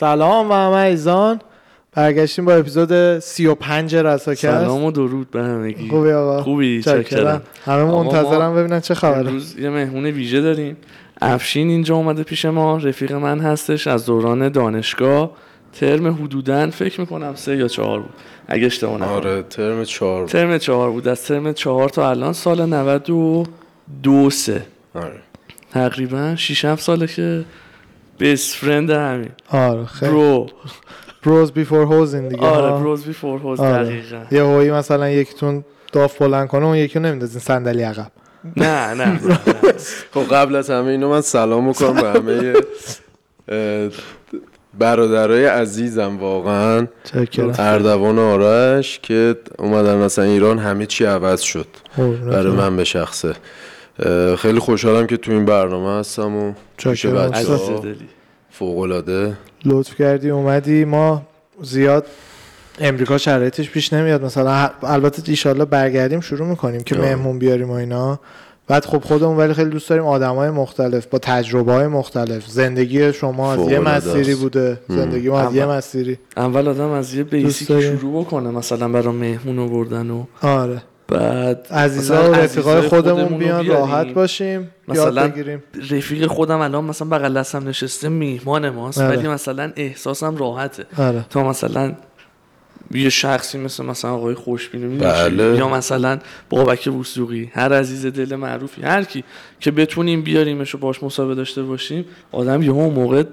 سلام و همه ایزان برگشتیم با اپیزود 35 رساکست. سلام و درود به همگی. خوبی آقا؟ خوبی چکرم. همه منتظرم ببینن چه خبره. امروز یه مهمون ویژه داریم. افشین اینجا اومده پیش ما رفیق من هستش از دوران دانشگاه. ترم حدوداً فکر می‌کنم سه یا چهار بود. اگه اشتباه نکنم. آره ترم چهار بود. ترم چهار بود. از ترم چهار تا الان سال 92 سه. آره. تقریبا 6 7 ساله که بیست فرند همین. آره خیلی. برو بروز بیفور هوزین دیگه آره؟ بروز بی فور هوز آره. دقیقا. یه هویی مثلا یکیتون داف بلند کنه اون یکی رو نمیندازین صندلی عقب. نه نه. خب قبل از همه اینو من سلام می‌کنم به همه برادرای عزیزم واقعا. اردوان آرش که اومدن مثلا ایران همه چی عوض شد. برای من به شخصه. خیلی خوشحالم که تو این برنامه هستم و پیش چاکرم. بچه فوقلاده لطف کردی اومدی. ما زیاد امریکا شرایطش پیش نمیاد. مثلا البته ایشالله برگردیم شروع می‌کنیم که آه. مهمون بیاریم و اینا. بعد خب خودمون ولی خیلی دوست داریم آدم های مختلف با تجربه های مختلف. زندگی شما از یه مسیری. بوده. زندگی ما از یه مسیری. اول آدم از یه بیسیک. شروع بکنه مثلا برای مهمون آوردن و آره. بعد عزیزا و رفیقای خودمون بیان بیاریم. راحت باشیم یاد مثلا بگیریم رفیق خودم الان مثلا بغل دستم نشسته میهمان ماست آره. ولی مثلا احساسم راحته آره تا مثلا یه شخصی مثل مثلا آقای خوشبینی بله. یا مثلا بابک وسوقی هر عزیز دل معروفی هر کی که بتونیم بیاریمش و باش مصاحبه داشته باشیم آدم یه اون موقع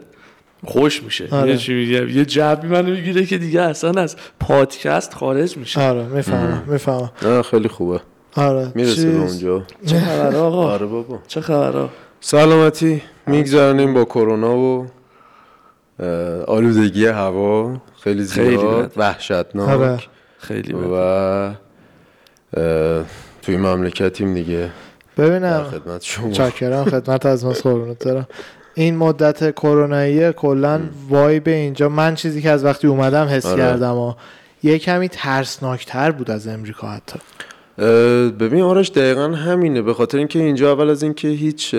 خوش میشه. آره. یه چی میگم یه جبی منو می‌گیره که دیگه اصلا از پادکست خارج میشه. آره می‌فهمم می‌فهمم. خیلی خوبه. آره می‌رسه به اونجا. چه خبر آقا؟ آره بابا. چه خبر سلامتی. میگذرونیم با کرونا و آلودگی هوا. خیلی خیلی زیاد. وحشتناک. آره. خیلی و بد. اه، توی مملکتیم دیگه. در ببینم خدمت شما. چاکرم خدمت از ما قربونت دارم. این مدت کرونایی کلا وایب اینجا. من چیزی که از وقتی اومدم حس آره. کردم و یه کمی ترسناکتر بود از امریکا حتی. ببین آرش دقیقا همینه. به خاطر اینکه اینجا اول از اینکه هیچ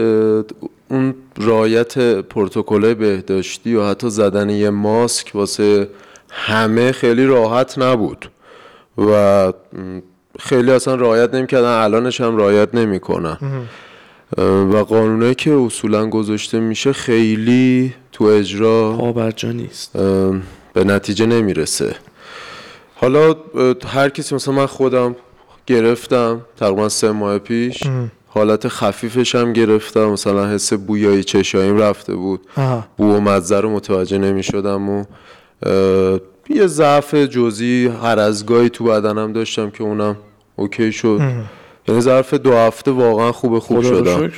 اون رایت پروتکل بهداشتی و حتی زدن یه ماسک واسه همه خیلی راحت نبود. و خیلی اصلا رعایت نمی‌کردن. الانش هم رعایت نمی‌کنن. و قانونایی که اصولا گذاشته میشه خیلی تو اجرا پابرجا نیست. به نتیجه نمی‌رسه. حالا هر کسی مثلا من خودم گرفتم تقریبا سه ماه پیش حالت خفیفش هم گرفتم. مثلا حس بویایی چشاییم رفته بود. آها. بو و مزه رو متوجه نمی شدم و یه ضعف جزئی هر از گاهی تو بدنم داشتم که اونم اوکی شد. یعنی ظرف دو هفته واقعا خوب خوب شدم.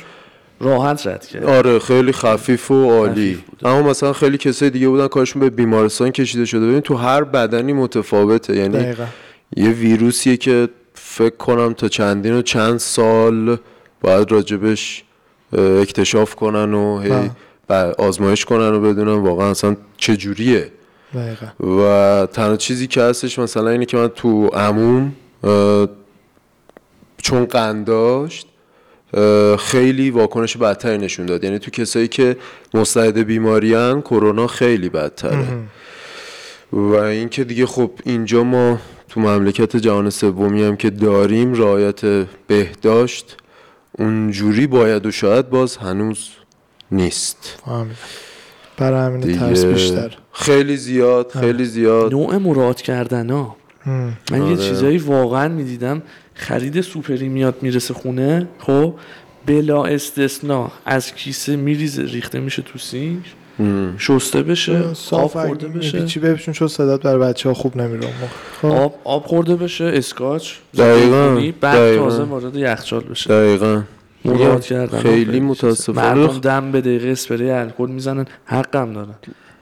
راحت رد کرد. آره خیلی خفیف و عالی. اما مثلا خیلی کسای دیگه بودن کارشون به بیمارستان کشیده شده. ببین تو هر بدنی متفاوته. یعنی دقیقا. یه ویروسیه که فکر کنم تا چندین و چند سال باید راجبش اکتشاف کنن و هی آه. ب- آزمایش کنن و بدونن واقعا اصلا چه جوریه. دقیقا. و تنها چیزی که هستش مثلا اینه که من تو عموم چون قند داشت خیلی واکنش بدتری نشون داد. یعنی تو کسایی که مستعد بیماریان کرونا خیلی بدتره. و اینکه دیگه خب اینجا ما تو مملکت جهان سومی هم که داریم رعایت بهداشت اونجوری باید و شاید باز هنوز نیست. فهمیدم. برای همین ترس بیشتر. خیلی زیاد خیلی زیاد. نوع مراعات کردن ها. من آره. یه چیزایی واقعا می‌دیدم خرید سوپری میاد می‌رسه خونه خب؟ بلا استثنا. از کیسه میریزه ریخته میشه تو سینک. شسته بشه آب صاف خورده بشه. چی ببینشون چون صدات برای بچه ها خوب نمیره. خب. آب آب خورده بشه اسکاچ دقیقاً، بعد. تازه وارد یخچال بشه. دقیقا. مراعات کردن. خیلی. متاسفانه. مردم دم به دقیقه اسپری الکل می‌زنن حقم دارن.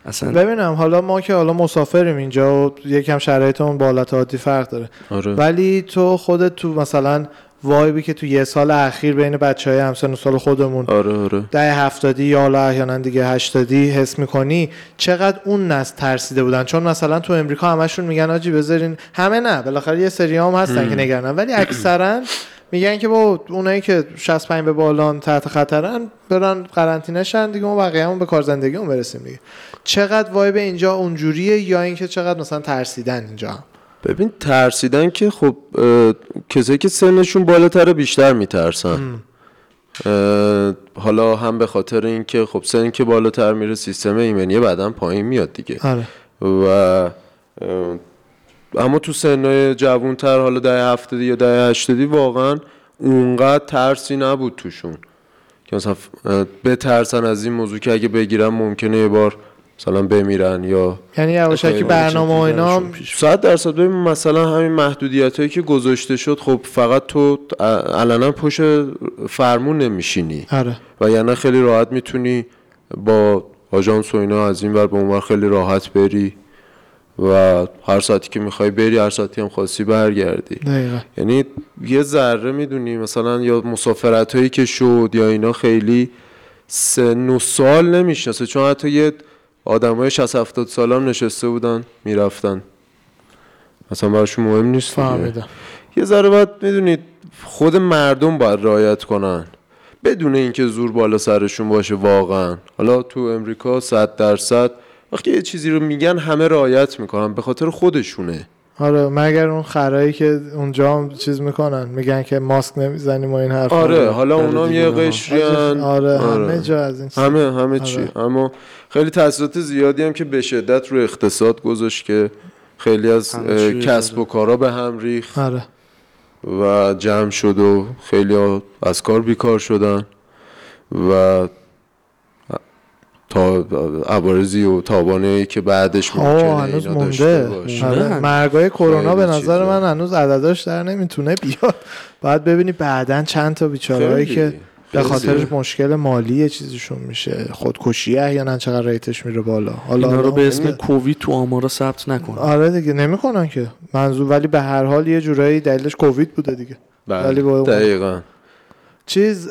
اصلا. ببینم حالا ما که حالا مسافریم اینجا و یکم شرایطمون با حالت عادی فرق داره. آره. ولی تو خودت تو مثلا وایبی که تو یه سال اخیر بین بچه های همسن و سال خودمون آره آره. ده هفتادی یا حالا احیانا دیگه هشتادی حس می‌کنی چقدر اون نسل ترسیده بودن؟ چون مثلا تو امریکا همشون میگن آجی بذارین. همه نه بالاخره یه سری هم هستن که نگرانن ولی اکثرا میگن که با اونایی که 65 به بالان تحت خطرن برن قرنطینه شن دیگه ما بقیه‌مون به کار زندگیمون برسیم دیگه. چقدر وایب اینجا اونجوریه یا اینکه چقدر مثلا ترسیدن اینجا؟ ببین ترسیدن که خب کسایی که سنشون بالاتره بیشتر میترسن. حالا هم به خاطر اینکه خب سن که بالاتر میره سیستم ایمنی بعدا پایین میاد دیگه. آره. و اما تو سنهای جوانتر حالا ده هفتادی یا ده هشتادی واقعا اونقدر ترسی نبود توشون. که مثلا بترسن از این موضوع که اگه بگیرن ممکنه یه بار مثلا بمیرن یا یعنی یواشکی برنامه و اینا هم صد درصد. ببین مثلا همین محدودیت هایی که گذاشته شد خب فقط تو علنا پشت فرمون نمیشینی. آره. و یعنی خیلی راحت می‌تونی با آژانس و اینا از این ور به اون ور خیلی راحت بری و هر ساعتی که می‌خوای بری هر ساعتی هم خواستی برگردی. دقیقا. یعنی یه ذره می‌دونی مثلا یا مسافرت هایی که شد یا اینا خیلی سن و سال نمی‌شناسه. چون حتی یه آدم های 60 70 سال هم نشسته بودن می‌رفتن. مثلا براشون مهم نیست. فهمیدم. یه ذره باید می‌دونید خود مردم باید رعایت کنن. بدون اینکه زور بالا سرشون باشه واقعا. حالا تو امریکا صد درصد وقتی یه چیزی رو میگن همه رعایت می‌کنن به خاطر خودشونه. آره مگر اون خرایی که اونجا هم چیز می‌کنن میگن که ماسک نمی‌زنیم و این حرف آره حالا اونا هم یه. قشریان. آره همه جا از این چیز. همه همه چی. آره. اما خیلی تاثیرات زیادی هم که به شدت رو اقتصاد گذاشت که خیلی از چی کسب و کارا به هم ریخت. آره. و جمع شد و خیلی از کار بیکار شدن. و عوارضی و تابانه که بعدش آه ممکنه هنوز اینا داشته مونده باشه. آره. مرگای کرونا به نظر. من هنوز عدداش در نمی‌تونه بیاد باید ببینی بعدا چند تا بیچارهایی. که به. خاطرش مشکل مالی یه چیزشون میشه خودکشی احیانا چقدر ریتش میره بالا حالا اینا رو به اسم کووید تو آمارا ثبت نکن آره دیگه نمی‌کنن که منظور ولی به هر حال یه جورایی دلیلش کووید بوده دیگه بله، ولی با اون- دقیقا چیز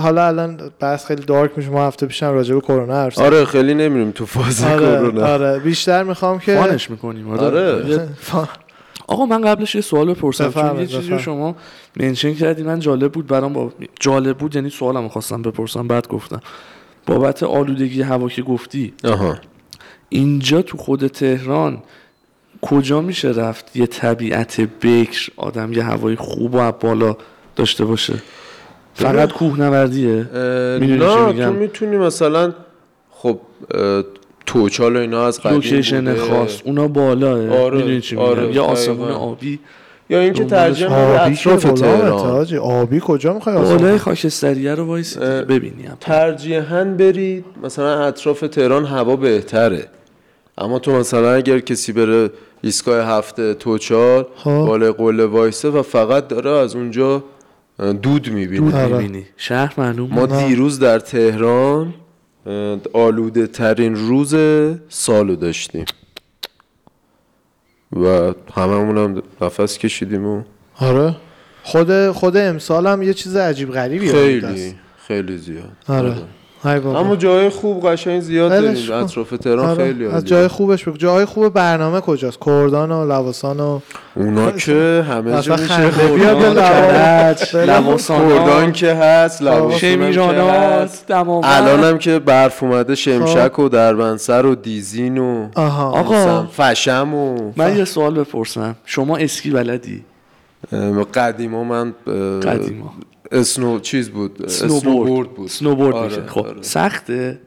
حالا الان بحث خیلی دارک میشه ما هفته پیشم راجع به کرونا حرف زدیم. آره خیلی نمیریم تو فاز آره کرونا. آره. بیشتر می‌خوام که فانش می‌کنیم آره, آره. آقا من قبلش یه سوال بپرسم. چون یه چیزی. شما منشن کردی من جالب بود برام با... جالب بود یعنی سوالم خواستم بپرسم بعد گفتم. بابت آلودگی هوا که گفتی آها. اینجا تو خود تهران کجا میشه رفت یه طبیعت بکر آدم یه هوای خوب و بالا داشته باشه؟ فقط می‌دونی چی نه میگم؟ تو می‌تونی مثلا خب توچال و اینا از قدیم لوکیشن. خاص اونا بالاه آره، می‌دونی چی میگم؟ آره، یا آسمون. آبی. یا اینکه میدی آبی اطراف تهران. آبی کجا می‌خوای بالای آسان خاکستریه رو وایس اه، ببینی هم. ترجیحاً برید. مثلا اطراف تهران هوا بهتره. اما تو مثلا اگر کسی بره ایستگاه هفته توچال خب. بالای قله وایسه و فقط داره از اونجا دود می‌بینه دود آره. می‌بینی. شهر معلوم ما نه. دیروز در تهران آلوده ترین روز سالو داشتیم. و هممون هم نفس کشیدیم و آره. خود خود امسال هم یه چیز عجیب غریبی خیلی خیلی زیاد. آره. بابا. اما جای خوب قشنگ زیاد داریم. اطراف تهران آره. خیلی از عالیه. جای خوبش بگو. جای خوب برنامه کجاست؟ کردان و لواسان و اونا که همه جا میشه. کردن. لواسان. کردان. لواسان که هست. لواسون هم که هست. دماوند. الان هم که برف اومده شمشک و دربنسر و دیزین و آقا. فشم و من یه سوال بپرسم. شما اسکی بلدی؟ قدیما من قدیما. اسنو چیز بود سنوبورد اسنوبورد بود سنوبورد آره، میشه. خب آره. سخته.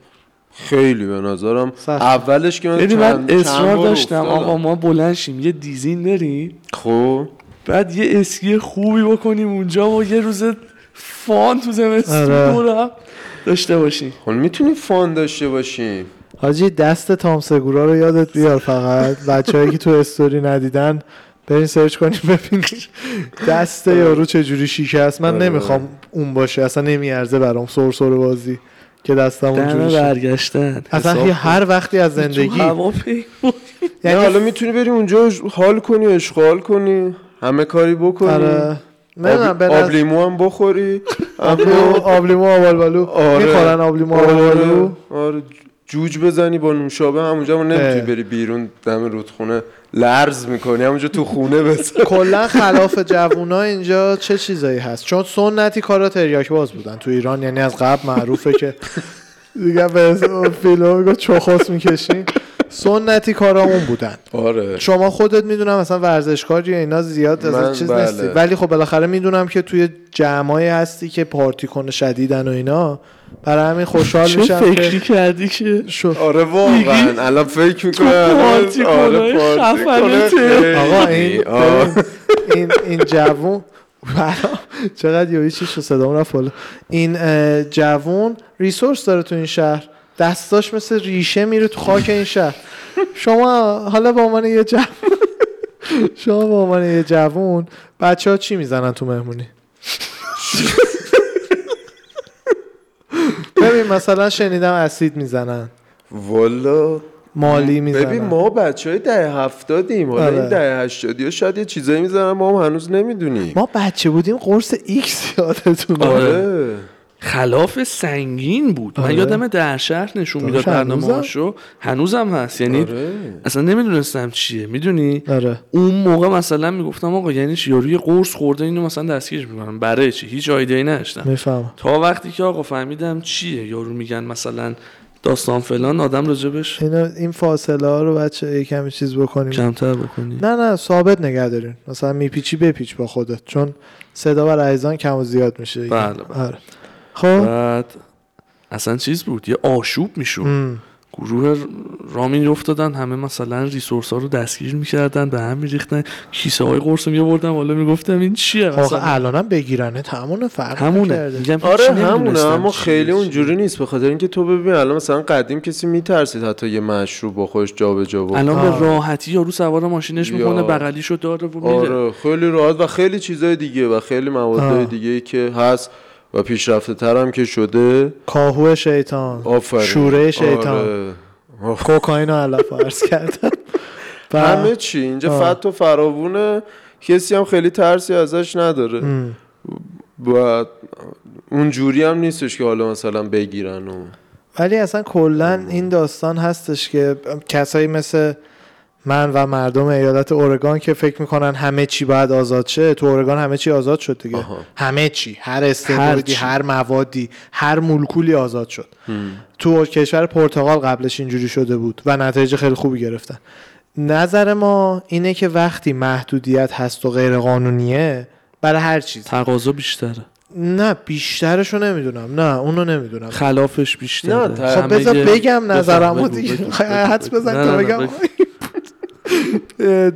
خیلی به نظرم. سخت. اولش که من من چند- چند اصرار داشتم. آقا ما بلند شیم. یه دیزین بریم خب. بعد یه اسکی خوبی بکنیم اونجا و یه روز فان تو زمستون آره. داشته باشیم. خب می‌تونی فان داشته باشیم. حاجی دست تام سگورا رو یادت بیار فقط. بچه‌ای که تو استوری ندیدن برین سرچ کنیم ببینید دست یارو چجوری شیکست من آره. نمی‌خوام اون باشه. اصلا نمیارزه برام سرسر بازی که دستم اونجوری شه. برگشتن. اصلا هر وقتی از. زندگی یعنی حالا می‌تونی بری اونجا حال کنی اشغال کنی همه کاری بکنی. آره. آب, به آب نظر- لیمو هم بخوری. آبلیمو آبلیمو آبالبالو. آره. می‌خورن آبلیمو آبالبالو. آره. آره جوج بزنی با نوشابه همونجا ما نمی‌تونی. بری بیرون دم رودخونه. لرز می‌کنی همونجا تو خونه بزن کلا خلاف جوونا اینجا چه چیزایی هست؟ چون سنتی کارا تریاک باز بودن تو ایران یعنی از قبل معروفه که دیگه به فیلم میگه چخوس می‌کشین سنتی کارا اون بودن. آره. شما خودت می‌دونم مثلا ورزشکاری یا اینا زیاد از چیز بله. نیستی ولی خب بالاخره می‌دونم که توی جمعایی هستی که پارتی کنه شدیدن و اینا. برای همین خوشحال چه میشم فکری که کردی که؟ شو. آره واقعا. الان فکر می‌کنه پارتی کنه، خفنته. آقا این این این جوون چقدر یه چیش صدا رفت این جوون ریسورس داره تو این شهر. دستاش مثل ریشه میره تو خاک این شهر. شما حالا به عنوان یه جوون شما به عنوان یه جوون بچه ها چی می‌زنن تو مهمونی؟ ببین مثلا شنیدم اسید می‌زنن. والا. مالی می‌زنن. ببین ما بچه های دهه هفتادیم. حالا آره. این دهه هشتادی ها شاید یه چیزایی می‌زنن ما هم هنوز نمی‌دونیم. ما بچه بودیم قرص ایکس یادتونه آره. خلاف سنگین بود. من آره. یادم در شهر نشون می‌داد؟ برنامه‌هاشو. هنوزم؟ هست. یعنی آره. اصلا نمی‌دونستم چیه. می‌دونی؟ آره. اون موقع مثلا می‌گفتم آقا یعنی چی؟ یارو یه قرص خورده اینو مثلا دستگیرش می‌کنم. برای چی؟ هیچ ایده ای نداشتم. می‌فهمم. تا وقتی که آقا فهمیدم چیه یارو میگن مثلا داستان فلان آدم راجبش اینا این فاصله ها رو بچه یه کمی چیز بکنیم کمتر بکنی نه نه ثابت نگه دارین مثلا میپیچی بپیچ با خودت چون صدا و رایزان کم و زیاد میشه. بله، بله. آره. خب بعد اصلا چیز بود یه آشوب می‌شد ام. گروه رامین افتادن همه مثلا ریسورس ها رو دستگیر می‌کردن به هم میریختن کیسه های قرص رو میبردم حالا می‌گفتم این چیه آخه مثلا الانم بگیرنه تمونه فرق همونه. میگم آره همونه اما خیلی. اونجوری نیست به خاطر اینکه تو ببین الان مثلا قدیم کسی میترسید حتی یه مشروب با خودش جابجا بکنه الان. به راحتی یارو سوار ماشینش می‌کنه بغلیشو داره و میره آره خیلی راحت و خیلی چیزای دیگه و خیلی آه. دیگه که هست و پیشرفته تر هم که شده کاهو شیطان آفرین. شوره شیطان. آره. کوکائین رو علف عرض کردم. همه چی. اینجا. فت و فراوونه. کسی هم خیلی ترسی ازش نداره. ام. و اون جوری هم نیستش که حالا مثلا بگیرن و ولی اصلا کلا این داستان هستش که کسایی مثل من و مردم ایالت اورگان که فکر می‌کنن همه چی باید آزاد شه تو اورگان همه چی آزاد شد دیگه. آها. همه چی هر استعدادی چی. هر موادی هر مولکولی آزاد شد. تو کشور پرتغال قبلش اینجوری شده بود و نتایج خیلی خوبی گرفتن. نظر ما اینه که وقتی محدودیت هست و غیر قانونیه برای هر چیز تقاضا بیشتره. نه بیشترشو نمی‌دونم. نه اونو نمی‌دونم. خلافش بیشتره. نه، خب بذار بگم نظرمو بگو، دیگه. بگو، بگو، حدس. بزن نه، تا نه، نه، بگم.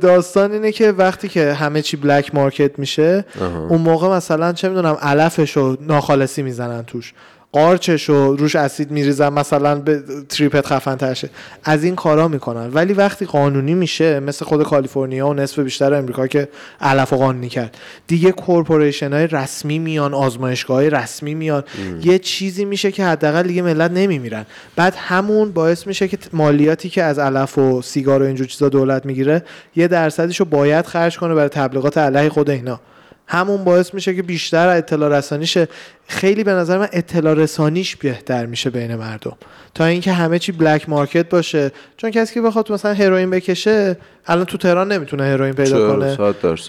داستان اینه که وقتی که همه چی بلک مارکت میشه اون موقع مثلا چه می‌دونم علفش رو ناخالصی می‌زنن توش. قارچش رو روش اسید میریزن مثلا به تریپت خفن ترشه از این کارا می‌کنن. ولی وقتی قانونی میشه مثل خود کالیفرنیا و نصف بیشتر امریکا که علف و قانونی کرد. دیگه کورپوریشن های رسمی میان آزمایشگاه های رسمی میان. یه چیزی میشه که حداقل دیگه ملت نمیمیرن. بعد همون باعث میشه که مالیاتی که از علف و سیگار و اینجور چیزا دولت می‌گیره یه درصدیشو باید خرج کنه برای تبلیغات علیه خود اینا. همون باعث میشه که بیشتر اطلاع رسانیش خیلی به نظر من اطلاع رسانیش بهتر میشه بین مردم. تا اینکه همه چی بلک مارکت باشه. چون کسی که بخواد مثلا هروئین بکشه الان تو تهران نمی‌تونه هروئین پیدا؟ کنه.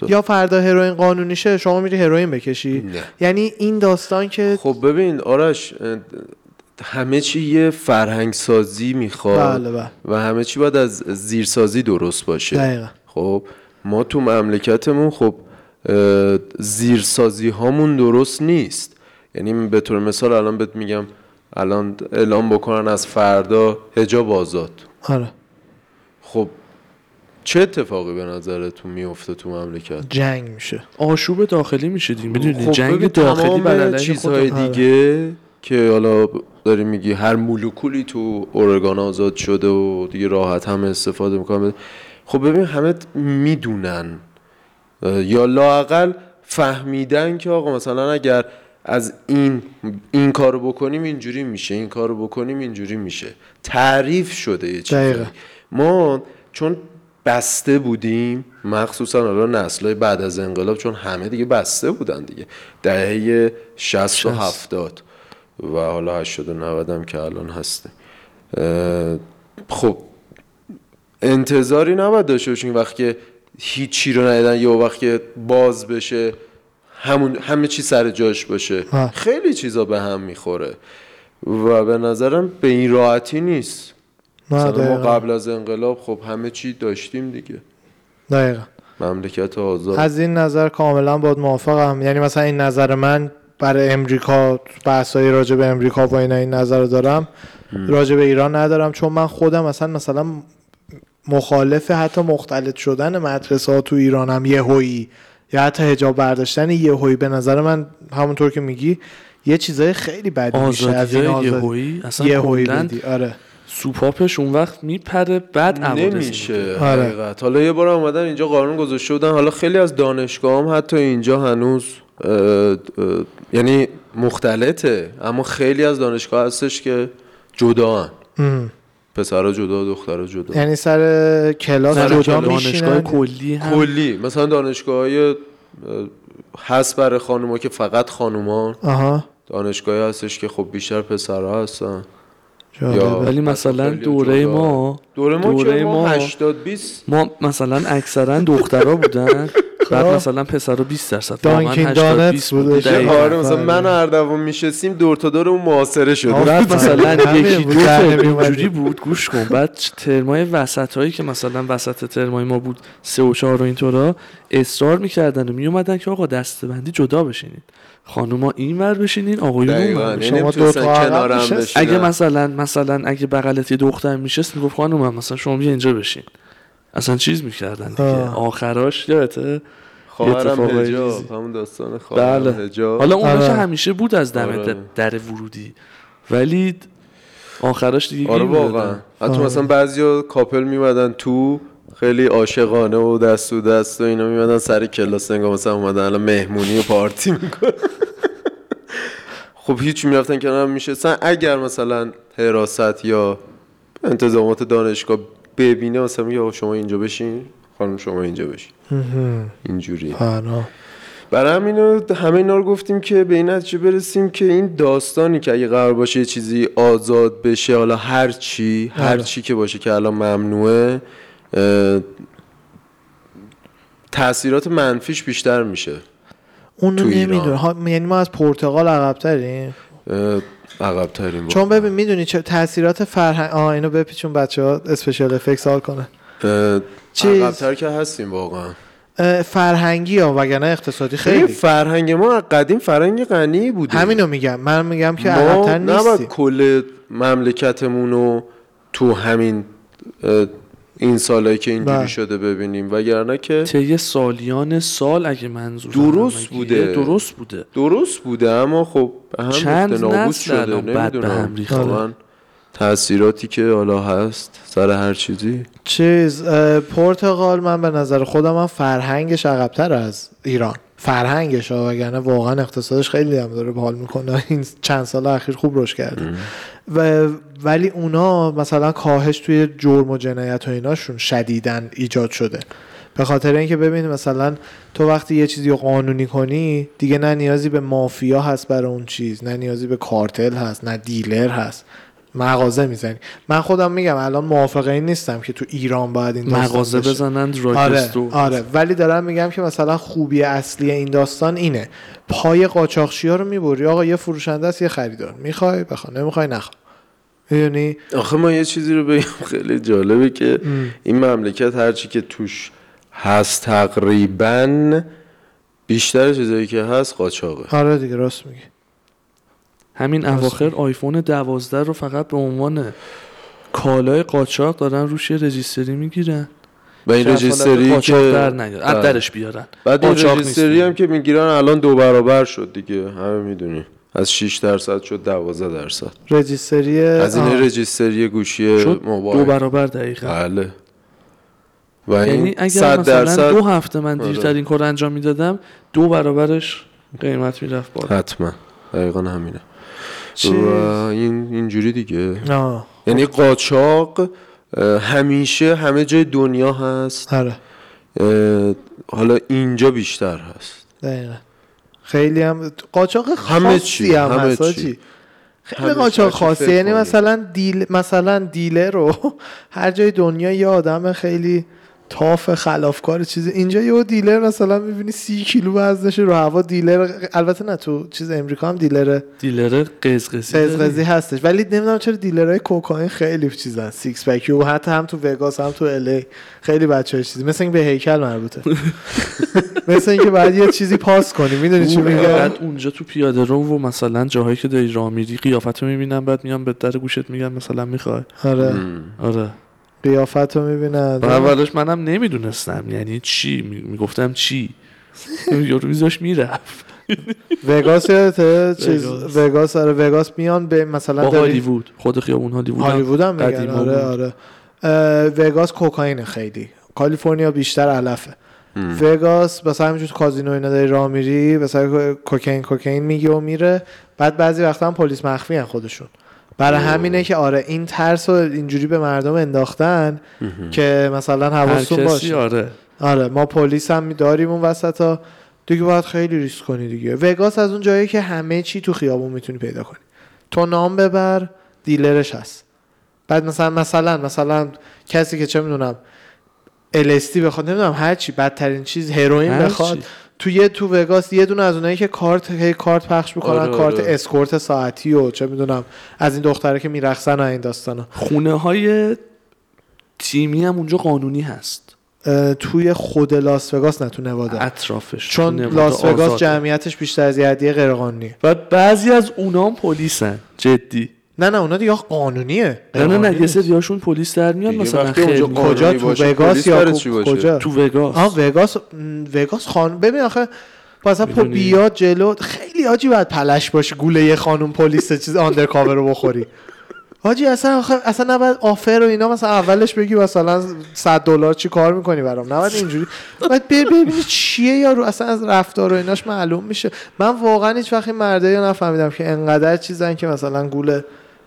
یا فردا هروئین قانونی شه شما میری هروئین بکشی. نه. یعنی این داستان که خب ببین آرش همه چی یه فرهنگ سازی می‌خواد بله بله. و همه چی باید از زیرسازی درست باشه. دقیقا. خب ما تو مملکتمون خب زیرسازی هامون درست نیست. یعنی به طور مثال الان بهت میگم الان اعلام بکنن از فردا هجاب آزاد. آره. خب چه اتفاقی به نظرتون میفته تو مملکت؟ جنگ میشه. آشوب داخلی میشه دیگه. می‌دونی خب جنگ ببین داخلی بر چیزهای خودم. دیگه که حالا داری میگی هر مولکولی تو اورگان آزاد شده و دیگه راحت هم استفاده می‌کنن خب ببین همه می‌دونن یا لاقل فهمیدن که آقا مثلا اگر از این این کارو بکنیم اینجوری میشه این کارو بکنیم اینجوری میشه. تعریف شده یه چیزی. ما چون بسته بودیم مخصوصا حالا نسلهای بعد از انقلاب چون همه دیگه بسته بودن دیگه. دهه 60 و 70 و حالا 80 و 90 هم که الان هسته خب انتظاری نباید داشته باشین وقتی که هیچی رو ندیدن یا وقتی که باز بشه همون همه چی سر جاش باشه. ها. خیلی چیزا به هم می‌خوره. و به نظرم به این راحتی نیست. نه مثلا ما قبل از انقلاب خب همه چی داشتیم دیگه. دقیقا. مملکت آزاد. از این نظر کاملا باید موافقم. یعنی مثلا این نظر من برای امریکا بحثایی راجع به امریکا و اینا این نظر رو دارم. راجع به ایران ندارم. چون من خودم مثلا مثلا مخالف حتی مختلط شدن مدرسه ها تو ایرانم یهویی. یا حتی هجاب برداشتن یهویی. به نظر من همونطور که میگی یه چیزای خیلی بدی میشه از آزادی این آزادی اصلا یهویی بدی. آره. سوپاپش اون وقت میپره بعد نمیشه. آره. حقیقت. حالا یه بار اومدن اینجا قانون گذاشته بودن. حالا خیلی از دانشگاه هم حتی اینجا هنوز اه، اه، یعنی مختلطه. اما خیلی از دانشگاه هستش که جدا هن. ام. پسرها جدا دخترها جدا. یعنی سر کلاس سر جدا دانشگاه کلی هم. کلی. مثلا دانشگاه های هست برای خانوما که فقط خانومان آها. دانشگاهی هستش که خب بیشتر پسرها هستن. یا- ولی مثلا دوره. ما دوره ما دوره ما ما- 80 20 ما مثلا اکثرا دخترا بودن. بعد مثلا پسرا 20 درصد دانکین 80 دانتس 20 بوده. آره مثلا. من و اردوان میشستیم دور تا دور اون معاصره شده بعد مثلا یکی دو. اینجوری بود گوش کن. بعد ترمای وسط هایی که مثلا وسط ترمای ما بود سه و چهار و اینطورا اصرار می‌کردن و میومدن که آقا دستبندی جدا بشینید. خانوما این ور بشینین آقایون اون. شما دو تا. اگه مثلا مثلا اگه بغلت یه دختر میشست می‌گفت خانم مثلا شما بیا اینجا بشین اصلا چیز می‌کردن دیگه آه. آخراش یادته خواهرم ریزی. همون داستان خواهرم بله حالا اون آره. همیشه بود از دم آره. در ورودی ولی آخرش دیگه آره واقعا. حتی آره. مثلا بعضیا کاپل میمدن تو خیلی عاشقانه و دست و دست و اینا میمدن سر کلاس انگار مثلا اومدن الان مهمونی و پارتی می‌کنن خب هیچ می‌رفتن کنار هم میشستن. اگر مثلا حراست یا انتظامات دانشگاه ببینه مثلا میگه شما اینجا بشین. خانم شما اینجا بشین. اینجوری. برای همینو همه اینا رو گفتیم که به این نتیجه برسیم که این داستانی که اگه قرار باشه یه چیزی آزاد بشه حالا هر چی هر آره. چی که باشه که الان ممنوعه تاثیرات منفیش بیشتر میشه. اونو ها یعنی ما از پرتغال عقب تریم عقب ترین چون ببین می‌دونی چه تاثیرات فرهنگ آه اینو بپیچون بچه ها اسپیشال افکت سال کنه چیز- عقبتر که هستیم واقعا. فرهنگی ها وگرنه اقتصادی خیلی. فرهنگ ما قدیم فرهنگ غنی بوده. همینو میگم. من میگم که عقبتر نباید نیستیم. کل مملکتمون رو تو همین این سالایی که اینجوری بله. شده ببینیم وگرنه که طی سالیان سال اگه منظور درست بوده. درست بوده درست بوده اما خب به هم چند نابود نسل شده بد به نمی‌دونم هم تاثیراتی که حالا هست سر هر چیزی؟ چیز پرتغال من به نظر خودم هم فرهنگش عقبتر از ایران. فرهنگش ها وگرنه واقعا اقتصادش خیلی هم داره حال می‌کنه. این چند سال اخیر خوب رشد کرده. و ولی اونا مثلا کاهش توی جرم و جنایت و ایناشون شدیدن ایجاد شده. به خاطر اینکه ببین مثلا تو وقتی یه چیزی رو قانونی کنی دیگه نه نیازی به مافیا هست برای اون چیز نه نیازی به کارتل هست نه دیلر هست. مغازه می‌زنی. من خودم میگم الان موافق این نیستم که تو ایران باید این داستان مغازه بشه. بزنن آره. آره. ولی دارم میگم که مثلا خوبی اصلی این داستان اینه. پای قاچاقچی ها رو می‌بری آقا یه فروشنده است یه خریدار. می‌خوای بخوا نمی‌خوای نخوا می‌دونی؟ آخه ما یه چیزی رو بگم خیلی جالبه که این مملکت هرچی که توش هست تقریبا بیشتر چیزایی که هست قاچاقه. آره دیگه راست میگی. همین اواخر آیفون دوازده رو فقط به عنوان کالای قاچاق دارن روش یه رجیستری می‌گیرن. و این رجیستری که در از بله. درش بیارن. بعد این رجیستری. هم که می‌گیرن الان دو برابر شد دیگه. همه می‌دونی. از 6 درصد شد 12 درصد. رجیستری از این. رجیستری گوشی شد موبایل. دو برابر دقیقا. بله. و یعنی این اگر 100 مثلا درصد دو هفته من دیرتر آره. این کار انجام می‌دادم دو برابرش قیمت می‌رفت بالا. حتما. دقیقا همینه. و این اینجوری دیگه. آه. یعنی قاچاق همیشه همه جای دنیا هست. آره. اه، حالا اینجا بیشتر هست. دقیقا. خیلی هم قاچاق همه خاصی چی، هم همه چی. خیلی قاچاق خاصی یعنی. مثلا دیل مثلا دیلر رو هر جای دنیا یه آدم خیلی tough خلافکار چیزی اینجا یه dealer مثلا می‌بینی سی کیلو وزنش رو هوا dealer البته نه تو چیز امریکا هم dealer dealer قزقزی؟ قزقزی هستش. ولی نمی‌دونم چرا dealer های کوکائین خیلی چیزن. six pack و حتی هم تو وگاس هم تو LA خیلی بچه چیزی. مثل اینکه به هیکل مربوطه. مثل اینکه باید یه چیزی پاس کنی. می‌دونی چی میگم؟ بعد اونجا تو پیاده رو و مثلا جاهایی که داری راه میری قیافت رو می‌بینن بعد میان به در گوشت میگن مثلا می‌خوای. آره. آره. قیافت رو می‌بینن. و اولش منم نمی‌دونستم. یعنی چی؟ می- می‌گفتم چی؟ یارو میذاش می‌رفت. وگاس یادته؟ چیز وگاس. وگاس آره وگاس میان به مثلا هالیوود. خود خیابون هالیوود هالیوود هم میگن آره. آره. وگاس کوکائین خیلی. کالیفرنیا بیشتر علفه. وگاس مثلا همینجور تو کازینو اینا داری راه میری مثلا کوکائین کوکائین میگی و میره. بعد بعضی وقتا هم پلیس مخفی هن خودشون. برای همینه که آره این ترس رو اینجوری به مردم انداختن که مثلا حواستون باشه. آره. آره ما پلیس هم داریم اون وسط ها دیگه باید خیلی ریسک کنی دیگه. وگاس از اون جایی که همه چی تو خیابون می‌تونی پیدا کنی. تو نام ببر dealer ش هست. بعد مثلا مثلا مثلا کسی که چه می‌دونم LSD بخواد نمی‌دونم هر چی بدترین چیز هروئین هر بخواد چی. تو یه تو وگاس یه دونه از اونایی که کارت هی کارت پخش می‌کنن آره، کارت آره. escort ساعتی و چه می‌دونم از این دختره که میرقصن و این داستانا. خونه های تیمی هم اونجا قانونی هست. توی خود لاس وگاس نه تو نوادا. اطرافش چون لاس وگاس. جمعیتش بیشتر از یه هدیه غیرقانونیه. و بعضی از اونا هم پلیسن جدی. نه نه اونا دیگه قانونیه نه نه نه یه سریاشون پلیس در میان مثلا خیلی. کجا؟ تو وگاس پلیس یا؟ کجا؟ تو وگاس. آه وگاس وگاس خان ببین آخه مثلا پو؟ بیاد جلو. خیلی آجی باید پلش باشه گوله یه خانم پلیس چیز آندرکاور رو بخوری. حاجی اصلا آخه اصلا نباید آفر و اینا مثلا اولش بگی مثلا 100 دلار چی کار می‌کنی برام؟ نباید اینجوری. باید ببینی چیه یارو اصلا از رفتار و ایناش معلوم میشه. من واقعا هیچ وقت این مرده یا نفهمیدم که انقدر چیزن که مثلا گول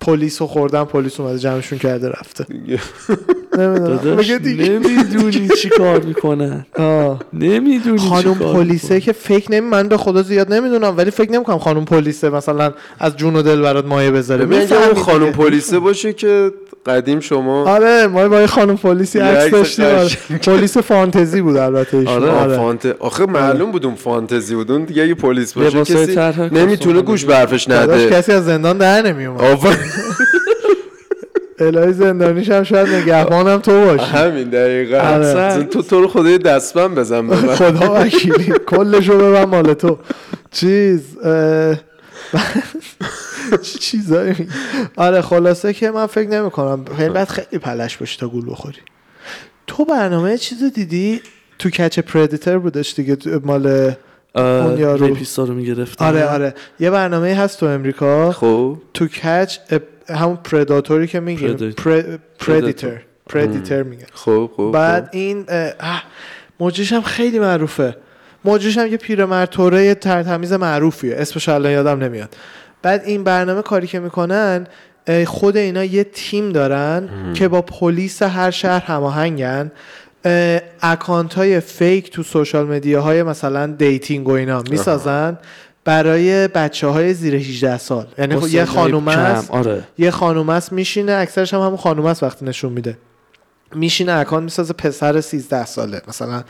پلیس رو خوردن پلیس اومده جمعشون کرده رفته نمی‌دونی چی کار می‌کنن آه. نمی‌دونی خانم چی کار پلیسه. که فکر نمی من به خدا زیاد نمی‌دونم ولی فکر نمی‌کنم خانم پلیسه مثلا از جون و دل برات مایه بذاره ببین خانم. پلیسه باشه که قدیم شما آره ما با یه خانم پلیسی یه عکس داشتیم آره. پلیس فانتزی بود البته ایشون. آره. آره. فانت... آخه معلوم بود اون فانتزی بود اون دیگه اگه پلیس باشه کسی نمی‌تونه گوش. برفش نده کسی از زندان در نمیومد. الهی زندانیش هم شاید نگهبانم تو باشی. همین دقیقا. آره. اصلا تو تو رو خدای دستبند بزن به من. خدا وکیلی. کلشو ببن مال تو. چیز چیزایی؟ آره خلاصه که من فکر نمی کنم خیلی بعد خیلی پلش باشی تا گول بخوری. تو برنامه چیز دیدی؟ تو کچ پردیتر بودش دیگه مال اون یارو. ریپیستا رو می‌گرفت آره آره. یه برنامه هست تو امریکا. خب. تو کچ همون پرداتوری که میگیم. Predator. پردیتر پردیتر میگن. خب خب بعد این مجریش هم خیلی معروفه. مجریش هم یه پیرمرد تر و تمیز معروفیه. اسمش الان یادم نمیاد. بعد این برنامه کاری که می‌کنن خود اینا یه تیم دارن که با پلیس هر شهر هماهنگن. اه، account های fake تو social media های مثلا dating و اینا می‌سازن برای بچه های زیر 18 سال. یعنی خب یه خانوم است آره. یه خانوم است میشینه اکثرش هم همون خانوم است وقتی نشون میده. میشینه اکانت می‌سازه پسر 13 ساله مثلا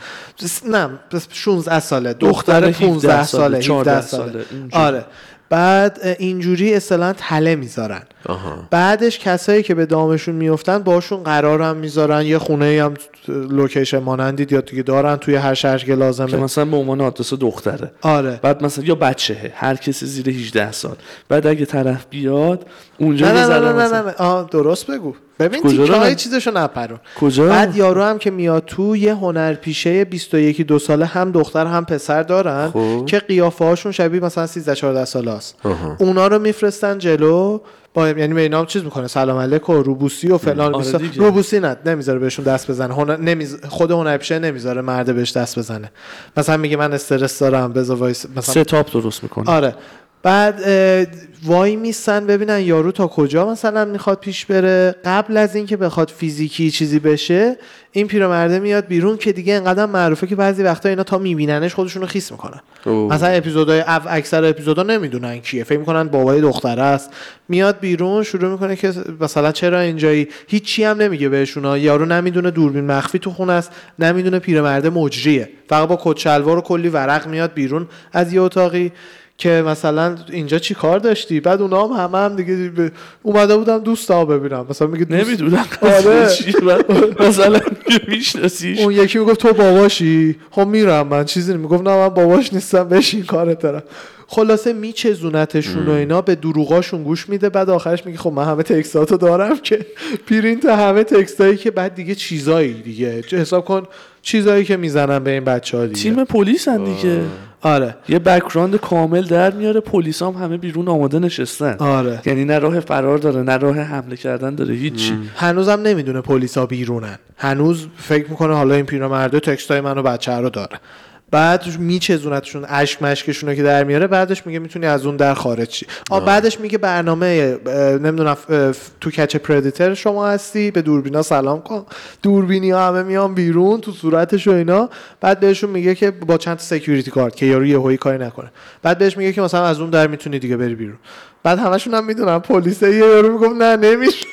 نه پس 16 ساله دختر 15 ساله 17 14 ساله اینجوری. آره. بعد اینجوری اصطلاحا تله می‌ذارن. آها. بعدش کسایی که به دامشون میفتن باشون قرار هم می‌ذارن. یه خونه هم لوکیشن مانندی یا دیگه دارن توی هر شهر که که لازمه مثلا به عنوان آدرس دختره. آره. بعد مثلا یا بچهه. هر کسی زیر 18 سال. بعد اگه طرف بیاد اونجا نه نه نه نه نه, نه. درست بگو. ببین کجا تیکه؟ چیزشو نپرون کجا بعد یارو هم که میاد تو یه هنرپیشه 21 دو ساله هم دختر هم پسر دارن خب. که قیافه هاشون شبیه مثلا 13 14 ساله است. اونا رو میفرستن جلو با یعنی به اینا هم چیز می‌کنه سلام علیک و روبوسی و فلان آره. روبوسی نه نمی‌ذاره بهشون دست بزنه هنر... نمیز... خود هنرپیشه نمی‌ذاره مرد بهش دست بزنه مثلا میگه من استرس دارم بذار وایس مثلا setup درست می‌کنه آره بعد وای میستن ببینن یارو تا کجا مثلا می‌خواد پیش بره. قبل از اینکه بخواد فیزیکی چیزی بشه این پیرمرده میاد بیرون که دیگه انقدر معروفه که بعضی وقتا اینا تا میبیننش خودشونو خیس می‌کنن. اوه. مثلا اپیزودهای اکثر اپیزودا نمی‌دونن کیه. فکر می‌کنن بابای دختره است. میاد بیرون شروع می‌کنه که مثلا چرا اینجایی؟ هیچی هم نمیگه بهشون. یارو نمی‌دونه دوربین مخفی تو خونه است نمی‌دونه پیرمرده مجریه. فقط با کت شلوار و کلی ورق میاد بیرون از یه اتاقی. که مثلا اینجا چی کار داشتی؟ بعد اونا هم همه هم دیگه ب- اومده بودم دوستا ببینم. مثلا میگه دوست- نمی‌دونم. آره. مثلا میشناسیش. اون یکی می‌گفت تو باباشی؟ خب میرم من. چیزی می‌گفت نه من باباش نیستم. بشین کارت دارم. خلاصه میچزونتشون و اینا به دروغاشون گوش میده. بعد آخرش میگه خب من همه تکستاتو دارم که پرینت همه تکستایی که بعد دیگه چیزایی دیگه. چه حساب کن چیزایی که می‌زنن به این بچه ها دیگه. تیم پلیس هم دیگه آره. یه بکراند کامل در میاره پلیس هم همه بیرون آماده نشستن. آره. یعنی نه راه فرار داره نه راه حمله کردن داره هیچی. هنوزم نمی‌دونه پلیسا بیرونن. هنوز فکر می‌کنه حالا این پیرمرده تکستای منو بچه رو داره. بعد میچزونتشون اشک مشکشون رو که در میاره بعدش میگه می‌تونی از اون در خارج شی. آ بعدش میگه برنامه نمی‌دونم تو کچ پردیتر شما هستی به دوربینا سلام کن. دوربینی ها همه میان بیرون تو صورتش و اینا. بعد بهشون میگه که با چند سکیوریتی کارت که یارو یهویی کاری نکنه. بعد بهش میگه که مثلا از اون در می‌تونی دیگه بری بیرون. بعد همشون هم می‌دونن. پلیسه یه یارو می‌گفت نه نمیشه.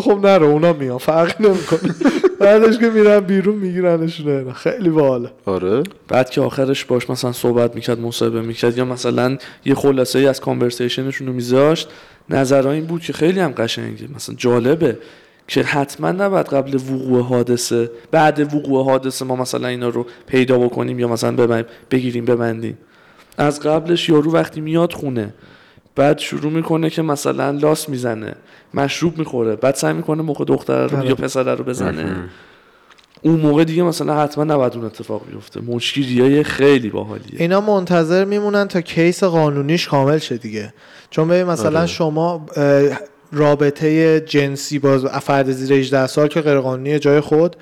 خب نرو اونا میان فرق نمی‌کنه. بعدش که میرن بیرون میگیرنشون خیلی باحاله. آره. بعد که آخرش باش مثلا صحبت می‌کرد مصاحبه می‌کرد یا مثلا یه خلاصه ای از کانورسیشنشون رو میذاشت نظرها این بود که خیلی هم قشنگه. مثلا جالبه که حتما نباید قبل وقوع حادثه بعد وقوع حادثه ما مثلا اینا رو پیدا بکنیم یا مثلا ببریم بگیریم ببندیم. از قبلش یارو وقتی میاد خونه بعد شروع می‌کنه که مثلا لاس می‌زنه مشروب می‌خوره بعد سعی می‌کنه موقع دختر رو آره. یا پسر رو بزنه. اون موقع دیگه مثلا حتما نباید اون اتفاق بیفته. مشکلی های خیلی باحالیه. اینا منتظر میمونن تا کیس قانونیش کامل شه دیگه. چون ببین مثلا آره. شما اه، رابطه جنسی با فرد زیر 18 سال که غیر قانونی جای خود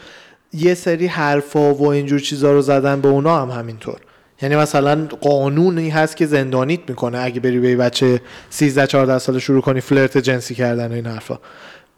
یه سری حرفا و اینجور چیزا رو زدن به اونا هم همینطور. یعنی مثلا قانونی هست که زندانیت می‌کنه. اگه بری به بچه 13 14 ساله شروع کنی فلرت جنسی کردن و این حرفا.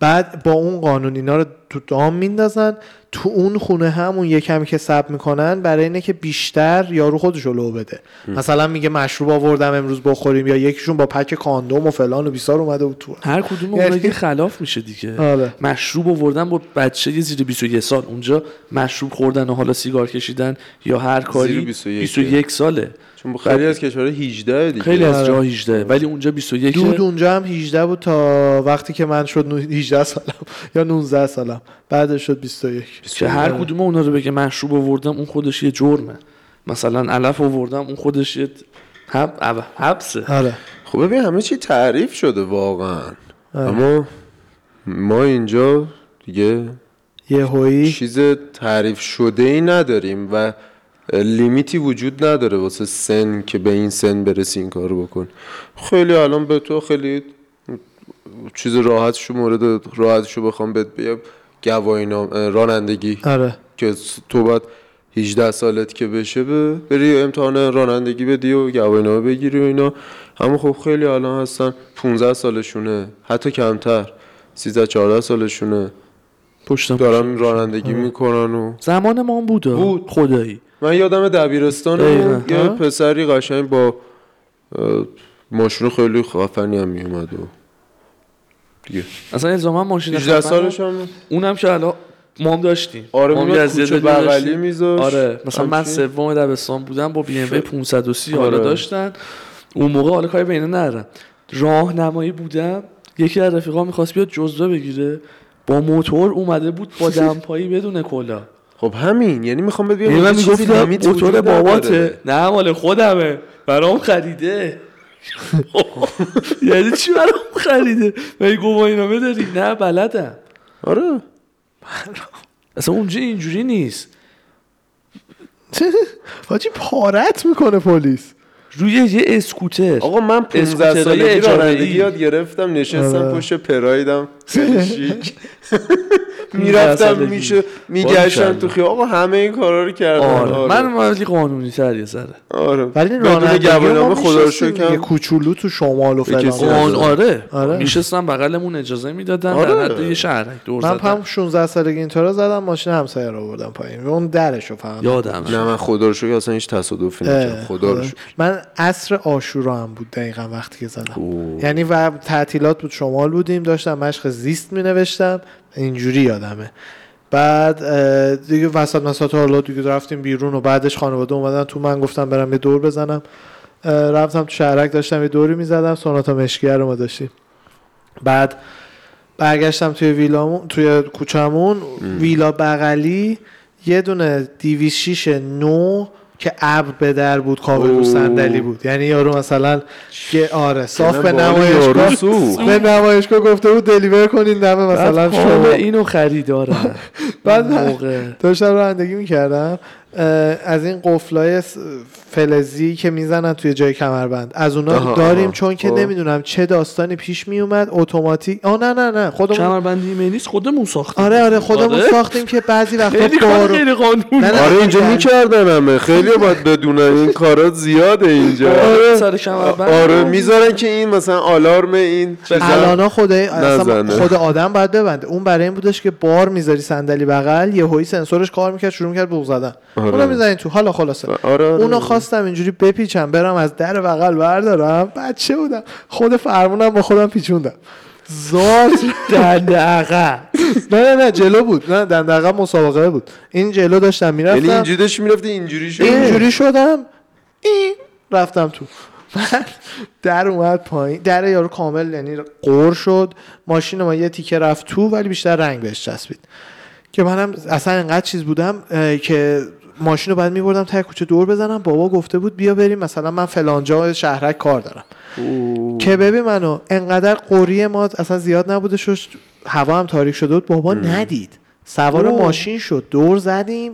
بعد با اون قانون اینا رو تو دام میندازن. تو اون خونه همون یه کمی که سب می‌کنن برای اینه که بیشتر یارو خودش رو لو بده. مثلا میگه مشروب آوردم امروز بخوریم یا یکیشون با پک کاندوم و فلان و بیسار اومده بود تو. هر کدوم یعنی- اونا که خلاف میشه دیگه. آره. مشروب آوردن با بچه یه زیر 21 سال. اونجا مشروب خوردن و حالا سیگار کشیدن یا هر کاری زیر 21. 21 ساله. چون خیلی از کشورها 18 دیگه. خیلی از آره. جا 18 ولی اونجا 21 دود اونجا هم 18 بود تا وقتی که من شد نو- 18 سالم. یا 19 سالم. بعدش شد 21 که هر کدوم اونا رو بگه مشروب آوردم اون خودش یه جرمه. مثلا علف آوردم اون خودش یه حب... حب- حبسه. آره. خب ببین همه چی تعریف شده واقعا. آره. اما ما اینجا دیگه یه هویی. چیز تعریف شده ای نداریم و لیمیتی وجود نداره واسه سن که به این سن برسی این کارو بکن. خیلی الان به تو خیلی چیز راحتشو مورد راحتشو بخوام بهت بگم. گواهی رانندگی. آره. که تو باید 18 سالت که بشه به بری امتحان رانندگی بدی و گواهینامه بگیری و اینا. اما خب خیلی الان هستن 15 سالشونه حتی کمتر. 13 14 سالشونه. پشتم دارن رانندگی می‌کنن و زمان ما هم بود, بود. خدایی. من یادم دبیرستان. یه؟ پسری قشنگ با ماشین خیلی خفنی هم میومد و دیگه. اصلا الزاما ماشین 18 خفن سالش هم اونم که الان ما هم داشتیم. آره ما از یه بغلی. میذاشت. آره مثلا من. سوم دبستان بودم با بی ام 530 حالا آره. داشتن. اون موقع حالا کاری بینه نرم راهنمایی بودم. یکی از رفیقا می‌خواست بیاد جزوه بگیره. با موتور اومده بود با دمپایی بدون کلا. خب همین یعنی می‌خوام بهت بگم یعنی من چیزی موتور وجود باباته. نه مال خودمه. برام خریده. یعنی چی برام خریده؟ مگه گواهی نامه داری؟ نه بلدم. آره. اصلا اونجا اینجوری نیست. حاجی پارت می‌کنه پلیس. روی یه اسکوتر. آقا من 15 اسکوترهای سالگی اجاره‌ای. رانندگی یاد گرفتم نشستم آره. پشت پرایدم خیلی شیک. 15 می‌رفتم. میشه میگشتم. تو خیابون آقا همه این کارا رو کردم آره. من ولی قانونی تر یه ذره آره. ولی رانندگی خدا رو شکر. کوچولو تو شمال و فلان. قانون آره, آره. میشستم بغلمون اجازه می‌دادن. آره. در حد یه شهرک دور من هم 16 سالگی اینطورا زدم ماشین همسایه رو بردم پایین. و اون درش رو فقط یادم نه من خدا رو شکر اصلا هیچ تصادفی نکردم. خدا رو آره. من عصر آشورا هم بود دقیقا وقتی که زدم. اوه. یعنی و تعطیلات بود شمال بودیم داشتم مشق زیست می نوشتم اینجوری یادمه. بعد دیگه وسط مسات حالا دیگه رفتیم بیرون و بعدش خانواده اومدن تو من گفتم برم یه دور بزنم. رفتم تو شهرک داشتم یه دوری می‌زدم. سوناتا مشکیه رو ما داشتیم. بعد برگشتم توی ویلامون توی کوچمون ویلا بغلی یه دونه دیویس شیش نو که ابر به در بود کابل رو. صندلی بود. یعنی یارو مثلا که آره صاف به نمایشگاه. به نمایشگاه گفته بود دلیور کنین دمه مثلا شما اینو خریدارم. بعد موقع. داشتم رانندگی می‌کردم. از این قفلای فلزی که می‌زنن توی جای کمربند از اونا آها، داریم آها. چون که خب. نمی‌دونم چه داستانی پیش میومد اتوماتیک آه نه نه نه خودمون کمربندی ایمنیست خودمون ساختیم آره آره خودمون آره. ساختیم که بعضی وقتا خیلی کار بارو غیر قانونی نه، نه. آره اینجا آره. می‌کردن همه خیلی باید بدونن این کارات زیاده اینجا سر کمربند آره می‌ذارن که این مثلا آلارم این چیزا الان خدای اصلا نزنه. خود آدم باید ببنده اون برای این بودش که بار می‌ذاری صندلی بغل یه هوی سنسورش کار می‌کرد شروع می‌کرد بوق زدن آره. اونو می‌زنی تو. حالا خلاصه. آره آره. اونو خواستم اینجوری بپیچم برم از در بغل بردارم. بچه بودم. خود فرمونم با خودم پیچوندم. زار دنده عقب نه نه نه جلو بود. نه دنده عقب مسابقه بود. این جلو داشتم یعنی می‌رفتم اینجوری داشتی می‌رفتی؟ اینجوری شد؟ اینجوری شدم. این رفتم تو. بعد در اومد پایین. در یارو کامل یعنی قور شد. ماشین ما یه تیکه رفت تو ولی بیشتر رنگ بهش چسبید. که منم اصلا انقدر چیز بودم که ماشین رو بعد میبردم ته کوچه دور بزنم. بابا گفته بود بیا بریم مثلا من فلانجا شهرک کار دارم. که ببین منو انقدر قوری ما اصلا زیاد نبوده شد هوا هم تاریک شده بود. بابا ندید. سوار اوه. ماشین شد. دور زدیم.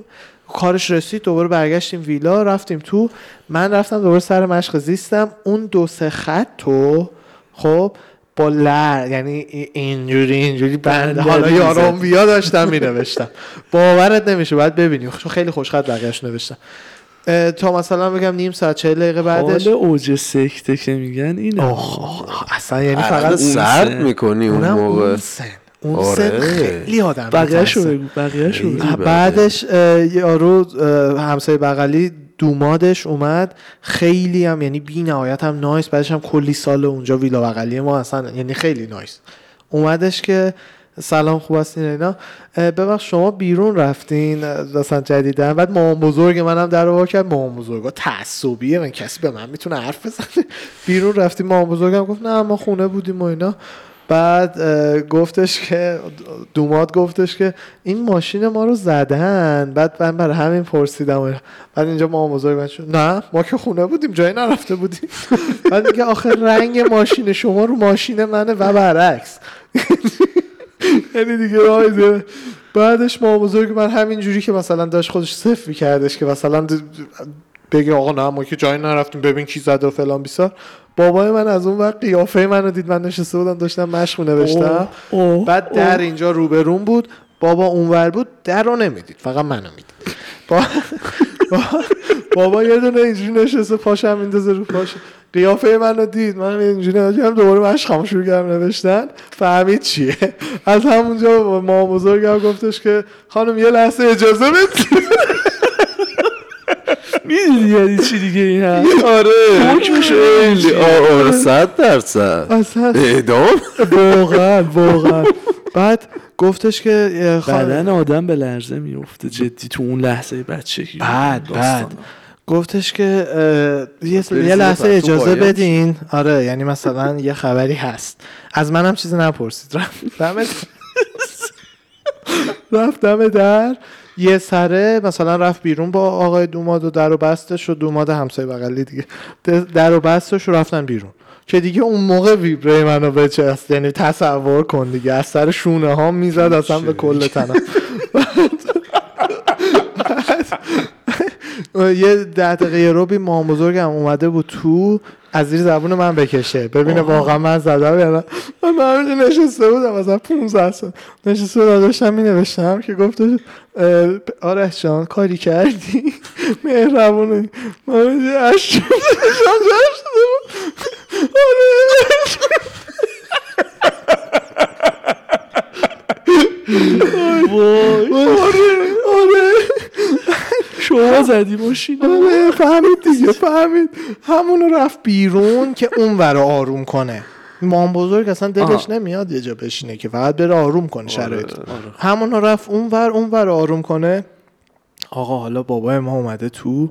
کارش رسید دوباره برگشتیم ویلا رفتیم تو. من رفتم دوباره سر مشق زیستم. اون دو سه خط تو خب با لر یعنی ای- اینجوری اینجوری بند بنده حالا. یارم بیا داشتم می نوشتم باورت نمیشه باید ببینیم چون خیلی خوش خط بقیه‌اش نوشتم تا مثلا بگم نیم ساعت چهل دقیقه بعدش حال اوج سکته که میگن آخ، اصلا یعنی فقط فقط سرد. می‌کنی اون موقع اون سن اون آره. سن خیلی آدم بقیه شو می‌ترسه. بگو بقیه شو بعدش یارو همسایه بغلی دومادش اومد. خیلی هم یعنی بی نهایت هم نایس. بعدش هم کلی سال اونجا ویلا بغلی ما اصلا یعنی خیلی نایس. اومدش که سلام خوب هستین اینا. ببخش شما بیرون رفتین مثلا جدیدن بعد مامان بزرگ منم در رو کرد. مامان بزرگا تعصبیه. من کسی به من می‌تونه حرف بزنه؟ بیرون رفتیم. مامان بزرگم گفت نه ما خونه بودیم و اینا. بعد گفتش که دوماد گفتش که این ماشین ما رو زدن بعد من برای همین پرسیدم. بعد اینجا ما بزرگ من شد نه ما که خونه بودیم جایی نرفته بودیم بعد میگه آخه رنگ ماشین شما رو ماشین منه و برعکس یعنی دیگه راه زیاده. بعدش ما بزرگ من همین جوری که مثلا داشت خودش صفر میکردش که مثلا بگه آقا نه ما که جایی نرفتیم ببین کی زده و فلان بیسار. بابای من از اون وقت قیافه منو دید من نشسته بودم داشتم مشق نوشتم بعد در. اینجا روبرون بود. بابا اونور بود در رو نمی‌دید فقط منو می‌دید. با... با- بابا یه دونه اینجوری نشسته پاشم میندازه رو پاش. قیافه منو دید من اینجوری نگم دوباره مشقمو شروع کردم نوشتن. فهمید چیه؟ از همونجا ما بزرگم گفتش که خانم یه لحظه اجازه بدید. می‌دونی یعنی چی دیگه این هم آره. حکمش خیلی. آه، آره صد درصد. اصلا اعدام؟ واقعا واقعا. بعد گفتش که خانم بدن آدم به لرزه میفته جدی تو اون لحظه بچگی. بعد. بعد. گفتش که یه, لحظه اجازه بدین. آره یعنی مثلا یه خبری هست. از منم چیزی نپرسید. رفتم رفتم در. یه سره مثلا رفت بیرون با آقای دوماد و در و بستش و دوماد همسایه بغلی دیگه. در و بستش و رفتن بیرون. که دیگه اون موقع ویبره منو بچست یعنی تصور کن دیگه. از سر شونه ها می‌زد اصلا به کل تنم. یه ده دقیقه یه روبی مام بزرگم اومده بود تو از زیر زبون من بکشه. ببینه واقعا من زدم یا نه. من همینجا نشسته بودم مثلا 15 سال. نشسته بودم داشتم می نوشتم که گفتش اه، آرش جان کاری کردی؟ مهربونه من شدم شده بود وای آره آره شما زدی ماشین آره فهمید دیگه فهمید. همونو رفت بیرون که اون ور آروم کنه. مام بزرگ اصلا دلش آها. نمیاد یه جا بشینه که فقط بره آروم کنه شرایط. آره. همونو رفت اون ور اون ور آروم کنه. آقا حالا بابای ما اومده تو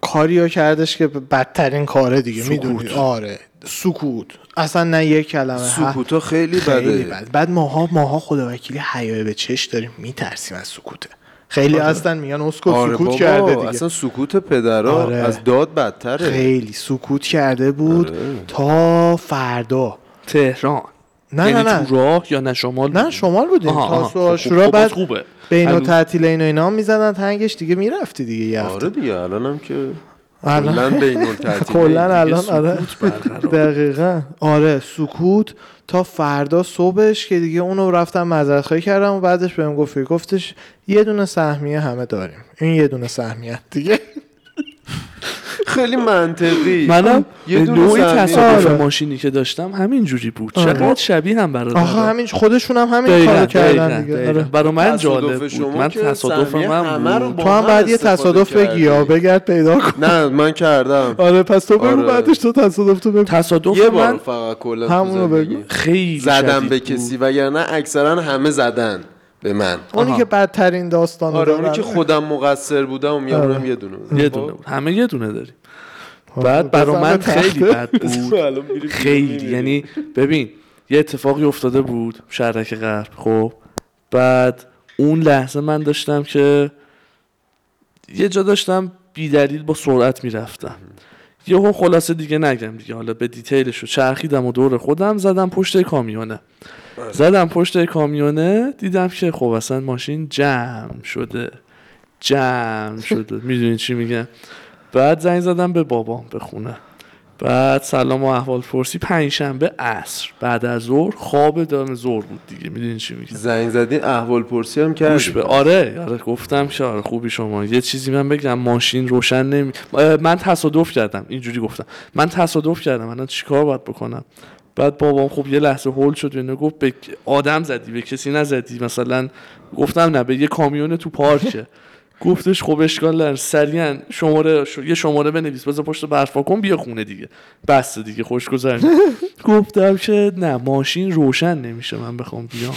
کاریو کردش که بدترین کاره دیگه می‌دونی؟ آره. سکوت. اصلا نه یک کلمه سکوتا خیلی خیلی بده. بد. بعد ماها ماها خدا وکیلی حیای به چش داریم میترسیم از سکوته. خیلی هستن میگن اسکو آره سکوت بابا کرده دیگه. اصلا سکوت پدرها آره. از داد بدتره. خیلی سکوت کرده بود آره. تا فردا. تهران. نه نه یعنی نه تو راه یا نه شمال نه شمال بودیم. تا خب، سو خب، آشورا خب، بعد خوبه. بین و تعطیل این و اینا می‌زدن تنگش دیگه می‌رفتی دیگه یه آره هفته. دیگه الانم که الان- کلا الان آره. دقیقا. آره سکوت تا فردا صبحش که دیگه اونو رفتم معذرت خواهی کردم و بعدش بهم گفت گفتش یه دونه سهمیه همه داریم. این یه دونه سهمیه دیگه. خیلی منطقی منم یه نوعی. تصادف آره. ماشینی که داشتم همین جوری بود آره. چقدر شبیه هم برادر آخه همین خودشون هم همین کارو کردن دیگه آره. برای من جالب بود من که تصادف سهمیه همه من رو بود با تو هم هم بعد یه تصادف. بگی یا بگرد پیدا کن نه من کردم آره پس تو بگو آره. بعدش تو تصادف تو بگو تصادف یه بار من فقط کلا همونو. بگو. خیلی زدم به. کسی وگرنه اکثرا همه زدن به من اونی آها. که بدترین داستان آره اونی که خودم مقصر بودم و میگم آره. یه دونه بود. یه خب. دونه بود همه یه دونه داریم بعد برا بزن من. خیلی بد بود خیلی. یعنی ببین یه اتفاقی افتاده بود شهرک غرب خب بعد اون لحظه من داشتم که یه جا داشتم بیدلیل با سرعت می‌رفتم یهو خلاصه دیگه نگم دیگه حالا به دیتیلش رو چرخیدم و دور خودم زدم پشت کامیونه زدم پشت کامیونه دیدم که خب اصلا ماشین جمع شده. جمع شده. می‌دونی چی میگم؟ بعد زنگ زدم به بابام به خونه. بعد سلام و احوال پرسی. پنجشنبه عصر. بعد از ظهر خواب دام ظهر بود دیگه. می‌دونی چی میگم؟ زنگ زدین احوال پرسی هم گوش کردی به. آره آره. گفتم که آره خوبی شما. یه چیزی من بگم ماشین روشن نمی من تصادف کردم. اینجوری گفتم. من تصادف کردم. الان چیکار باید بکنم؟ بعد بابام خب یه لحظه هول شد و گفت به آدم زدی به کسی نزدی. مثلا گفتم نه به یه کامیون تو پارکه. گفتش خب اشکال نداره. سریعا شماره ش... یه شماره بنویس بذار پشت برفا کن بیا خونه دیگه. بس دیگه خوش گذرنی گفتم که نه ماشین روشن نمیشه من بخوام بیام.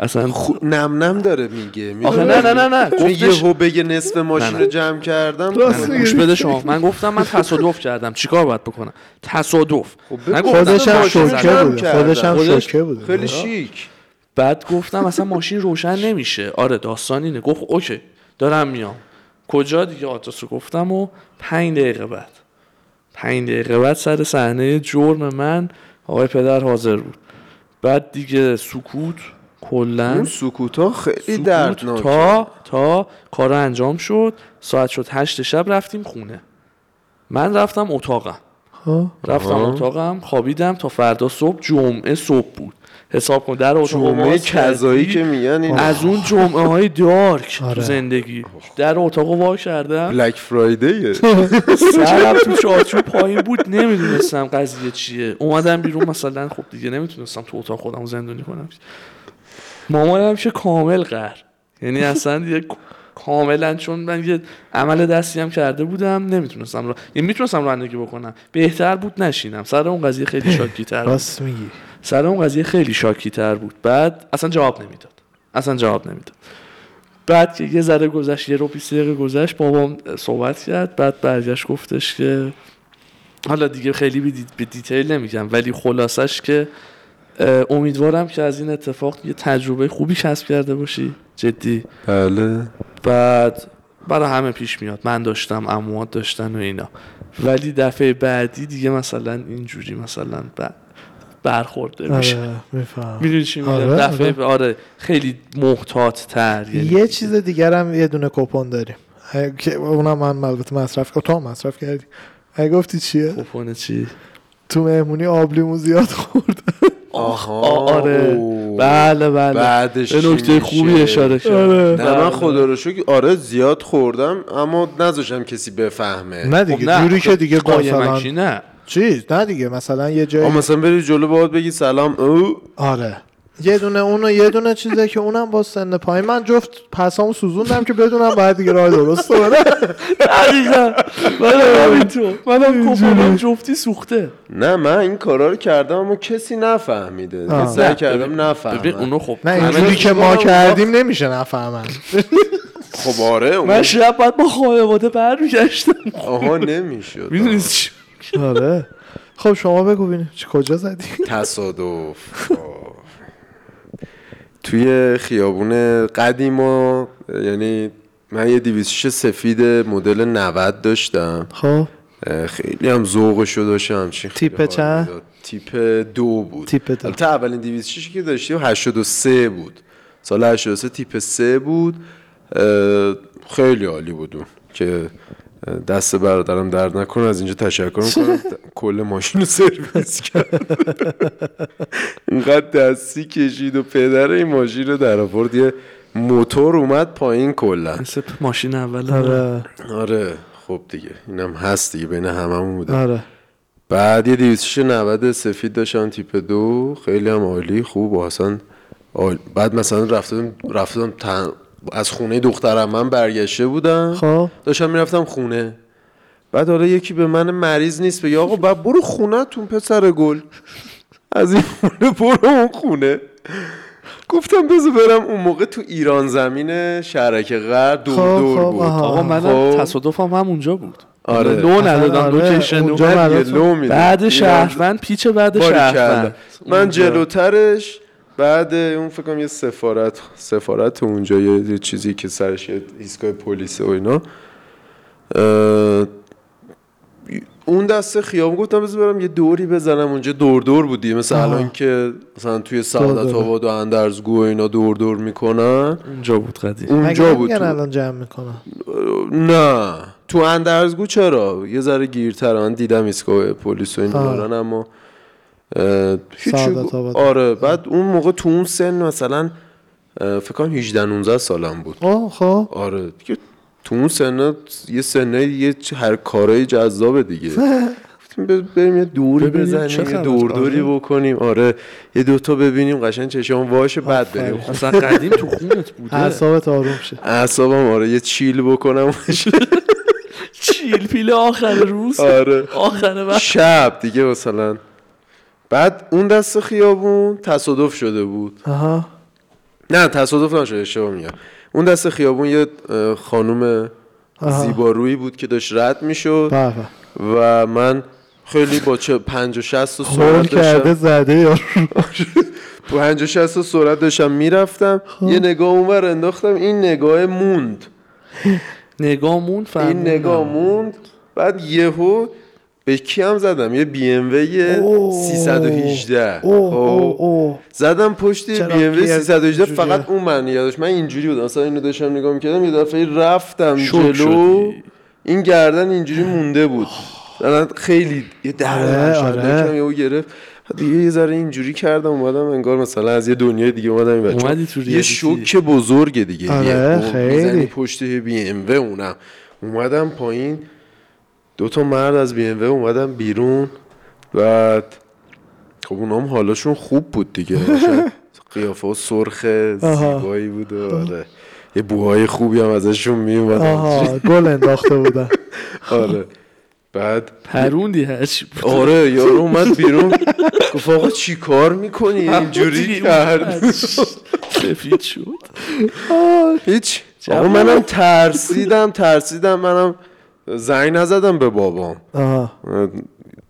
اصلا خو... نم نم داره میگه. آخه نه نه نه نه. چون یهو بگه نصف ماشین رو. جمع کردم. گوش بده شما. من گفتم من تصادف کردم. چیکار باید بکنم؟ تصادف. خب. خودش هم شوکه کردم. خودش هم شوکه بوده. خیلی شیک. بعد گفتم اصلا ماشین روشن نمیشه. آره داستان اینه. گفت اوکی دارم میام. کجا دیگه آدرس رو گفتم و پنج دقیقه بعد. پنج دقیقه بعد سر صحنه جرم من آقای پدر حاضر بود. بعد دیگه سکوت کلا اون سکوت ها خیلی سکوت دردناکه. تا تا کار انجام شد. ساعت شد هشت شب رفتیم خونه. من رفتم اتاقم. خب. رفتم آها. اتاقم خوابیدم تا فردا صبح. جمعه صبح بود. حساب کن در اتاق جمعه باز کذایی کردی. که میگن این از اون جمعه های دارک تو آره. زندگی. در اتاق وا کردم. بلک فرایدیه سرم تو چارچوب پایین بود. نمی‌دونستم قضیه چیه. اومدم بیرون مثلا خب دیگه نمی‌تونستم تو اتاق خودم زندانی کنم. مامانم که کامل قهر. یعنی اصلا دیگه کاملا چون من یه عمل دستی هم کرده بودم نمی‌تونستم را یعنی می‌تونستم رانندگی بکنم. بهتر بود نشینم. سر اون قضیه خیلی شاکی تر بود. راست میگی. سر اون قضیه خیلی شاکی تر بود. بعد اصلا جواب نمی‌داد. اصلا جواب نمی‌داد. بعد که یه ذره گذشت یه رو 20 دقیقه گذشت بابام صحبت کرد. بعد برگشت گفتش که حالا دیگه خیلی به, دی- به دیتیل نمیگم ولی خلاصش که امیدوارم که از این اتفاق یه تجربه خوبی کسب کرده باشی. جدی. بله. بعد برای همه پیش میاد. من داشتم اموات داشتن و اینا. ولی دفعه بعدی دیگه مثلا اینجوری مثلا ب- برخورده میشه. آره میفهم. می‌دونی چی میگم؟ آره، دفعه آره. خیلی محتاط تر یعنی یه چیز دیگر هم یه دونه کپون داریم. که اونم من البته مصرف تو مصرف کردی. اگه گفتی چیه؟ کپون چی؟ تو مهمونی آبلیمو زیاد خورد. آها. آره. بله بله. بعدش به نکته؟ خوبی اشاره کرد آره. نه من بله. خدا رو شکر. آره زیاد خوردم اما نذاشتم کسی بفهمه. نه خب دیگه جوری که دیگه مثلا قایمکی نه. چیز نه دیگه مثلا یه جای آه مثلا بری جلو باید بگی سلام او. آره. یه دونه اونو یه دونه چیزه که اونم با سن پایین. من جفت پسامو سوزوندم که بدونم باید دیگه راه درست بره دقیقا. منم همینطور منم کپونم جفتی سوخته. نه من این کارا رو کردم اما کسی نفهمیده. سعی کردم ببین نفهمم اونو خب نه اینجوری که ما کردیم نمیشه نفهمن. خب آره من شب باید با خانواده برمیگشتم. آها نمی‌شد. می‌دونی چی؟ آره. خب شما بگو ببینیم چی- کجا زدی؟ تصادف. آه. توی خیابون قدیما یعنی من یه دیویسش سفید مدل 90 داشتم. خب. خیلی هم ذوقشو همچین خیلی تیپ چند؟ تیپ دو بود. تیپ دو. البته اولین دیویسشی که داشتیم 83 بود. سال 83 تیپ 3 بود. خیلی عالی بود اون که دست برادرم درد نکنه از اینجا تشکر می‌کنم. کل ماشین رو سرویس کرد. اینقدر دستی کشید و پدر این ماشین رو در آورد. یه موتور اومد پایین کلا. مثل ماشین اول آره. آره خب دیگه. اینم هست دیگه بین هممون بوده. آره. بعد یه 290 سفید داشتن تیپ دو. خیلی هم عالی خوب و اصلا عالی. بعد مثلا رفتم رفتم تن- از خونه دخترم من برگشته بودم خب داشتم می‌رفتم خونه بعد حالا یکی به من مریض نیست بگه آقا بعد برو خونه تون پسر گل از این خونه برو اون خونه گفتم بذار برم اون موقع تو ایران زمین شهرک غرب دور خب، دور خب، بود آها. آقا منم خب. تصادفم هم اونجا بود آره. لو ندادم آره، location اونجا لو. بعد ایران- شهروند پیچ بعد. شهروند من. جلوترش بعد اون فکر کنم یه سفارت سفارت اونجا یه چیزی که سرش یه ایستگاه پلیس و اینا اون دسته خیابون گفتم بذار برم یه دوری بزنم اونجا دور دور بودی مثل آها. الان که مثلا توی سعادت. آباد و اندرزگو و اینا دور دور می‌کنن اونجا بود قدیم اونجا بود تو. الان جمع می‌کنن نه تو اندرزگو چرا یه ذره گیرتر من دیدم ایستگاه پلیس و این آه. دارن اما آباد. آره بعد اون موقع تو اون سن مثلا فکر کنم 18 19 سالم بود. اوه خب. آره دیگه تو اون سن یه سنه یه چه- هر کارهای جذابه دیگه. بریم یه دوری بزنیم یه. دور دوری آره. بکنیم. آره یه دوتا ببینیم قشنگ چشم واشه بعد. بریم اصلا قدیم تو خونت بوده. اعصابت آروم شه. اعصابم آره یه چیل بکنم. چیل پیل آخر روز. آره. آخر وقت. شب دیگه مثلا. بعد اون دست خیابون تصادف شده بود. آها. نه تصادف نشده اشتباه میگم. اون دست خیابون یه خانم. زیبارویی بود که داشت رد می‌شد و من خیلی با چه پنج و شست و سرعت کرده داشتم. زده یا پنج و شست و سرعت داشتم می‌رفتم. خب. یه نگاه اونور انداختم این نگاه موند. نگامون این فهمون نگاه موند. بعد یهو به کی هم زدم؟ یه بی ام وی اوه. 318 اوه اوه خب. اوه. زدم پشت بی ام وی گیر 318 اینجوریه؟ فقط اون من یادش. من اینجوری بودم. مثلا اینو داشتم نگاه می‌کردم یه دفعه رفتم جلو. شدی. این گردن اینجوری مونده بود. مثلا خیلی یه آره، در آره. یهو گرفت. دیگه یه ذره اینجوری کردم اومدم انگار مثلا از یه دنیای دیگه اومدم این بچه اومدی تو یه. شوک بزرگ دیگه. آره، خیلی. پشت بی ام و اونم. اومدم پایین. دو تا مرد از بی ام و اومدم بیرون بعد خب اونام حالاشون خوب بود دیگه. قیافه و سرخ. زیبایی بود و آره. یه بوهای خوبی هم ازشون میومد آها گل انداخته بودن. آره. بعد پروندی هرچی بود آره یارو اومد بیرون. گفت آقا چی کار می‌کنی؟ اینجوری کرد. سفید شد. هیچ. آقا منم ترسیدم ترسیدم منم زنگ نزدم به بابام آها.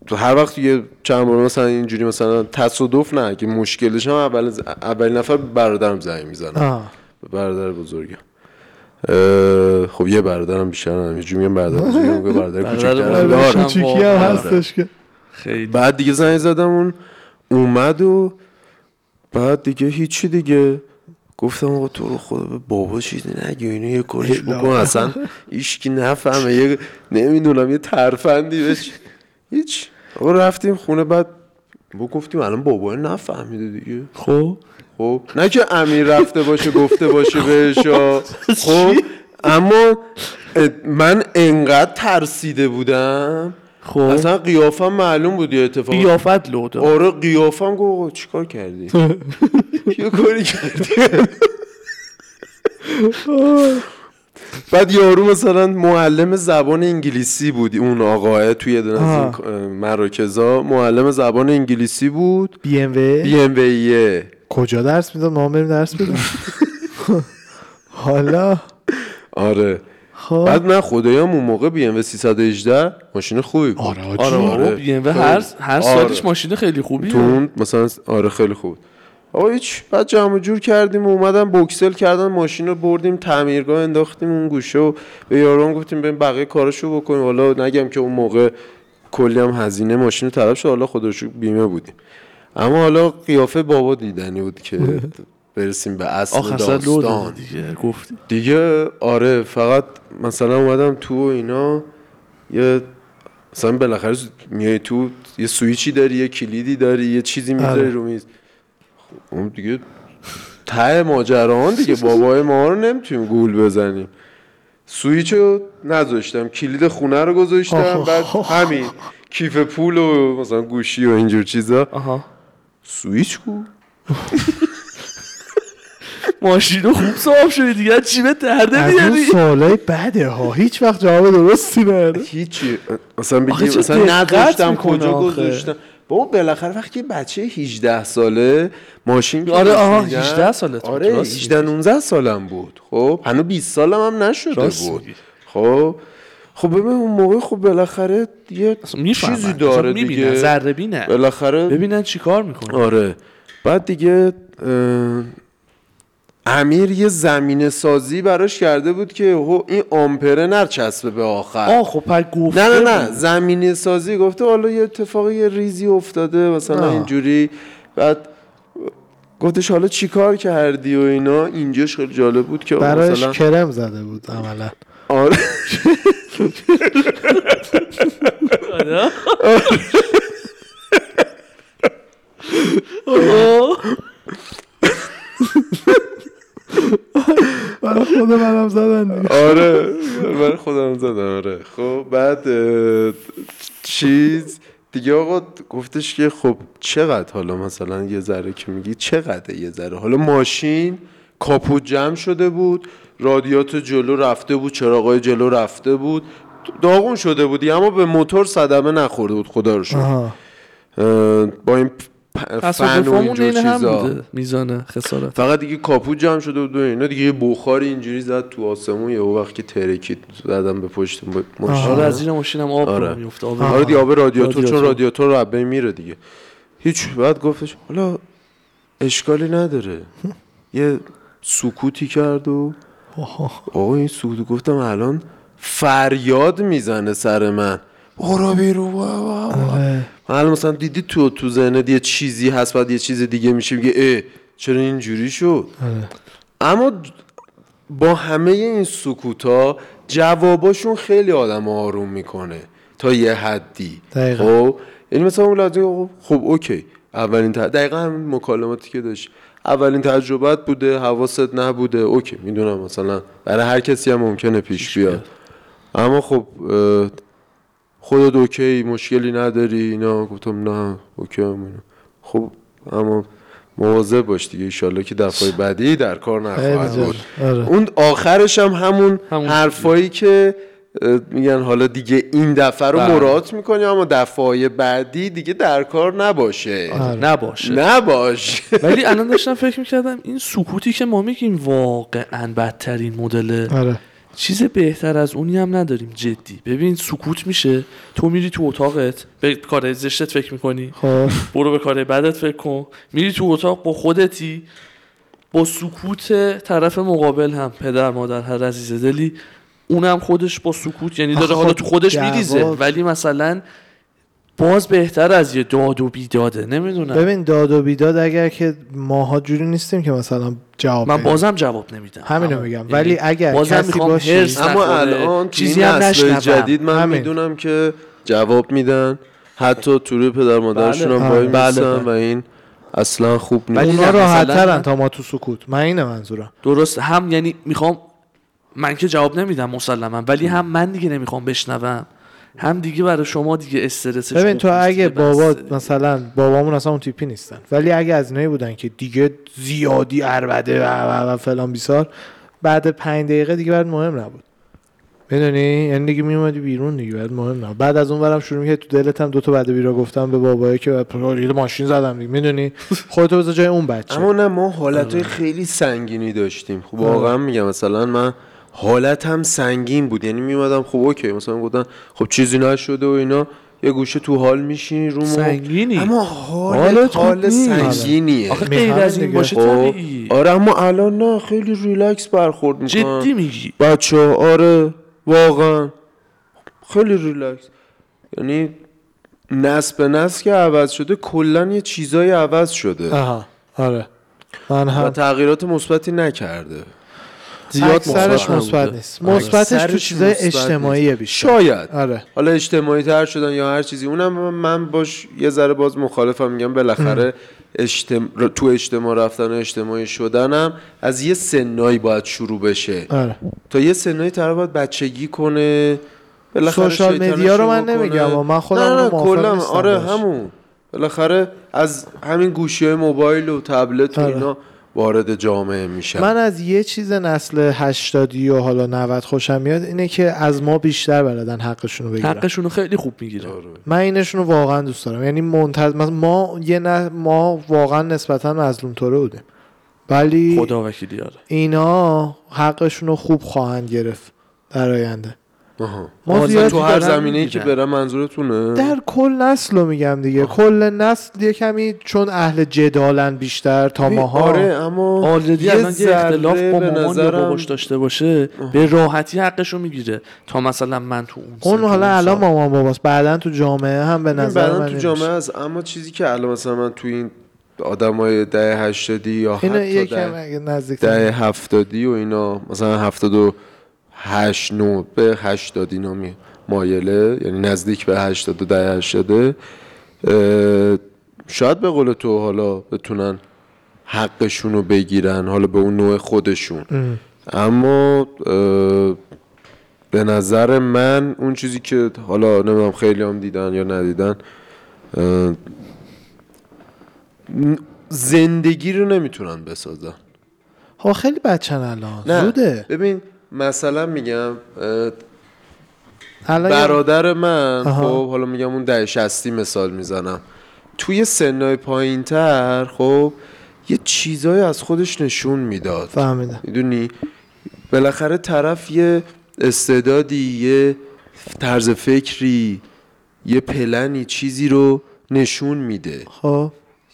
تو هر وقت یه چند بار مثلا اینجوری مثلا تصادف نه که مشکلش هم اول اولین نفر برادرم زنگ به برادر بزرگم. اه، خب یه برادرم بیشتر ندارم یه جوری میگم برادر بزرگم میگم برادر بزرگم. دارم. هم کوچیکی هم واقعا. هستش که. خیلی. بعد دیگه زنگ زدم اون اومد و بعد دیگه هیچی دیگه. گفتم آقا تو رو خدا به بابا چیزی نگی اینو یه کارش بکن اصلا ایشکی نفهمه یه نمی‌دونم یه ترفندی بهش. هیچ. آقا رفتیم خونه بعد با گفتیم الان بابا نفهمیده دیگه. خب. خب نه که امیر رفته باشه گفته باشه بهش. خب اما من انقدر ترسیده بودم خب. اصلا قیافم معلوم بود یه اتفاق. قیافت لو داد آره قیافم گفت چیکار کردی؟ یه کاری کردی؟ بعد یارو مثلا معلم زبان انگلیسی بود اون آقاه توی دونه از این مراکزا. معلم زبان انگلیسی بود. بی ام وی؟ بی ام ویه کجا درس می‌داد ما بریم درس بدیم حالا؟ آره. خب بعد من خدایم اون موقع بی ام 318 ماشین خوبی بود. آره آره آره. بابا بی ام هر هر آره. سالش ماشین خیلی خوبیه. تو اون مثلا آره خیلی خوب. آقا هیچ بعد جمع و جور کردیم و اومدم بوکسل کردن ماشین رو بردیم تعمیرگاه انداختیم اون گوشه و به یارو گفتیم بریم بقیه کاراشو بکنیم. حالا نگم که اون موقع کلی هم هزینه ماشین رو طرف شد. حالا خودش بیمه بودیم. اما حالا قیافه بابا دیدنی بود که برسیم به اصل لو داستان. دیگه گفتی. دیگه آره فقط مثلا اومدم تو و اینا یه مثلا بالاخره میای تو یه سویچی داری یه کلیدی داری یه چیزی می‌ذاری آره. رو میز. خب، اون دیگه ته ماجران دیگه بابای ما رو نمی‌تونیم گول بزنیم. سویچ رو نذاشتم کلید خونه رو گذاشتم. بعد همین کیف پول و مثلا گوشی و اینجور چیزا. آها. سویچ کو؟ ماشین رو خوب صاف شدی دیگه چی به درده از اون میاری سوالای بده ها هیچ وقت جواب درستی نده هیچی. مثلا بگی مثلا نداشتم کجا. گذاشتم. بابا بالاخره وقتی بچه 18 ساله ماشین آره، آها، میدن- 18 سالت بود، آره راست 18 19 سالم بود. خب هنوز 20 سالم هم نشده بود. خب خب ببین اون موقع خب بالاخره یه چیزی داره دیگه. ذره بینه بالاخره ببینن چی کار می‌کنه آره. بعد دیگه امیر یه زمینه سازی براش کرده بود که هو این آمپره نرچسبه به آخر آه خب پر گفته نه نه نه بود. زمینی سازی گفته حالا یه اتفاقی یه ریزی افتاده مثلا آه. اینجوری بعد گفتش حالا چیکار کردی و اینا اینجاش خیلی جالب بود که براش مثلا کرم زده بود عملا آره آره. آه. برای خود منم زدن. آره من خودم زدم آره. خب بعد چیز دیگه آقا گفتش که خب چقدر حالا مثلا یه ذره که میگی چقدر یه ذره؟ حالا ماشین کاپوت جمع شده بود رادیات جلو رفته بود چراغای جلو رفته بود داغون شده بودی اما به موتور صدمه نخورده بود خدا رو اه، با این فن و اینجور چیزا. میزان خسارت. فقط دیگه کاپوت جمع شده بود و اینا. دیگه یه بخاری اینجوری زد تو آسمون یه وقت که ترکید زدم به پشت ماشین. آره از زیر ماشینم آب آره. میفته آب آره دیگه آب رادیاتور. چون رادیاتور. رادیاتور رو عبه میره دیگه. هیچ بعد گفتش حالا اشکالی نداره. یه سکوتی کرد و آقا این سکوت گفتم الان فریاد می‌زنه سر من. برو بیرون بابا آره. من الان مثلا دیدی تو تو ذهنت یه چیزی هست بعد یه چیز دیگه میشه میگه اه چرا اینجوری شد؟ آره. اما با همه این سکوتا جواباشون خیلی آدم آروم می‌کنه تا یه حدی. دقیقا. خب؟ یعنی مثلا اون لحظه خب, خب اوکی. اولین ت... دقیقا همین مکالماتی که داشت. اولین تجربت بوده حواست نبوده. okay می‌دونم مثلا برای هر کسی هم ممکنه پیش بیاد. اما خب خودت okay مشکلی نداری اینا گفتم نه okay هم اینا. خب اما مواظب باش دیگه ایشالله که دفعه بعدی در کار نخواهد بود. آره. اون آخرش هم همون, همون حرفایی که میگن حالا دیگه این دفعه رو بله. مراد می‌کنی اما دفعه بعدی دیگه در کار نباشه آره. نباشه نباش ولی الان داشتم فکر می‌کردم این سکوتی که ما میگیم واقعا بدترین مدل آره چیز بهتر از اونی هم نداریم جدی. ببین سکوت میشه. تو میری تو اتاقت به کار زشتت فکر می‌کنی. خب. برو به کار بدت فکر کن. میری تو اتاق با خودتی. با سکوت طرف مقابل هم پدر مادر هر عزیز دلی. اونم خودش با سکوت یعنی داره حالا خب تو خودش میریزه. ولی مثلا باز بهتر از یه داد و بیداده نمی‌دونم ببین داد و بیداد اگر که ماها جوری نیستیم که مثلا جواب من. بازم جواب نمیدم همینو همون. میگم. یعنی ولی اگر بازم کسی باشه- اما. الان چیزی هم نسل نشنوم جدید من همین. می‌دونم که جواب میدن حتی تو روی پدر مادرشون بله. هم بله، بله. و این اصلا خوب نیست ولی اونا راحت ترن تا ما تو سکوت من اینه منظورم درست هم یعنی می‌خوام من که جواب نمیدم مسلما ولی هم من دیگه نمی‌خوام بشنوم هم دیگه برای شما دیگه استرسش ببین تو اگه بابا. مثلا بابامون اصلا اون تیپی نیستن. ولی اگه از اینایی بودن که دیگه زیادی عربده و, و, و فلان بیسار بعد پنج دقیقه دیگه برات مهم نبود. می‌دونی؟ یعنی دیگه میومدی بیرون دیگه بعد مهم نبود. بعد از اون برم شروع می‌کرد تو دلت هم دو تا بعد بیرا گفتم به بابایی که بعد ماشین زدم دیگه. می‌دونی؟ خودتو بذار جای اون بچه. اما نه ما حالت خیلی سنگینی داشتیم. خب واقعا میگم مثلا من حالت هم سنگین بود. یعنی میومدم خب okay مثلا گفتن خب چیزی نشده و اینا یه گوشه تو حال میشینی رو. سنگینی؟ اما حالت حال. سنگینیه. آخه غیر از این. باشه خب طبیعی آره اما الان نه خیلی ریلکس برخورد می‌کنن جدی میگی؟ بچه آره واقعا. خیلی ریلکس. یعنی نسل به نسل که عوض شده کلا یه چیزای عوض شده. آها آره. من و هم تغییرات مثبتی نکرده. زیاد اکثرش مثبت. نیست مثبتش تو چیزای اجتماعی. بیشتر شاید آره حالا اجتماعی تر شدن یا هر چیزی اونم من باش یه ذره باز مخالفم میگم بالاخره اجتم... تو اجتماع رفتن و اجتماعی شدنم از یه سنایی باید شروع بشه آره تا یه سنایی طرف باید بچگی کنه بالاخره سوشال مدیا رو من. نمیگم من خودم نه نه کلا آره. همون بالاخره از همین گوشی های موبایل و تبلت و آره. اینا وارد جامعه میشن من از یه چیز نسل 80 و حالا 90 خوشم میاد اینه که از ما بیشتر بلدن حقشون رو بگیرن. حقشون رو خیلی خوب می‌گیره آره. من اینشون رو واقعا دوست دارم. یعنی منتظر ما یه نه ما واقعا نسبتا مظلوم طوره بودیم. ولی خدا وکیلی آره. اینا حقشون رو خوب خواهند گرفت در آینده. ما زیاد تو هر زمینه ای که. برم منظورتونه؟ در کل نسل رو میگم دیگه. کل نسل یه کمی چون اهل جدالن بیشتر تا ماها. آره اما آلردی یه الان یه اختلاف با به مامان یا باباش داشته باشه به راحتی حقشو می‌گیره تا مثلا من تو اون اون حالا الان. مامان باباست. بعدا تو جامعه هم به نظر بعداً من تو جامعه. هست اما چیزی که الان مثلا من تو این آدمای ده هشتادی یا حتی ده, ده هفتادی و اینا مثلا هفتاد و هشت نو به هشتادی اینا می مایله یعنی نزدیک به هشتاد و ده هشتاده. اه، شاید به قول تو حالا بتونن حقشون رو بگیرن حالا به اون نوع خودشون. ام. اما به نظر من اون چیزی که حالا نمی‌دونم خیلی هم دیدن یا ندیدن زندگی رو نمی‌تونن بسازن. ها خیلی بچن الان. زوده. ببین مثلا میگم برادر من. خب حالا میگم اون ده شستی مثال می‌زنم. توی سنای پایین تر خب یه چیزایی از خودش نشون می‌داد. فهمیدم. می‌دونی؟ بالاخره طرف یه استعدادی یه طرز فکری یه پلنی چیزی رو نشون میده. خب.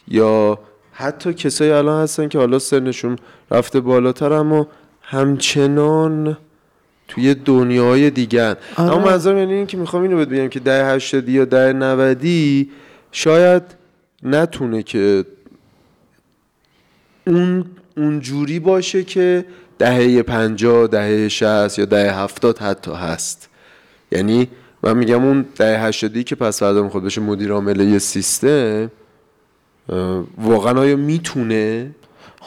یا حتی کسایی الان هستن که حالا سنشون رفته بالاتر اما همچنان توی دنیای دیگه آره. اما منظورم یعنی این که می‌خوام اینو بهت بگم که ده هشتادی یا ده نودی شاید نتونه که اون اونجوری باشه که دهه پنجاه دهه شست یا دهه هفتاد حتی هست یعنی من میگم اون دهه هشتادی که پس فردا می‌خواد بشه مدیر عامل یه سیستم واقعا آیا می‌تونه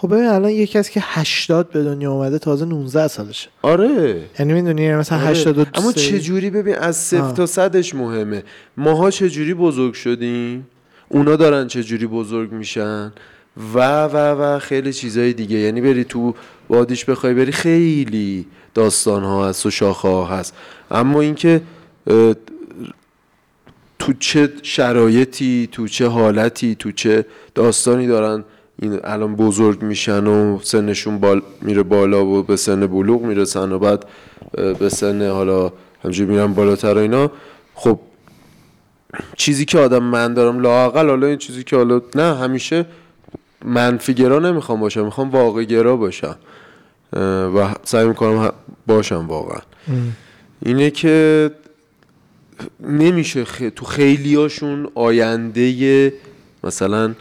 خب ببین الان یکی از که 80 به دنیا اومده تازه 19 سالشه. آره. یعنی می‌دونی مثلا آره. 82 اما چه جوری ببین از صفر آه. تا صدش مهمه. ماها چه جوری بزرگ شدیم؟ اونا دارن چه جوری بزرگ میشن؟ و و و خیلی چیزای دیگه. یعنی بری تو وادیش بخوای بری خیلی داستان ها هست و شاخه ها هست. اما اینکه تو چه شرایطی تو چه حالتی تو چه داستانی دارن این الان بزرگ میشن و سنشون بال میره بالا و به سن بلوغ می‌رسن و بعد به سن حالا همجوری میرن بالاتر و اینا. خب چیزی که آدم من دارم لاقل حالا این چیزی که حالا نه همیشه منفی گرا نمی‌خوام باشم می‌خوام واقع گرا باشم. و سعی می‌کنم باشم واقعا. اینه که نمیشه خ... تو خیلیاشون آینده مثلا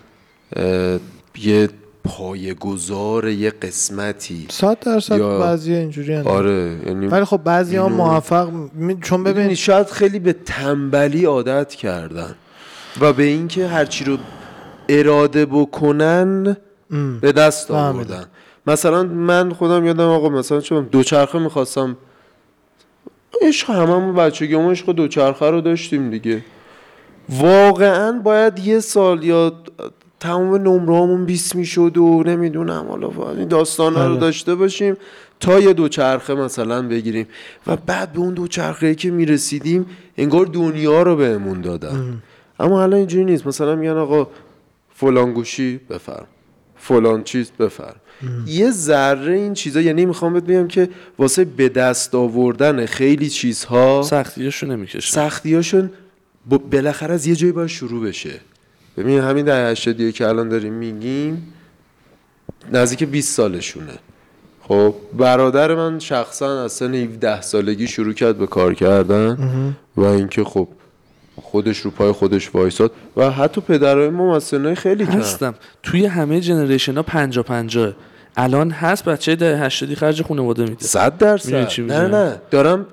یه پایه‌گذار یه قسمتی. صد درصد یا- بعضی اینجوری هن. آره یعنی ولی خب بعضی ها موفق می- چون ببینید شاید خیلی به تنبلی عادت کردن. و به اینکه هرچی رو اراده بکنن به دست. آوردن. مثلا من خودم یادم آقا مثلا چون دوچرخه می‌خواستم. عشق هممون بچگی همون عشق دوچرخه رو داشتیم دیگه. واقعا باید یه سال یا تمام نمرهامون 20 می‌شد و نمی‌دونم حالا این داستان رو بله. داشته باشیم تا یه دوچرخه مثلا بگیریم. و بعد به اون دوچرخه که می‌رسیدیم انگار دنیا رو بهمون دادن. اما الان اینجوری نیست. مثلا میگن آقا فلان گوشی بفرم. فلان چیز بفرم. یه ذره این چیزا یعنی می‌خوام بهت بگم که واسه به دست آوردن خیلی چیزها سختیاشو نمی‌کشه سختیاشون بالاخره از یه جایی باید شروع بشه. ببین همین در 80 که الان داریم میگیم نزدیک 20 سالشونه. خب برادر من شخصا از سن 17 سالگی شروع کرد به کار کردن و اینکه خب خودش رو پای خودش وایساد و حتی پدرای ما از سنهای خیلی کم. هستم. توی همه جنریشن ها پنجا پنجاه. الان هست بچه ده هشتادی خرج خانواده میده. صد می‌دونی درصد چی نه؟ نه دارم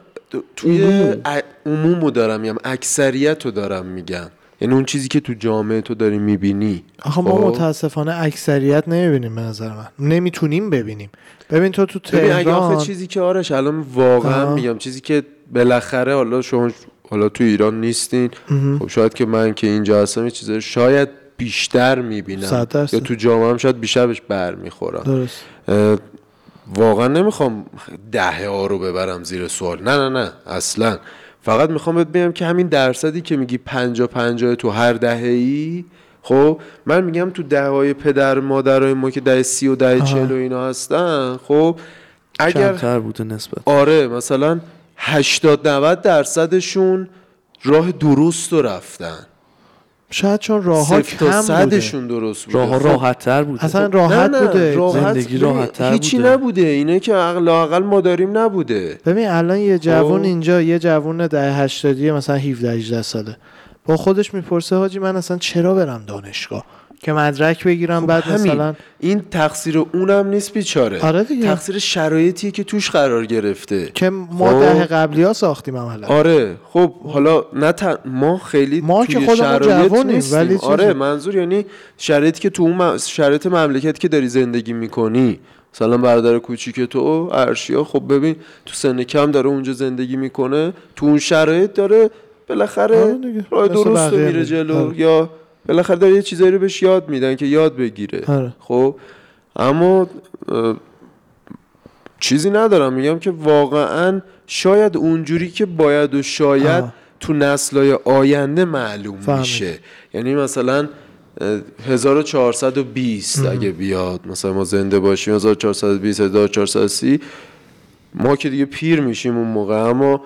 توی ا- عموم رو دارم میگم. اکثریت رو دارم میگم. یعنی اون چیزی که تو جامعه تو داری می‌بینی. آخه ما متاسفانه اکثریت نمی‌بینیم به نظر من. نمی‌تونیم ببینیم. ببین تو تو ببین اگه تهران آخه چیزی که آرش الان واقعا آه. میگم چیزی که بالاخره حالا شما حالا تو ایران نیستین. خب شاید که من که اینجا هستم یه چیزایی شاید بیشتر می‌بینم. یا تو جامعه هم شاید بیشتر بهش برمیخورم. درست. واقعا نمی‌خوام دهه ها رو ببرم زیر سوال. نه نه نه. اصلا. فقط می‌خوام بهت بگم که همین درصدی که میگی پنجا پنجا تو هر دهه ای خب من میگم تو دهه های پدر مادرای ما که دهه سی و دهه چهل و اینا هستن خب اگر کمتر بوده نسبت. آره مثلا 80 90 درصدشون راه درست رو رفتن. شاید چون راهها صفر تا کم بوده. صدشون درست بوده. راه خب، راحت تر بوده. اصلا نه راحت نه بوده. راحت زندگی ببین، راحت‌تر هیچی بوده. نبوده. اینه که لاقل ما داریم نبوده. ببین الان یه جوون خب. اینجا یه جوون ده هشتادی مثلا 17 18 ساله. با خودش می‌پرسه حاجی من اصلا چرا برم دانشگاه؟ که مدرک بگیرم خب بعد همین. مثلا این تقصیر اونم نیست بیچاره آره دیگه. تقصیر شرایطیه که توش قرار گرفته که ما خب. ده قبلی ها ساختیم عملا آره خب حالا نه ت- ما خیلی ما که خودمون نیستیم. ولی آره منظور یعنی شرایطی که تو اون م- شرایط مملکتی که داری زندگی می‌کنی مثلا برادر کوچیک تو ارشیا خب ببین تو سن کم داره اونجا زندگی می‌کنه تو اون شرایط داره بالاخره آره. راه درست میره. جلو آره. یا بالاخره داره یه چیزایی رو بهش یاد میدن که یاد بگیره آره. خب اما چیزی ندارم میگم که واقعا شاید اونجوری که باید و شاید آه. تو نسلای آینده معلوم فهمیدم. میشه یعنی مثلا اه، 1420 اگه بیاد مثلا ما زنده باشیم 1420 1430 ما که دیگه پیر میشیم اون موقع اما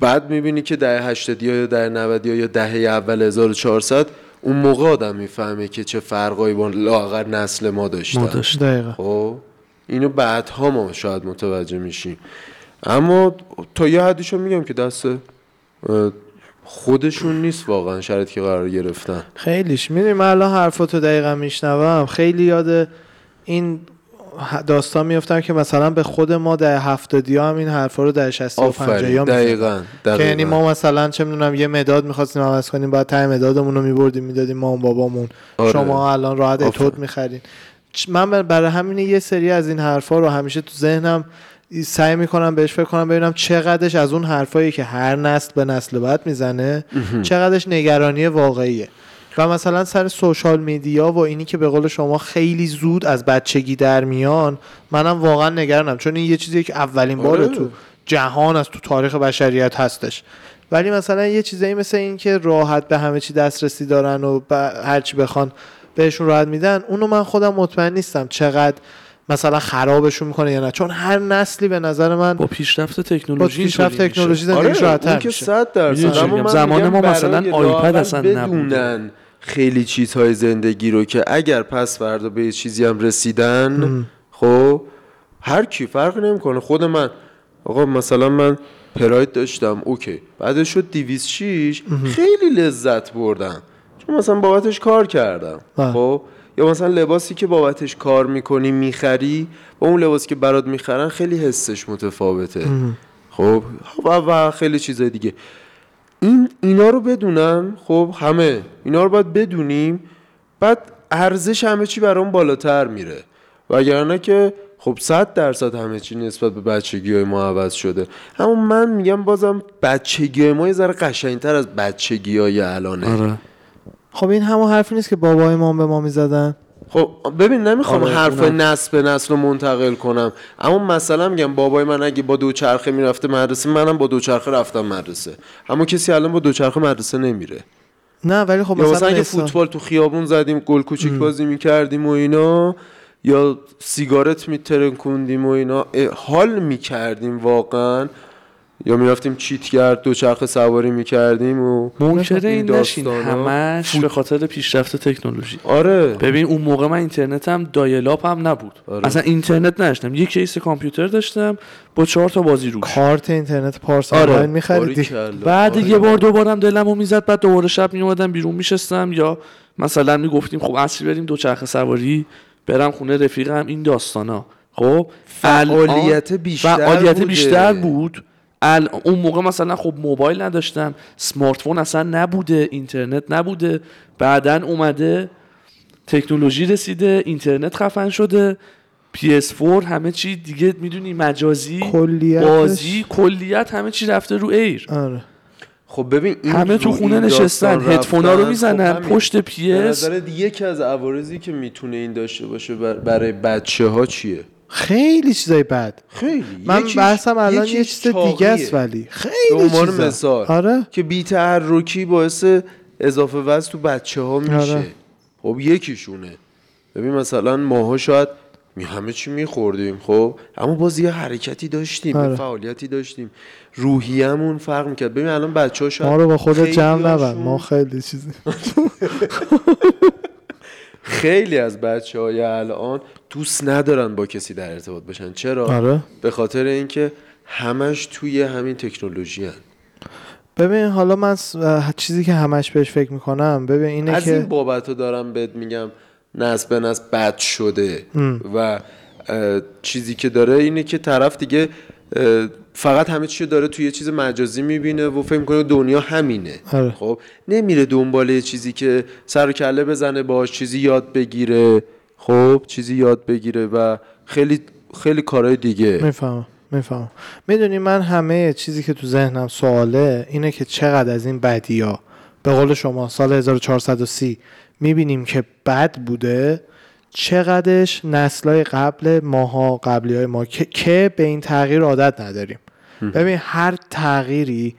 بعد می‌بینی که دهه 80 یا دهه 90 یا دهه اول 1400 اون موقع آدم می‌فهمه که چه فرقایی با لاغر نسل ما داشتن. ما داشت دقیقا. خب اینو بعدها ما شاید متوجه میشیم. اما تا یه حدیشو میگم که دست خودشون نیست واقعا شرایطی که قرار گرفتن. خیلیش. می‌دونی من الان حرفاتو دقیقا میشنوم. خیلی یاد این داستان میفتم که مثلا به خود ما در هفتادی ها هم این حرفا رو در 60 و 50 آفرین. ها دقیقا که یعنی ما مثلا چه می‌دونم یه مداد می‌خواستیم عوض کنیم بعد ته مدادمون رو میبردیم می‌دادیم ما اون بابامون. آره. شما الان راحت. اتود می‌خرین. من بر- برای همین یه سری از این حرفا رو همیشه تو ذهنم سعی می‌کنم بهش فکر کنم ببینم چقدرش از اون حرفایی که هر نسل به نسل بعد می‌زنه چقدرش نگرانی واقعیه. و مثلا سر سوشال میدیا و اینی که به قول شما خیلی زود از بچگی در میان منم واقعا نگرانم. چون این یه چیزیه که اولین بار آره. تو جهان از تو تاریخ بشریت هستش. ولی مثلا یه چیزایی مثل این که راحت به همه چی دسترسی دارن و ب- هر چی بخوان بهشون راحت میدن اونو من خودم مطمئن نیستم چقدر مثلا خرابشون می‌کنه یا نه. چون هر نسلی به نظر من با پیشرفت با تکنولوژی پیشرفت اینطوری میشه. تکنولوژی زندگیش آره راحت‌تر اون که میشه. صد درصد. زمان ما مثلا آیپد اصلا بدونن. خیلی چیزهای زندگی رو که اگر پس فردا به یه چیزی هم رسیدن خب هر کی فرق نمی‌کنه. خود من آقا مثلا من پراید داشتم اوکی. بعدش شد 206 خیلی لذت بردم. چون مثلا بابتش کار کردم. خب. یا مثلا لباسی که بابتش کار می‌کنی می‌خری با اون لباسی که برات می‌خرن خیلی حسش متفاوته. خب و, و خیلی چیزای دیگه. این اینا رو بدونن خب همه اینا رو باید بدونیم بعد ارزش همه چی برام بالاتر میره. وگرنه که خب صد درصد همه چی نسبت به بچگی های ما عوض شده. اما من میگم بازم بچگی های ما یه ذره قشنگتر از بچگی های الانه. آره. خب این همون حرفی نیست که بابای ما به ما می‌زدن؟ خب ببین نمی‌خوام آره، حرف اونم. نسل به نسل رو منتقل کنم. اما مثلا میگم بابای من اگه با دوچرخه می‌رفته مدرسه منم با دوچرخه رفتم مدرسه. اما کسی الان با دوچرخه مدرسه نمیره. نه ولی خب مثلا, مثلا اگه فوتبال تو خیابون زدیم گل کوچیک بازی می‌کردیم و اینا یا سیگارت میترکوندیم و اینا حال می‌کردیم واقعا. یا می‌رفتیم چیتگر دوچرخه سواری می‌کردیم و منکر این این نشین. همش به خاطر پیشرفت تکنولوژی آره ببین اون موقع من اینترنتم dial-up هم نبود آره. اصلا اینترنت نداشتم یک کیس کامپیوتر داشتم با چهار تا بازی روش کارت اینترنت پارس آره. آنلاین میخریدی. بعد آره. یه بار دوبارم دلمو می‌زد بعد دوباره شب میومدم بیرون میشستم یا مثلا می‌گفتیم خب اصری بریم دوچرخه سواری برم خونه رفیقم این داستانا خب فعالیت بیشتر فعالیت. بیشتر بود. اون موقع مثلا خب موبایل نداشتم سمارت فون اصلا نبوده اینترنت نبوده. بعدا اومده تکنولوژی رسیده اینترنت خفن شده PS4 همه چی دیگه می‌دونی مجازی کلیتش. بازی کلیت همه چی رفته رو ایر آره. خب ببین این همه تو خونه نشستن هدفونا رو می‌زنن خب. پشت به پیس نظرت یکی از عوارضی که می‌تونه این داشته باشه بر- برای بچه ها چیه؟ خیلی چیزای بد. خیلی. من بحثم الان یه چیز دیگه است. ولی خیلی عنوان مثال آره. که بی تحرکی باعث اضافه وزن تو بچه ها میشه. آره. خب یکیشونه. ببین مثلا ماها شاید می همه چی میخوردیم خب؟ اما باز یه حرکتی داشتیم آره. فعالیتی داشتیم. روحیه‌مون فرق می‌کرد. ببین الان بچه ها شاید ما رو با خودت جمع خیلیاشون- ما خیلی چیزی خیلی از بچه های الان دوست ندارن با کسی در ارتباط باشن چرا؟ آره به خاطر اینکه همش توی همین تکنولوژی هن. ببین حالا من چیزی که همش بهش فکر می‌کنم ببین اینه از که این بابت رو دارم بهت میگم نسل به نسل بد شده و اه، چیزی که داره اینه که طرف دیگه فقط همه چی رو داره توی یه چیز مجازی می‌بینه و فکر کنه دنیا همینه. آره. خب نمیره دنبال یه چیزی که سر و کله بزنه باش چیزی یاد بگیره. خب چیزی یاد بگیره و خیلی خیلی کارهای دیگه. می‌فهمم می‌فهمم. می‌دونی من همه چیزی که تو ذهنم سواله اینه که چقدر از این بدیا به قول شما سال 1430 می‌بینیم که بد بوده چقدرش نسلای قبل ماها قبلی های ما که, که به این تغییر عادت نداریم ببین هر تغییری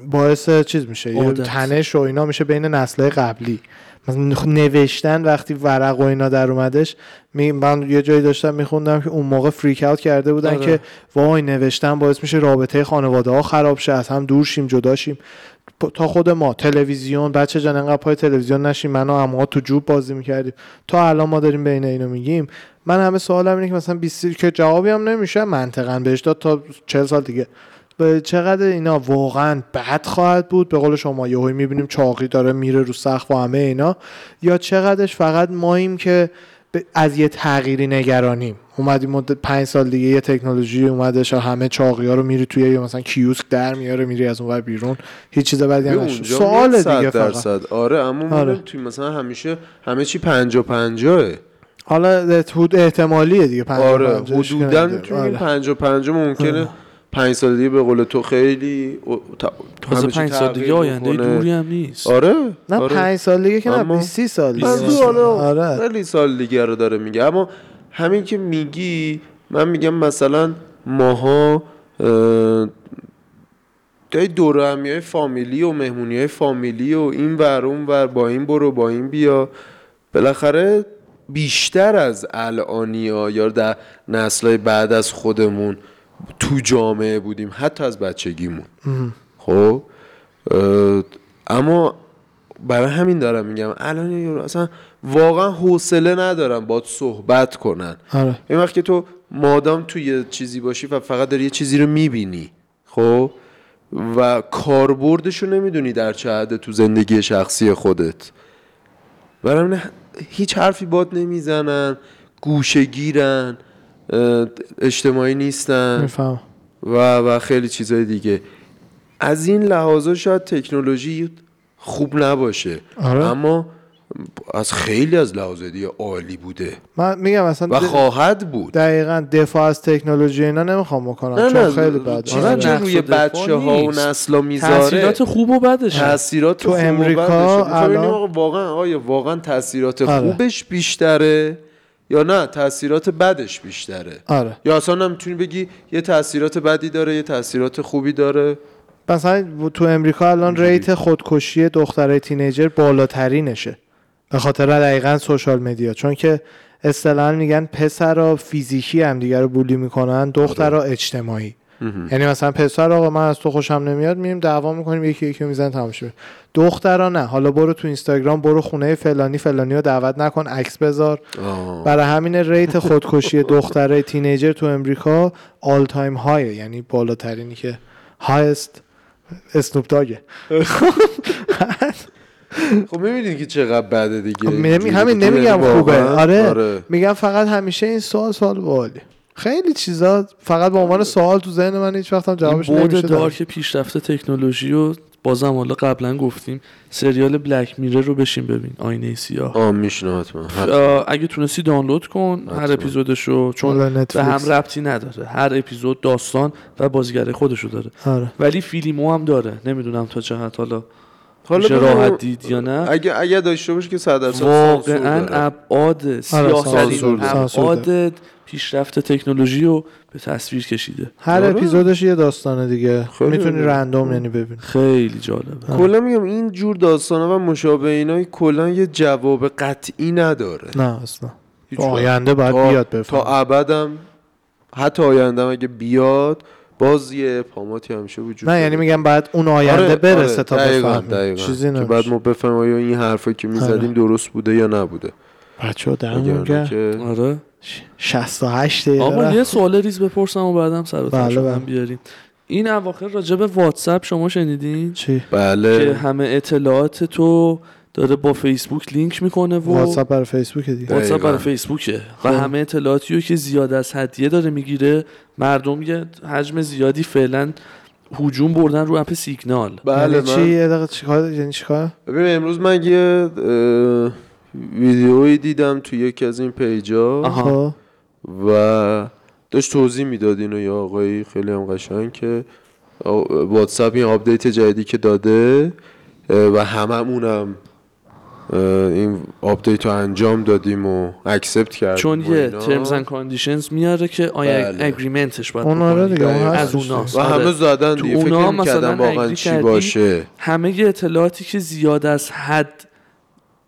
باعث چیز میشه یه عادت. تنش و اینا میشه بین نسلهای قبلی مثلا نوشتن وقتی ورق و اینا در اومدش می من یه جایی داشتم میخوندم که اون موقع فریک اوت کرده بودن آره. که وای نوشتن باعث میشه رابطه خانواده ها خراب شه از هم دور شیم جدا شیم تا خود ما تلویزیون بچه جان انقدر پای تلویزیون نشیم من و عموها تو جوب بازی می‌کردیم. تا الان ما داریم بین اینو میگیم. من همه سوالم اینه که مثلا 20 که جوابی هم نمیشه. منطقا بهش داد تا 40 سال دیگه. به چقدر اینا واقعا بد خواهد بود؟ به قول شما یهویی می‌بینیم چاقی داره میره رو سقف و همه اینا. یا چقدرش فقط ماییم که از یه تغییری نگرانیم؟ اومدیم مدت پنج سال دیگه یه تکنولوژی اومدش و همه چاقی ها رو میری توی یه مثلا کیوسک در میاره میری از اون بیرون هیچ چیز بدی هم سوال دیگه فقط درصد آره اما آره. آره. توی مثلا همیشه همه چی پنجا پنجاه حالا حدود احتمالیه دیگه پنجاه آره پنجاهش که حدودا آره. پنجا پنجا ممکنه پنج سال دیگه به قول تو خیلی او- تا- تازه همه چی پنج سال تغییر دیگه آینده. دوری هم نیست آره نه آره. پنج سال دیگه که نه اما 20 سی سال دیگه آره خیلی سال دیگه رو داره میگه اما همین که میگی من میگم مثلا ماها اه، دای دور همی های فامیلی و مهمونی های فامیلی و این ور اون ور با این برو با این بیا. بالاخره بیشتر از الانی ها یا در نسلهای بعد از خودمون تو جامعه بودیم حتی از بچگیمون. خب؟ اما برای همین دارم میگم الان اصلا واقعا حوصله ندارم باید صحبت کنن. آره. این وقت که تو مادام توی یه چیزی باشی و فقط داری یه چیزی رو می‌بینی خب؟ و کاربردش رو نمی‌دونی در چه حد تو زندگی شخصی خودت. برای هیچ حرفی باد نمی‌زنن گوشه گیرن اجتماعی نیستن. میفهم و و خیلی چیزای دیگه. از این لحاظا شاید تکنولوژی خوب نباشه. آره. اما از خیلی از لحاظ دیگه عالی بوده. من میگم اصلا و خواهد بود. دقیقا دفاع از تکنولوژی اینا نمی‌خوام بکنم نه چون نه خیلی بده چیزی آره، که نقص روی بچه ها و. نسلا می‌ذاره تاثیرات خوب و بدش تاثیرات تو خوب امریکا الان- واقعا آیا واقعا تاثیرات آره. خوبش بیشتره یا نه؟ تاثیرات بدش بیشتره. آره. یا اصلا نمی‌تونی بگی یه تاثیرات بدی داره یه تاثیرات خوبی داره؟ مثلا تو امریکا الان ریت خودکشی دخترای تینیجر بالاترینشه. به خاطر دقیقا social media چون که اصطلاحا میگن پسرا فیزیکی هم دیگه رو bully می‌کنن دخترا اجتماعی. یعنی مثلا پسر آقا من از تو خوشم نمیاد میریم دعوا می‌کنیم یکی یکی میزن تمام شد. دخترا نه. حالا برو تو اینستاگرام برو خونه فلانی فلانی رو دعوت نکن عکس بذار. آه. برای همین rate خودکشی دختره teenager تو امریکا all time high یعنی بالاترینی که highest اسنوپ داگه خب می‌بینید که چقدر بده دیگه. خب نمی- اینجوری همین. نمیگم خوبه. آره, آره. میگم فقط همیشه این سوال سوال بالی خیلی چیزا فقط به عنوان سوال تو ذهن من هیچ وقتم جوابش بود نمیشه. دارک پیشرفته تکنولوژی و بازم حالا قبلا گفتیم سریال بلک میره رو بشین ببین آینه سیاه. آه میشنم حتما. اگه تونستی دانلود کن هر حتما. اپیزودشو چون به نتفلیکس. هم ربطی نداره. هر اپیزود داستان و بازیگره خودشو داره. آره. ولی فیلمو هم داره. نمی‌دونم تا چه حد حالا حالا راحت دید یا نه اگه اگه داشته باشه که 100 درصد واقعا. ابعاد سانسور داره. ابعاد پیشرفت تکنولوژی رو به تصویر کشیده هر آره. اپیزودش یه داستانه دیگه خیلی می‌تونی. رندوم یعنی ببین خیلی جالبه کلا میگم این جور داستانا و مشابه اینا کلا یه جواب قطعی نداره نه اصلا. آینده باید تا- بیاد تا بفهم ابدم حتی آیندهم اگه بیاد باز یه ابهاماتی همیشه وجود نه یعنی. میگم بعد اون آینده آره، برسه آره، تا بفهمیم. چیزی که بعد ما بفهمیم آیا این حرفا که می‌زدیم درست بوده یا نبوده. بچه ها که آره. 68 دقیقه آقا. یه سوال ریز بپرسم و بعدم سر و بله، بله. بیاریم. این اواخر راجع به واتساپ شما شنیدین؟ چی؟ که بله همه اطلاعات تو داره با فیسبوک لینک می‌کنه و واتساپ برای فیسبوک دیگه. واتساپ. برای فیسبوکه. و خب. همه اطلاعاتی رو که زیاد از حدیه داره می‌گیره مردم یه حجم زیادی فعلا هجوم بردن رو app سیگنال. بله یعنی چی؟ یه دقیقه چیکار یعنی چیکار ببین امروز من یه ویدیویی دیدم تو یکی از این پیجا. آها. خب. و داشت توضیح می‌داد اینو یه آقایی خیلی هم قشنگ که واتساپ این update جدیدی که داده و هممونم این update رو انجام دادیم و accept کردیم چون یه. terms and conditions میاره که آیا بله. agreement ش باید اون آره. دیگه از اوناست و. همه زدن تو دیگه فکر مثلا واقعا چی باشه همه اطلاعاتی که زیاد از حد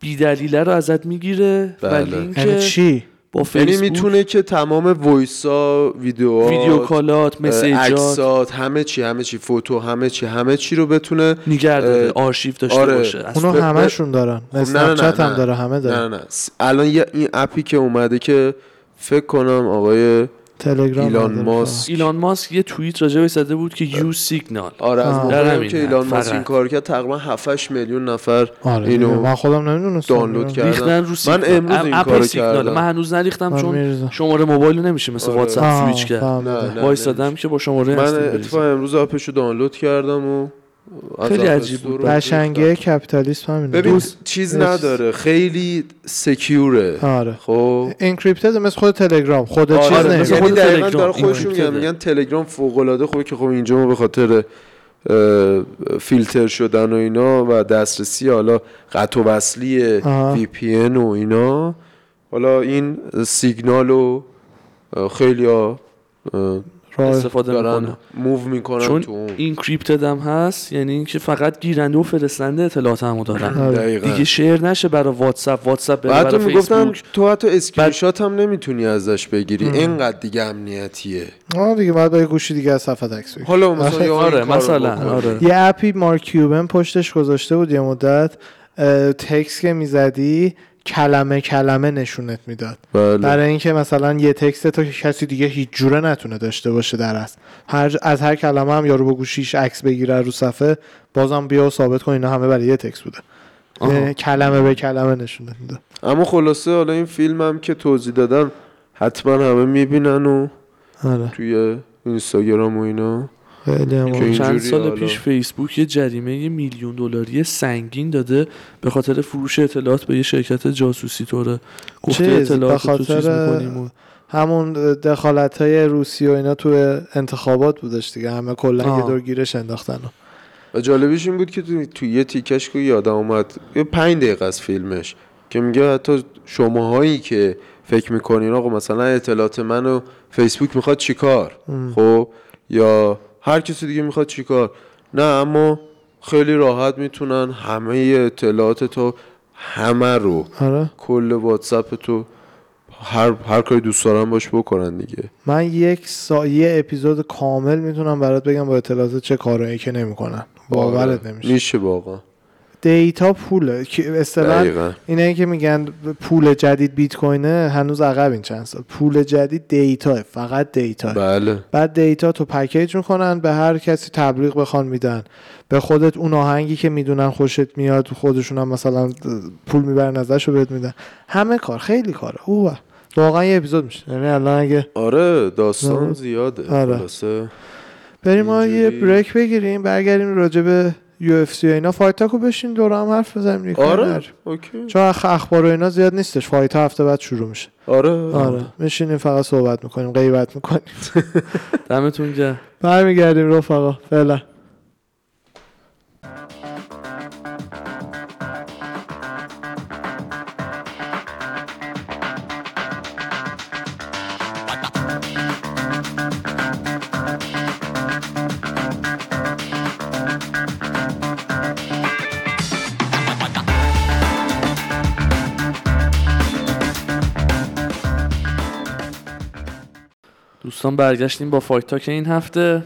بیدلیله رو ازت می‌گیره بله. لینک یعنی چی با یعنی می‌تونه که تمام وایسا ویدیوها video call ات message ات. عکسات همه چی همه چی photo همه چی همه چی رو بتونه نگه داره اه، آرشیو داشته آره. باشه. اونو ب- ب- همشون دارن اسنپ هم. داره همه نه داره نه نه. الان یه این app ی که اومده که فکر کنم آقای تلگرام ایلان ماسک ایلان ماسک یه توییت راجع بهش زده بود که یو سیگنال آره از. موقعی که ایلان ماسک این. کار کرد تقریبا 7 میلیون نفر آره اینو. من خودم نمی‌دونستم دانلود کردم. ریختن رو من امروز این کارو سیگنال. کردم. من هنوز نریختم چون. شماره موبایل نمیشه مثل آره. واتساپ سویچ کرد نه. وایسادم که با شماره من اتفاقا. امروز app شو دانلود کردم و خیلی عجیب بود. قشنگی. کپیتالیسم همینه ببین دوست چیز نداره. خیلی سکیوره آره. خب؟ انکریپتد مثل خود تلگرام. خود آره، چیز یعنی خود دقیقا تلگرام، داره این میگن. میگن تلگرام فوق العاده خوبه که خب اینجا ما به خاطر فیلتر شدن و اینا و دسترسی حالا قطع و وصلی. وی پی ان و اینا. حالا این سیگنال رو خیلی ها استفاده دارن می‌کنه move می‌کنن چون تو اون این crypted هم هست یعنی اینکه فقط گیرنده و فرستنده اطلاعات همو دارن آره. دقیقاً. دیگه share نشه برای واتساپ واتساپ و بره حتی برای می‌گفتن تو حتی اسکرین شات هم نمی‌تونی ازش بگیری اینقدر دیگه امنیتیه آه دیگه با یه گوشی دیگه از صفحه عکس. حالا مثلا این آره، کارو مثلا،. آره. یه app ی مارک کیوبن پشتش گذاشته بود یه مدت تکس که می‌زدی کلمه کلمه نشونت می‌داد. بله. برای اینکه مثلا یه text تو که کسی دیگه هیچ جوره نتونه داشته باشه در اصل. هر از هر کلمه هم یارو با گوشیش عکس بگیره رو صفحه بازم بیا و ثابت کن اینا همه برای یه تکست بوده. کلمه به کلمه نشونت میده. اما خلاصه حالا این فیلم هم که توضیح دادن حتما همه می‌بینن و آره. توی اینستاگرام و اینا. خیلی چند سال حالا. پیش فیسبوک یه جریمه یه میلیون دلاری سنگین داده به خاطر فروش اطلاعات به یه شرکت جاسوسی طوره گفته اطلاعات تو چیز می‌کنیم و- همون دخالت های روسیه و اینا تو انتخابات بودش دیگه همه کلا یه. دور گیرش انداختن و. و جالبیش این بود که تو, تو یه تیکش که یادم اومد یه پنج دقیقه از فیلمش که میگه حتی شماهایی که فکر می‌کنین آقا مثلا اطلاعات منو فیسبوک می‌خواد چیکار خب یا هر کسی دیگه می‌خواد چیکار نه اما خیلی راحت می‌تونن همه اطلاعات تو همه رو آره. کل واتساپ تو هر هر کاری دوست دارن باش بکنن دیگه. من یک سا... یه اپیزود کامل می‌تونم برات بگم با اطلاعات چه کارهایی که نمی‌کنن. باورت آره. نمیشه. میشه واقعا. data پوله. اصطلاحا دقیقا. اینه که میگن پول جدید بیت کوینه هنوز عقب این چند سال. پول جدید data فقط data بله. بعد data تو package می‌کنن به هر کسی تبلیغ بخوان میدن. به خودت اون آهنگی که می‌دونن خوشت میاد خودشون هم مثلا پول می‌برن ازش رو بهت میدن. همه کار خیلی کاره. اوه. واقعا یه اپیزود میشه. یعنی الان اگه آره داستان آره. زیاده. آره. بریم ما یه break بگیریم برگردیم راجع به UFC و اینا Fight Talk و بشین دور هم حرف بزنیم آره. اوکی. چون اخ- اخبار و اینا زیاد نیستش fight ها هفته بعد شروع میشه. آره. آره. میشینیم فقط صحبت می‌کنیم غیبت می‌کنیم. دمتون گرم. برمیگردیم رفقا. فعلا. دوستان برگشتیم با Fight Talk این هفته.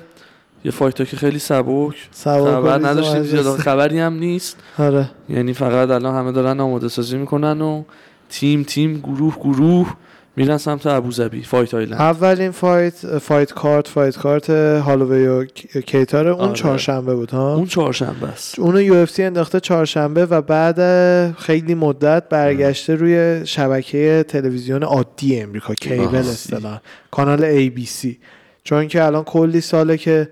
یه Fight Talk خیلی سبک. خبر نداشتیم زیاد. خبری هم نیست. آره. یعنی فقط الان همه دارن آماده سازی می‌کنن و تیم تیم گروه گروه. میرن سمت ابوظبی Fight Island اولین fight fight card fight card هالووی و کیتار اون آره. چهارشنبه بود ها اون چهارشنبه است اونو UFC انداخته چهارشنبه و بعد خیلی مدت برگشته روی شبکه تلویزیون عادی امریکا cable. اصطلاح کانال ABC چون که الان کلی ساله که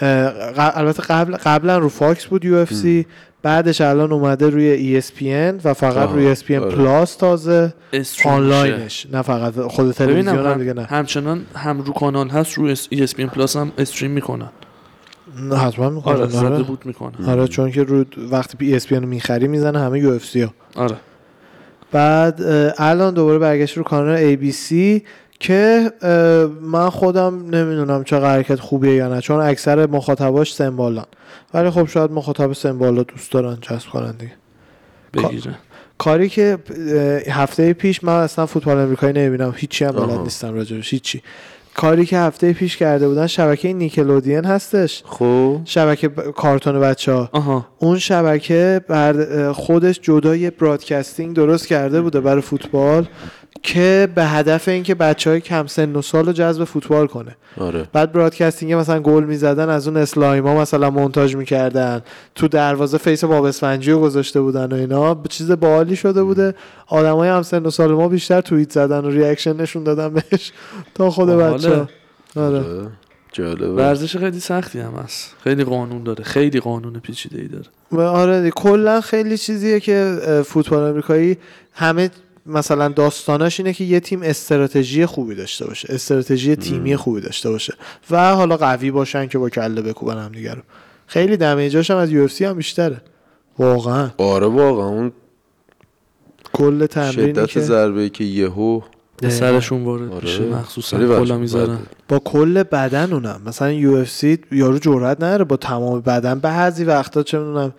البته قبل قبلا رو فاکس بود UFC بعدش الان اومده روی ESP و فقط روی SP آره. plus تازه. آنلاینش نه فقط خود تلویزیون هم دیگه نه. همچنان هم رو کانال هست رو ESPN plus هم stream می‌کنن. نه حتما می‌کنن. آره آره. بود می‌کنن. آره چون که رو وقتی ESPN رو می‌خری می‌زنه همه UFC ها. آره. بعد الان دوباره برگشت رو کانال ABC که من خودم نمی‌دونم چه حرکت خوبیه یا نه چون اکثر مخاطباش سمبالان. ولی خب شاید مخاطب سمبالا دوست دارن چسب کنن دیگه. بگیره کاری که هفته پیش من اصلا فوتبال امریکایی نمی‌بینم هیچی هم بلد. نیستم راجبش هیچی. کاری که هفته پیش کرده بودن شبکه نیکلودین هستش. خب. شبکه ب- کارتون بچه ها آها. اون شبکه بر خودش جدا یه برادکستینگ درست کرده بوده برای فوتبال. که به هدف اینکه بچه های کم سن و سال رو جذب فوتبال کنه. آره. بعد broadcasting مثلا گل می‌زدن از اون slime ا مثلا مونتاژ می‌کردن. تو دروازه face باب اسفنجی رو گذاشته بودن و اینا. به چیز باحالی شده بوده. آدمای هم سن و سال ما بیشتر توییت زدن و reaction نشون دادن بهش تا خود. بچه آره. آره. جالبه. ورزش خیلی سختی هم هست. خیلی قانون داره. خیلی قانون پیچیده ای داره. و آره کلا خیلی چیزیه که فوتبال امریکایی همه مثلا داستاناش اینه که یه تیم استراتژی خوبی داشته باشه استراتژی تیمی خوبی داشته باشه و حالا قوی باشن که با کله بکوبن هم دیگه رو. خیلی دمیجاش هم از یو هم بیشتره. واقعا. آره واقعا. اون کل تمرینی شدت که ضربه ای که یهو به سرشون وارد آره. میشه مخصوصا کلا می‌ذارن. با کل بدن اونم. مثلا یو اف سی یارو جرئت نداره با تمام بدن. بعضی وقتا چه می‌دونم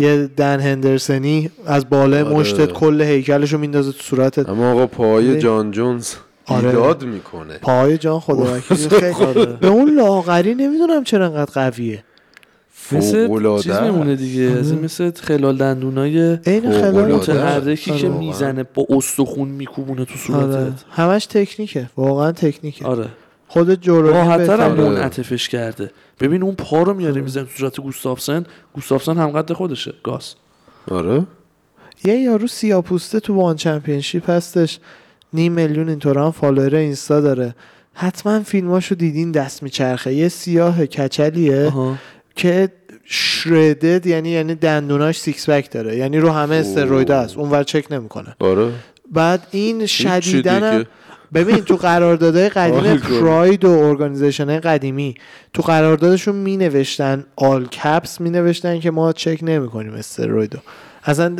یه دن هندرسنی از بالای آره. مشتت کل هیکلشو میندازه تو صورتت اما آقا پای یعنی- جان جونز آره. ایداد می‌کنه پای جان خدا خیلی- به اون لاغری نمی‌دونم چرا انقدر قویه مثل چیز میمونه دیگه از این مثل خلال دندونای عین خلال. متحرکی که آره. می‌زنه با استخون میکوبونه تو آره. صورتت همش تکنیکه واقعا تکنیکه آره خود جورایی راحت‌تر بهتره. آره. منعطفش کرده ببین اون پا رو میاره می‌زنه تو صورت گوستافسن گوستافسن هم قد خودشه. گاز. آره. یه یارو سیاپوسته تو ONE Championship هستش. نیم میلیون اینطور هم follower اینستا داره. حتما فیلماشو دیدین دست میچرخه. یه سیاه کچلیه آها. که shredded یعنی یعنی دندوناش six pack داره. یعنی رو همه استروید هست. اونور چک نمی‌کنه. آره. بعد این شدیدن هم-. ببین تو قراردادهای قدیم. Pride و organization قدیمی تو قراردادشون می نوشتن all caps می نوشتن که ما چک نمی کنیم استرویدو اصلا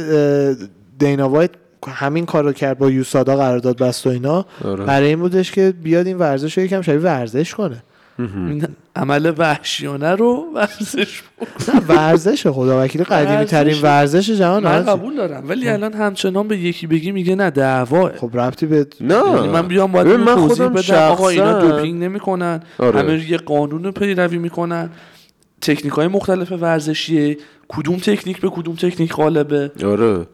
دینا وایت همین کار رو کرد با USADA قرارداد بست و اینا. آره. برای این بودش که بیاد این ورزش رو یکم شبیه ورزش کنه. این عمل وحشیانه رو ورزش نه ورزش خدا وکیل قدیمی ترین ورزش. جهان من. قبول دارم ولی الان همچنان به یکی بگی میگه نه دعواه خب ربطی به نه. یعنی من بیام باید من توضیح بدم آقا اینا دوپینگ نمی‌کنن. آره. همه یه قانون رو پیروی می‌کنن. تکنیک های مختلف ورزشیه. کدوم تکنیک به کدوم تکنیک غالبه؟ آره.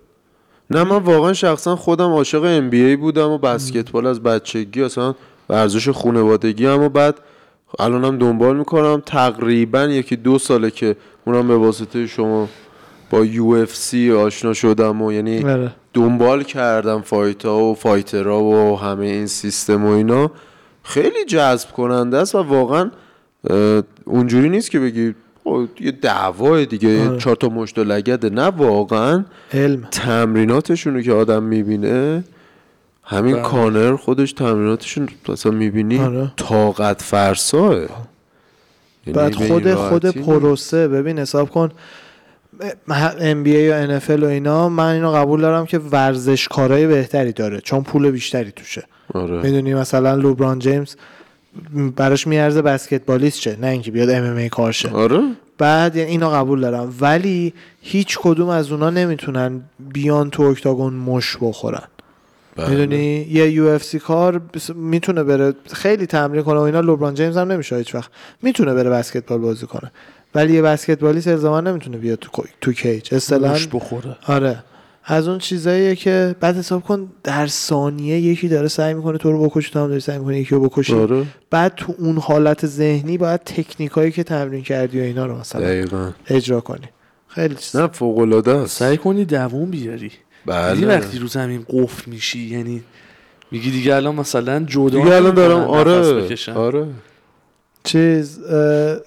نه من واقعا شخصا خودم عاشق NBA بودم و بسکتبال از بچگی اصلا ورزش خانوادگی هم و بعد الانم دنبال می‌کنم تقریبا یکی دو ساله که اونم به واسطه شما با UFC آشنا شدم و یعنی آره. دنبال کردم fight ها و fighter ها و همه این سیستم و اینا خیلی جذب کننده است و واقعا اونجوری نیست که بگی "اوه، یه دعوای دیگه آره. چهار تا مشت و لگده نه واقعا علم تمریناتشون رو که آدم می‌بینه همین بله. کانر خودش تمریناتشون اصلا می‌بینی آره. طاقت فرساه یعنی بعد خود خود پروسه ببین حساب کن ام بی ای و NFL و اینا من اینو قبول دارم که ورزشکارای بهتری داره چون پول بیشتری توشه آره. می‌دونی مثلا لوبران جیمز براش میارزه بسکتبالیست شه نه اینکه بیاد MMA کار شه آره بعد یعنی اینو قبول دارم ولی هیچ کدوم از اونا نمی‌تونن بیان تو octagon مشت بخورن. می‌دونی؟ یه UFC کار می‌تونه بره خیلی تمرین کنه و اینا. لوبران جیمز هم نمیشه هیچ وقت. می‌تونه بره بسکتبال بازی کنه. ولی یه بسکتبالیست الزاما نمی‌تونه بیاد تو تو cage. اصطلاحاً بخوره. آره. از اون چیزاییه که بعد حساب کن در ثانیه یکی داره سعی می‌کنه تو رو بکشه تو هم داری سعی می‌کنه یکی رو بکشی. آره. بعد تو اون حالت ذهنی باید تکنیکایی که تمرین کردی و اینا رو مثلا دقیقا. اجرا کنی. خیلی چیز. نه فوق العاده سعی کنی دووم بیاری. بله. وقتی رو زمین قفل میشی یعنی میگی دیگه الان مثلا جدا دیگه الان دارم. آره. آره. چیز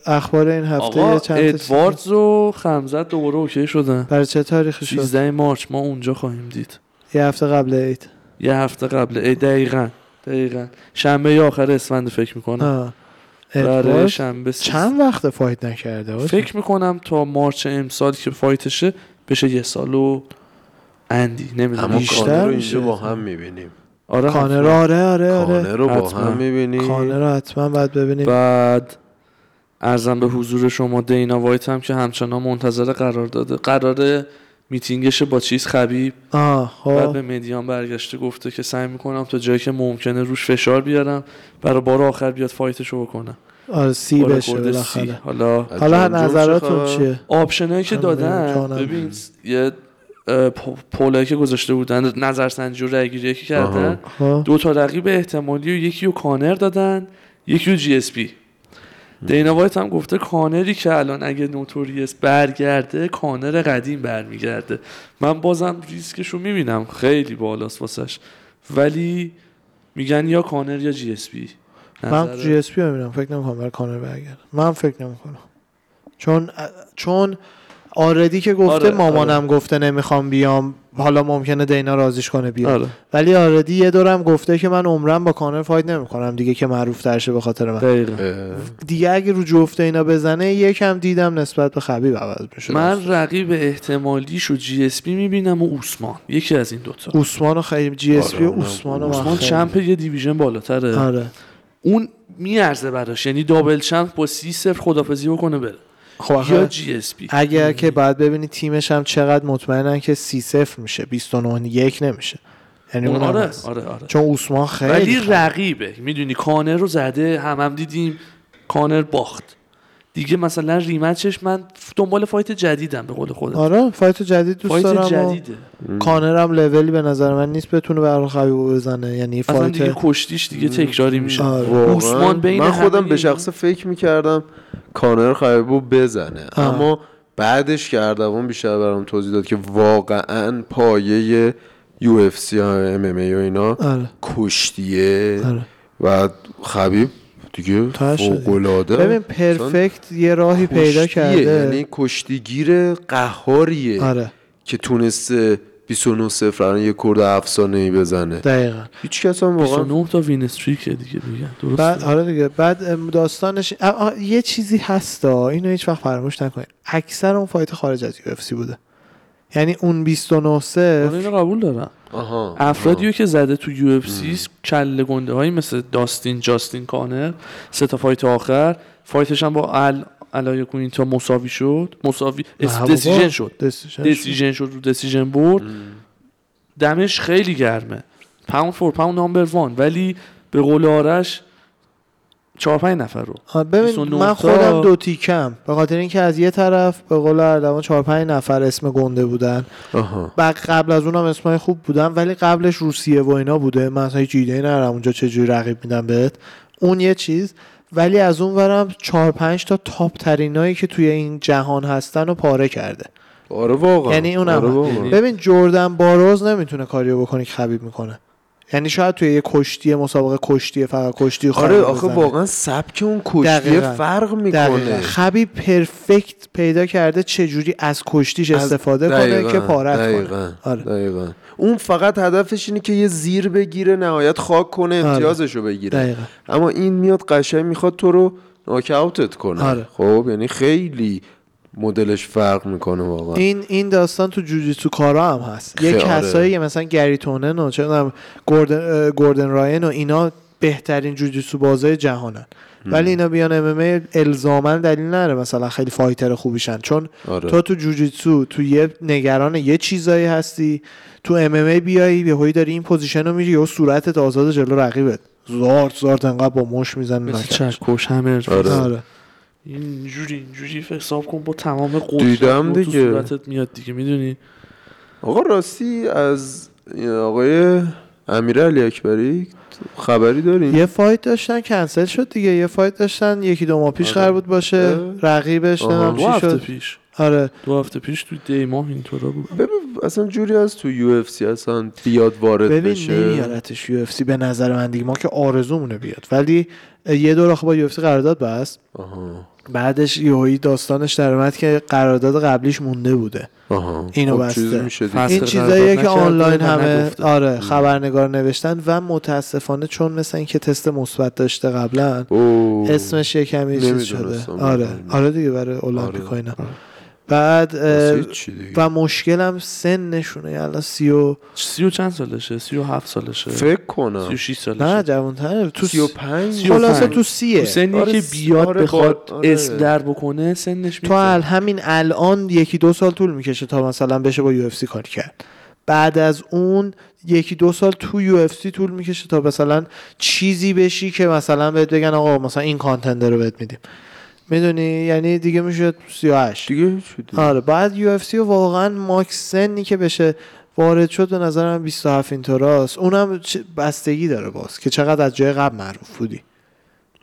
اخبار این هفته آقا چند ادواردز و خمزت دوباره اوکی شدن. برای چه تاریخی شد؟ 13 March ما اونجا خواهیم دید. یه هفته قبل عید. یه هفته قبل عید دقیقا. دقیقا. شنبه آخر اسفند فکر می‌کنم. برای شنبه سیز- چند وقت fight نکرده؟ حاجی؟ فکر می‌کنم تا March امسال که fight شه بشه یه سال و اندی نمی‌دونم بیشتر رو میشه. اینجا با هم می‌بینیم آره کانر. آره آره آره کانر رو با حتما. هم می‌بینیم کانر رو حتما باید ببینیم بعد عرضم به حضور شما دینا وایت هم که همچنان منتظر قرار داده قرار میتینگش با چیز خبیب آه بعد خب به media ن برگشته گفته که سعی می‌کنم تا جایی که ممکنه روش فشار بیارم برای بار آخر بیاد fight شو بکنه آره سی بشه. بالاخره حالا حالا نظراتون؟ چیه option ایی که دادن. ببین یه پولایی که گذاشته بودن نظرسنجی و رأیگیری که کردن خب. دو تا رقیب احتمالی و یکی رو کانر دادن یکی رو GSP. دینا وایت هم گفته کانری که الان اگه Notorious برگرده کانر قدیم برمیگرده. من بازم ریسکش رو می‌بینم. خیلی بالاست واسش. ولی میگن یا کانر یا GSP. من جی اس پی می‌بینم. فکر نمی‌کنم برای کانر برگرد من فکر نمی‌کنم. چون چون already که گفته آره، مامانم گفته نمی‌خوام بیام حالا ممکنه دینا رازیش کنه بیام آره. ولی already یه دورم گفته که من عمرم با کانر fight نمی‌کنم دیگه که معروف ترشه به خاطر من. دقیقا. دیگه اگه رو جفت اینا بزنه یکم دیدم نسبت به خبیب عوض میشه من رقیب احتمالیش و GSP می‌بینم و اوسمان یکی از این دوتا. عثمان و خیلی GSP آره، و عثمان و من اوسمان خیلی- champ یه division بالاتره. آره. اون میارزه براش یعنی double champ با سی صفر خدافزی بکنه بره. خب یا GSP اگر که بعد ببینی تیمش هم چقدر مطمئنن که سی صفر میشه 29 یک نمیشه. یعنی اون آره. آره آره. چون عثمان خیلی ولی خیلی رقیبه. می‌دونی کانر رو زده هم هم دیدیم کانر باخت. دیگه مثلا rematch ش من دنبال fight جدیدم به قول خودت. آره fight جدید دوست fight دارم جدیده. کانر هم لولی به نظر من نیست بتونه برای خبیبو بزنه. یعنی اصلا fight دیگه کشتیش دیگه تکراری میشه. آره. عثمان بین من خودم به شخص فکر می‌کردم کانر خیبو بزنه. آه. اما بعدش که اردوان بیشتر برام توضیح داد که واقعا پایه یو اف سی ام ام ای و اینا آره. کشتیه. آره. و خبیب دیگه. فوق‌العاده. ببین perfect یه راهی پیدا کرده. یعنی کشتیگیر قهاریه آره. که تونسته 29 صفر الان یه رکورد افسانه ای بزنه. دقیقا. هیچ کس هم واقعا 29 تا win streak دیگه میگن بعد درسته آره دیگه. بعد داستانش یه چیزی هستا اینو هیچ وقت فراموش نکنید. اکثر اون fight خارج از UFC بوده. یعنی اون 29 آره صفر اینو قبول دارم. آها. افرادیو که زده تو UFC کله گنده هایی مثل داستین جاستین کانر سه تا fight آخر. fight ش هم با Al Iaquinta مساوی شد؟ مساوی. decision شد. decision شد. رو decision برد. دمش خیلی گرمه. pound for pound number one ولی به قول آرش چهار پنج نفر رو. ببین 29 من خودم دو تیکم. به خاطر اینکه از یه طرف به قول اردوان 4 5 نفر اسم گنده بودن. بعد قبل از اونم اسمای خوب بودن ولی قبلش روسیه و اینا بوده. من اصلا هیچ ایده ای ندارم اونجا چجوری رقیب میدم بهت. اون یه چیز. ولی از اون ورم 4 5 تا تاپ ترینایی که توی این جهان هستن رو پاره کرده. آره واقعا. یعنی اونم آره. ببین جردن باروز نمی‌تونه کاریو بکنه که خبیب می‌کنه. یعنی شاید توی یه کشتی مسابقه کشتی فقط کشتی آره آخه. واقعا سبک اون کشتیه دقیقاً. فرق. می‌کنه خبیب پرفکت پیدا کرده چجوری از کشتیش از- استفاده کنه دقیقاً، که پارت دقیقاً، کنه آره. دقیقاً. اون فقط هدفش اینه که یه زیر بگیره نهایت خاک کنه آره. امتیازشو بگیره دقیقاً. اما این میاد قشنگ می‌خواد تو رو ناکاوتت کنه آره. خب یعنی خیلی مدلش فرق می‌کنه واقعا. این این داستان تو جوجیتسو کارا هم هست. یه آره. کسایی مثلا گری تونن و چه گوردن گوردن راین و اینا بهترین جوجیتسو بازای جهانن. ولی اینا بیان MMA الزاما دلیل نداره مثلا خیلی fighter خوبیشن. چون آره. تو تو جوجیتسو تو یه نگران یه چیزایی هستی تو MMA بیای یهویی داری این position رو میری و صورتت آزاد جلو رقیبت. زارت زارت انقدر با مشت می‌زنه مثل چکش همه آره. آره. اینجوری اینجوری حساب کن با تمام قدرت دیدم تو دیگه. صورتت میاد دیگه می‌دونی آقا راستی از این آقای امیر علی اکبری خبری داریم یه fight داشتن کنسل شد دیگه یه fight داشتن یکی دو ماه پیش آره. قرار بود باشه اه. رقیبش. نمی‌دونم دو چی شد پیش آره. دو هفته پیش تو دی ماه اینطورا بود. ببین اصلا جوری از تو UFC اصلا بیاد وارد ببین بشه. نمیارتش UFC به نظر من دیگه. ما که آرزومونه بیاد. ولی یه دور آخه با UFC قرارداد بست. آها. بعدش یهویی داستانش در اومد که قرارداد قبلیش مونده بوده. آها. اینو خب بسته. این چیزاییه که آنلاین همه نگفته. آره خبرنگار نوشتن و متاسفانه چون مثل اینکه تست مثبت داشته قبلا. اسمش یه کمی چیز شده. آره. آره. آره دیگه برای المپیک آره. بعد. و مشکلم سنشونه. الان سی و سی و چند سالشه؟ سی و هفت سالشه. فکر سی کنم و شیش سالشه. نه جوانتر تو سی و پنج؟ سی و خلاصه پنج. تو سیه. تو سنی آره، که بیاد آره، بخواد آره. اسم در بکنه سنش تو. ال همین الان یکی دو سال طول می‌کشه تا مثلا بشه با UFC کار کرد. بعد از اون یکی دو سال تو UFC طول می‌کشه تا مثلا چیزی بشی که مثلا بهت بگن آقا مثلا این contender رو بهت میدیم. می‌دونی؟ یعنی دیگه میشه 38 دیگه دیگه. آره بعد UFC واقعا max سنی که بشه وارد شد به نظر من 27 اینطوراست اونم بستگی داره باز که چقدر از جای قبل معروف بودی.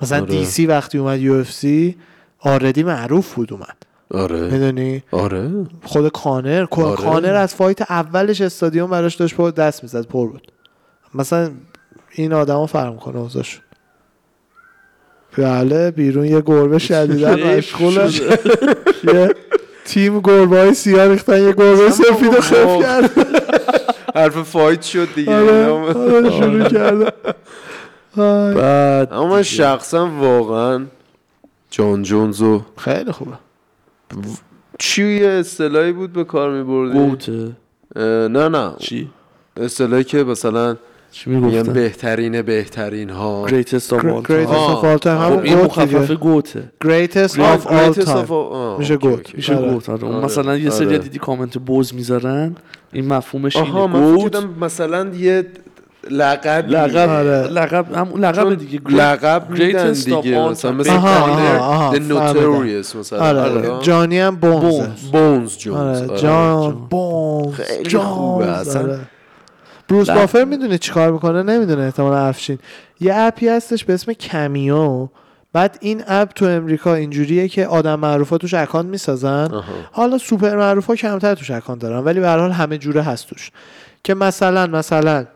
مثلا آره. DC وقتی اومد UFC already معروف بود اومد. آره. می‌دونی؟ آره. خود کانر آره. کانر از fight اولش استادیوم براش داشت پر دست می‌زد پر بود. مثلا این آدما فرق می‌کنه اوضاعشون بله بیرون یه گربه شدیدن حیف مشغول. یه تیم گربه های سیاه ریختن یه گربه سفید رو خف واو. کرد حرف فایت شد دیگه. آره. آره، شروع کرد بعد اما من شخصا واقعا جان جونزو خیلی خوبه. چی یه اصطلاحی بود به کار میبردی؟ گوته نه نه. چی؟ اصطلاحی که مثلا چی میگن می‌گفتن بهترین بهترین ها greatest of all greatest time of all time همون این گوت مخفف گوته greatest Great- of all time میشه گوت. میشه آره. گوت آره. آره. مثلا یه سری. دیدی کامنت بوز می‌ذارن این مفهومش آها اینه گوت مثلا یه لقب لقب آره. لقب همون لقب دیگه لقب میدن Greatest of دیگه all مثلا time. مثل The. Notorious مثلا آره. جانی هم بونز بونز. جونز آره. جان بونز خیلی. خوبه اصلا. بروس. بافر می‌دونه چیکار می‌کنه؟ نمی‌دونه احتمال افشین. یه app ی هستش به اسم Cameo. بعد این app تو امریکا اینجوریه که آدم معروفا توش account می‌سازن. آها. حالا سوپر معروفا کمتر توش account دارن ولی به هر حال همه جوره هست توش. که مثلا مثلا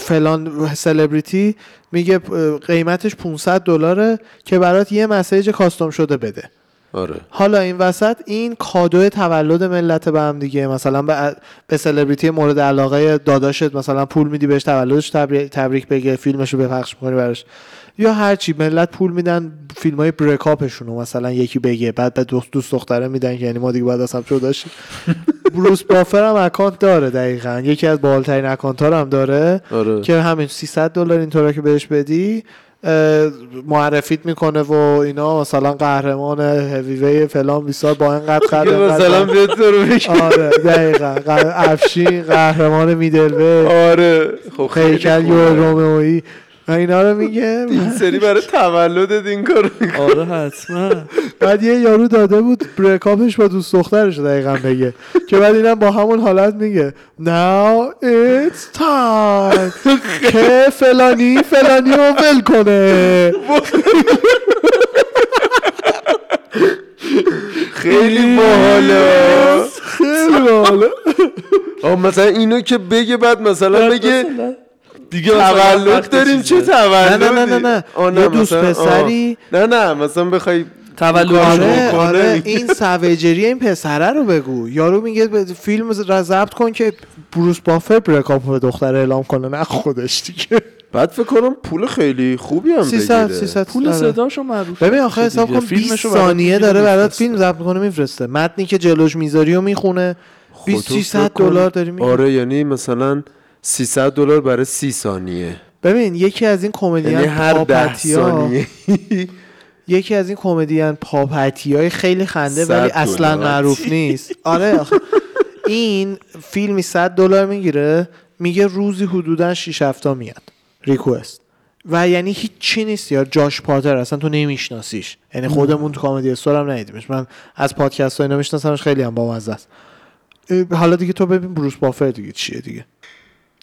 فلان سلبریتی میگه قیمتش 500 دلاره که برات یه message custom شده بده. آره. حالا این وسط این کادو تولد ملت به هم دیگه. مثلا به, به سلبریتی مورد علاقه داداشت مثلا پول میدی بهش تولدش تبری- تبریک بگه فیلمش رو بپخش می‌کنی براش. یا هرچی ملت پول میدن فیلم های breakup شون رو مثلا یکی بگه بعد به دوست, دوست دختره میدن که یعنی ما دیگه باید اصلا جدا شیم. بروس بافر هم account داره دقیقا. یکی از بالاترین account ها هم داره آره. که همین 300 دلار اینطورا که بهش بدی. معرفیت می‌کنه و اینا مثلا قهرمان هیویوی فلان بیسار با اینقدر قد مثلا. بیاد تو رو. آره دقیقا افشین قهرمان میدلوی آره خب خیلی. یو رومئویی و اینا رو میگه. این سری برای تولدت این کارو می‌کنه. آره حتما. بعد یه یارو داده بود بریکاپش با دوست دخترش دقیقا بگه. که بعد اینم با همون حالت میگه. Now it's time. که فلانی فلانی رو ول کنه. خیلی باحاله. خیلی باحاله. آه مثلا اینو که بگه بعد مثلا بگه دیگه تولد داریم چه. تولدی نه، نه، نه، نه. آه، یه دوست مثلا- پسری-. نه نه مثلا بخوای تولد آره. آره این سویجری این پسره رو بگو یارو میگه فیلم را ضبط کن که بروس بافر بریکاپ به دختر اعلام کنه نه خودش دیگه بعد فکر کنم پول خیلی خوبی هم 300 بگیره 300 پول آره. صداشو معروف ببین آخه حساب. کن فیلمشو 20 برات ثانیه داره برات. فیلم ضبط کنه میفرسته متنی که جلوش می‌ذاری و می‌خونه 20 خب تو 300 فکر کن- دلار داری می‌گیری آره یعنی مثلا 300 دلار برای 30 ثانیه. ببین یکی از این کمدین یعنی هر 10 پاپتیا ثانیه. یکی از این کمدین پاپتی های خیلی خنده 100 ولی اصلا. معروف نیست. آره این فیلمی 100 دلار می‌گیره میگه روزی حدودا 6 هفته میاد. ریکوست و یعنی هیچ چی نیست یا جاش پاتر اصلا تو نمیشناسیش. یعنی خودمون تو کامدی استور هم ندیدیمش. من از پادکست ها اینا میشناسمش خیلی هم بامزه است. حالا دیگه تو ببین بروس بافر دیگه چیه دیگه؟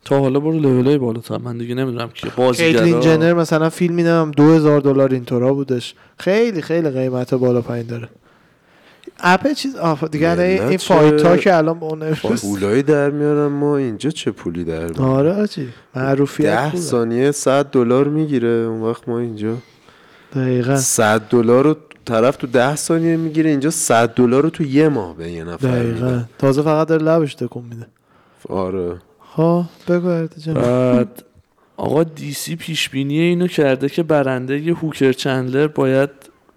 تا حالا برو لولای بالاتر من دیگه نمی‌دونم که کیتلین بازیگرا جنر مثلا فیلم میدم 2000 دلار اینطورا بودش. خیلی خیلی قیمت بالا پایین داره. اپ چیز آف دیگه این فایت ها که الان اون. پولایی در میارن ما اینجا چه پولی در میاریم آره آجی معروفیت ده خوبه. ثانیه 100 دلار می‌گیره اون وقت ما اینجا. دقیقا. 100 دلار رو طرف تو ده ثانیه می‌گیره اینجا 100 دلار رو تو یه ماه به یه نفر دقیقا. تازه فقط داره لبش تکون میده. آره. ها بگو بعد آقا دیسی پیش بینی اینو کرده که برنده ی هوکر چندلر باید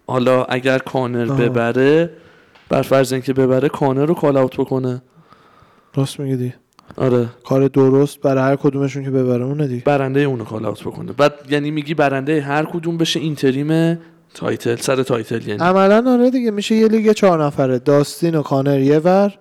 حالا اگر کانر آه. ببره بر فرض اینکه ببره کانر رو call out بکنه. راست میگی دیگه آره. کار درست برای هر کدومشون که ببره اونه دیگه برنده اونو call out بکنه. بعد یعنی میگی برنده هر کدوم بشه interim title سر title یعنی. عملا آره دیگه میشه یه لیگ چهار نفره. داستین و کانر یه ور.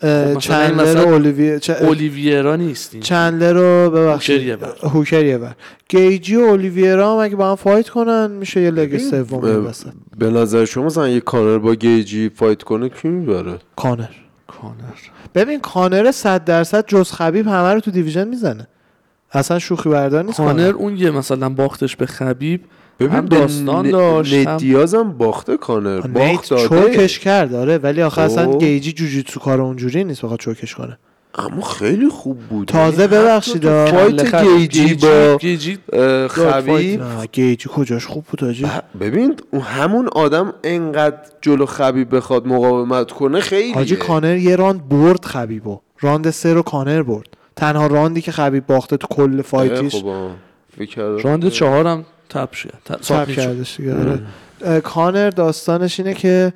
خب چندلر و چ- اولیویرا نیستین چندلر رو ببخشید. هوکر یه ور. هوکر یه ور گیجی و اولیویرا هم اگه با هم fight کنن میشه یه لیگ سوم وسط به نظر شما مثلا یه کانر با گیجی fight کنه کی می‌بره؟ کانر. کانر. ببین کانر 100 درصد جز خبیب همه رو تو division می‌زنه. اصلا شوخی بردار نیست کانر. اون یه مثلا باختش به خبیب ببین داستان داشت، نت هم- دیاز هم باخته کانر نیت باخت داده. choke ش کرد آره ولی آخه اصلا خب. گیجی جوجیتسو کار اونجوری نیست بخواد choke ش کنه. اما خیلی خوب بود. تازه یعنی ببخشید fight. گیجی با گیجی. خبیب. نه گیجی کجاش؟ خوب بود آجی. ببین اون همون آدم انقدر جلو خبیب بخواد مقاومت کنه خیلی حاجی کانر یه راند برد خبیبو. راند سه رو کانر برد. تنها راندی که خبیب باخته تو کل fight هاش. خب راند چهارم tap شد ت- tap submit شد. کردش دیگه آره. کانر داستانش اینه که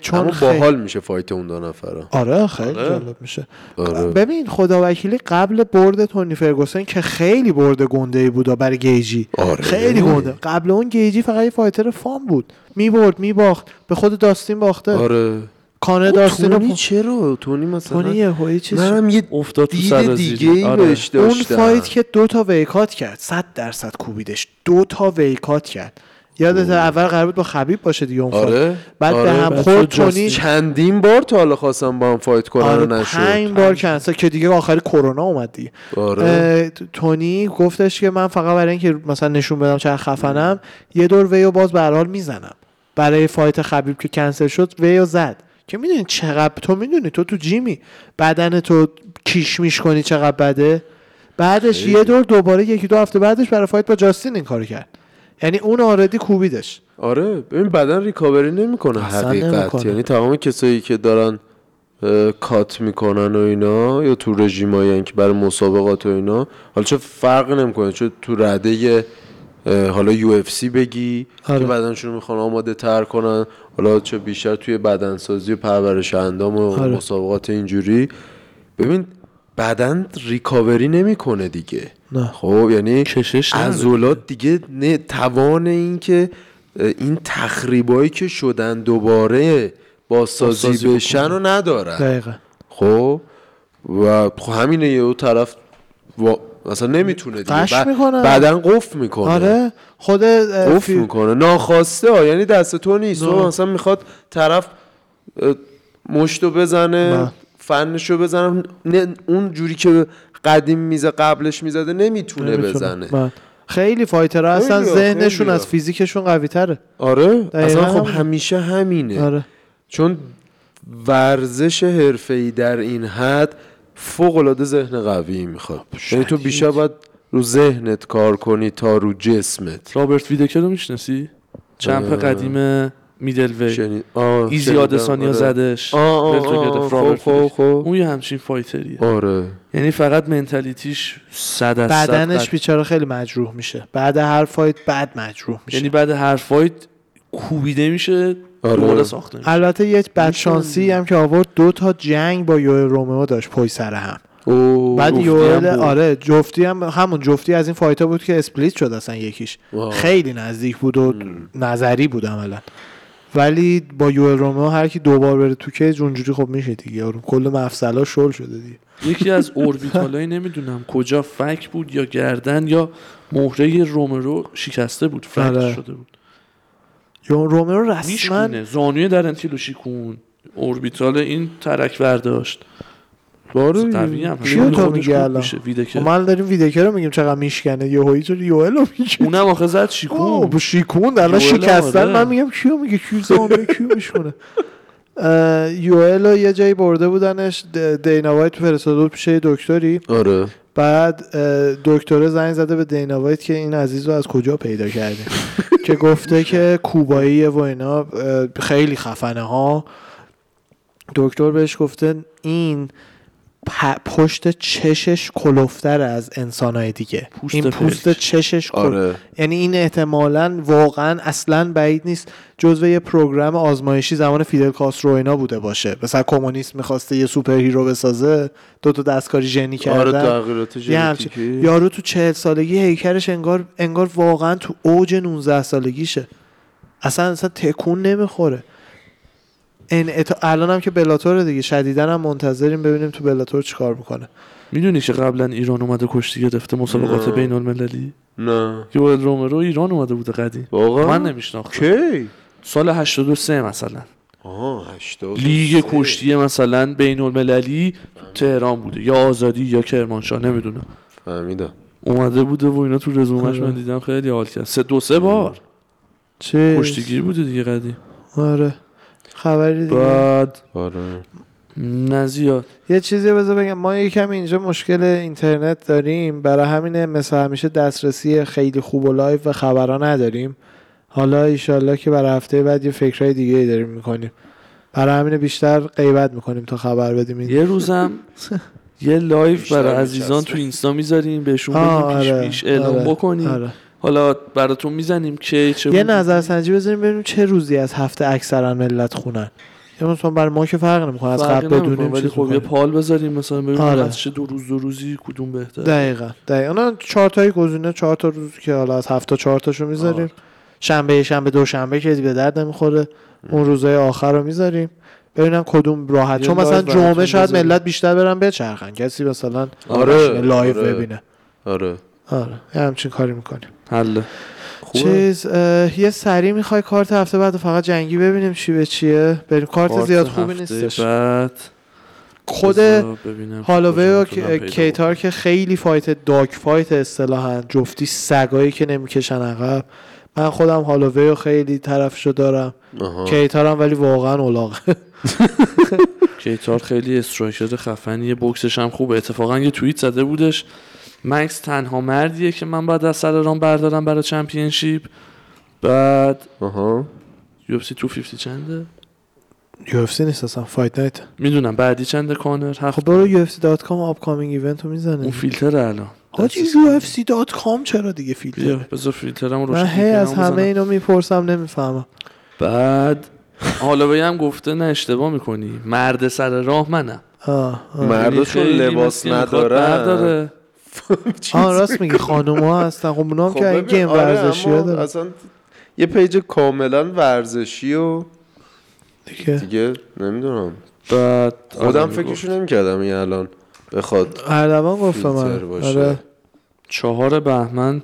چون اما خیلی باحال میشه fight اون دو نفره. آره خیلی آره. جالب میشه. آره. ببین خدا وکیلی قبل برد تونی فرگوسن که خیلی برد گنده ای بود برای گیجی. آره. خیلی گنده. قبل اون گیجی فقط یه فایتر فام بود. می‌برد میباخت به خود داستین باخته. آره. کانه داستین تونی چرا؟ تونی مثلا تونی یه هایی چیز منم یه افتاد تو دید سرازیری. دیگه ای آره. بهش اون داشتم فایت که دو تا ویکات کرد صد درصد کوبیدش. دو تا ویکات کرد. یادت اول قرار بود با خبیب باشه دیگه اون فایت. آره. بعد آره. به هم خورد. تونی چندین بار تا حالا خواستم با هم فایت کنن آره نشد. پنج بار کنسل که دیگه آخری کرونا اومد دیگه. آره. تونی گفتش که من فقط برای اینکه مثلا نشون بدم چقدر خفنم یه دور ویو باز به هر حال می‌زنم. برای فایت خبیب که کنسل شد ویو زد. که می‌دونی چقدر تو می‌دونی تو تو جیمی بدن تو کیش میش کنی چقدر بده بعدش خیلی. یه دور دوباره یکی دو هفته بعدش برای فایت با جاستین این کارو کرد یعنی اون آردی کوبیدش آره ببین بدن recovery نمی‌کنه حقیقت نمی‌کنه. یعنی تمام کسایی که دارن cut می‌کنن و اینا یا تو رژیمایی که برای مسابقات و اینا حالا چه فرق نمی‌کنه چه تو رده حالا UFC بگی آره. که بدنشون می‌خوان آماده تر کنن حالا چه بیشتر توی بدنسازی و پرورش اندام و آره. مسابقات اینجوری ببین بدن recovery نمی‌کنه دیگه نه. خب یعنی. عضلات دیگه نه توان این که این تخریبایی که شدن دوباره بازسازی بازسازی بشن رو ندارن دقیقا خب و خب همینه یه طرف. مثلا نمی‌تونه دیگه قش می‌کنه. قفل می‌کنه آره خود قفل فی- می‌کنه ناخواسته ها یعنی دست تو نیست. تو مثلا می‌خواد طرف مشتو بزنه نه. فنشو بزنه نه اون جوری که قدیم میزه قبلش می‌زده نمی‌تونه, نمی‌تونه. بزنه. خیلی fighter ها اصلا خیلی‌ها، ذهنشون. از فیزیکشون قوی تره آره اصلا خب. همیشه همینه آره چون ورزش حرفه‌ای در این حد فوق العاده ذهن قوی می‌خواد. یعنی تو. بیشتر باید رو ذهنت کار کنی تا رو جسمت. رابرت ویتکر رو می‌شناسی؟ champ. قدیم middleweight. ایزی آدسانیا آره. زدش. آه، آه، belt و آه، گرفت، آه، رابرت خب،. خب، خب. اون یه همچین fighter یه. آره. یعنی فقط mentality ش صد از صد بدنش بیچاره خیلی مجروح میشه. بعد هر fight بعد مجروح میشه. یعنی بعد هر fight کوبیده میشه. آره. دوباره ساخته میشه البته یک بدشانسی هم که آورد دو تا جنگ با یوئل رومرو داشت پای سر هم. او بعد یوئل. آره جفتی هم همون جفتی از این fight ها بود که split شد اصلا یکیش. واو. خیلی نزدیک بود و نظری بود عملا. ولی با یوئل رومرو هر کی دوبار بره تو cage اونجوری خب میشه دیگه. یارو کل مفصلا شل شده دیگه. یکی از اوربیتالای نمی‌دونم کجا فک بود یا گردن یا مهره رومرو شکسته بود فک آره. شده بود. یوئل رومئو رسما زانوی درنتیلو شیکون اوربیتال این ترک برداشت. هم کیو تو خوب الان؟ ویدکر خب ما داریم ویدیو رو میگیم چقدر میشکنه. یهویی تو یوئل رو میگی اونم آخه زد شیکون. با شیکون. الان شکستن. من میگم کیو میگه؟ کیو زانوی کیو میشونه اه، یوئل رو یه جایی برده بودنش. دینا وایت فرستاده پیش یه دکتری. آره. بعد دکتره زنگ زده به دینا وایت که این عزیز رو از کجا پیدا کردیم که گفته که کوباییه و اینا خیلی خفنه ها. دکتر بهش گفته این پشت چشش کلوفتر از انسانهای دیگه. پوست این پوست پلک. چشش کل- آره. یعنی این احتمالا واقعا اصلا بعید نیست جزو یه program آزمایشی زمان فیدل کاسترو اینا بوده باشه. مثلا کمونیست می‌خواسته یه superhero بسازه دو تا دستکاری ژنی آره کردن. یه همچین- ژنتیکی. یارو تو چهل سالگی هیکلش انگار انگار واقعا تو اوج 19 سالگیشه. اصلا اصلا تکون نمی‌خوره. این ات... الان هم که بلاتور دیگه شدیدن هم منتظریم ببینیم تو بلاتور چیکار می‌کنه. می‌دونی که قبلا ایران اومده کشتی گرفته مسابقات نه. بین المللی نه. یوئل رومرو ایران اومده بوده قدیم. واقعا؟ من نمیشناختم. کی؟ سال 83 مثلا. آها 80 لیگ کشتی مثلا بین المللی تهران بوده. یا آزادی یا کرمانشاه نمی‌دونم. فهمیدم. اومده بوده و اینا تو رزومش آره. من دیدم خیلی حال کرد. سه دو سه بار. چه کشتیگیر بوده دیگه قدیم. آره. خبری دیگه. بعد آره. نه زیاد. یه چیزی بذار بگم ما یکم اینجا مشکل اینترنت داریم. برای همینه مثل همیشه دسترسی خیلی خوب و live و خبرها نداریم. حالا ایشالله که برای هفته بعد یه فکرهای دیگه ای داریم می‌کنیم. برای همینه بیشتر غیبت می‌کنیم تا خبر بدیم. این یه روزم یه live برای عزیزان. تو اینستا می‌ذاریم بهشون بگیم پیش آره، پیش اعلام آره، بکنیم. آره. حالا براتون می‌زنیم که چه یه بود؟ نظرسنجی بذاریم ببینیم چه روزی از هفته اکثرا ملت خونن. یه مثلا برای ما که فرق نمی‌کنه از قبل بدونیم ولی خب یه. poll بذاریم مثلا ببینیم آره. از چه دو روز دو روزی کدوم بهتر دقیقا دقیقا. اونا چهار تایی گزینه چهار تا روز که حالا از هفته چهار تاشو می‌ذاریم. شنبه شنبه دو شنبه که به درد نمی‌خوره. اون روزهای آخر رو می‌ذاریم. ببینم کدوم راحت. چون مثلا جمعه شاید. ملت بیشتر برن بچرخن. کسی مثلا آره، live آره. ببینه. آره. آره یه همچین کاری می‌کنیم. حله. چیز یه سری می‌خوای کارت هفته بعد فقط جنگی ببینیم چی به چیه. بریم کارت کارت زیاد خوبی نیستش. بعد خود هالووی و کیتار که خیلی fight dog fight اصطلاحا جفتی سگایی که نمی‌کشن عقب. من خودم هالووی رو خیلی طرفشو دارم. آها. کیتارم ولی واقعا اولاغه. کیتار خیلی striker خفنیه بوکسش هم خوبه. اتفاقا یه توییت زده بودش. مکس تنها مردیه که من باید از سر رام بردارم برای championship بعد آها. یو اف سی 250 چنده؟ یو اف سی نیست اصلا فایت نایت. می‌دونم بعدی چنده کانر خب برو یو اف سی دات کام آپکامینگ ایونت رو می‌زنه. اون فیلتر الان. حاجی دسترس یو. اف سی دات کام چرا دیگه فیلتر بذار فیلترم رو من هی از همه اینو می‌پرسم نمی‌فهمم. بعد هالووی هم گفته نه اشتباه می‌کنی. مرد سر راه منم. چون خیلی لباس مثل آه راست میگی؟ خانوم ها هستن. خب اونا هم خب که این گیم آره، ورزشی دارن اصلا یه page کاملا ورزشی و دیگه. دیگه نمی‌دونم. بعد خودم آره، فکرشو نمی‌کردم این الان بخواد اردوان گفت به فیلتر من. باشه. آره. چهار بهمن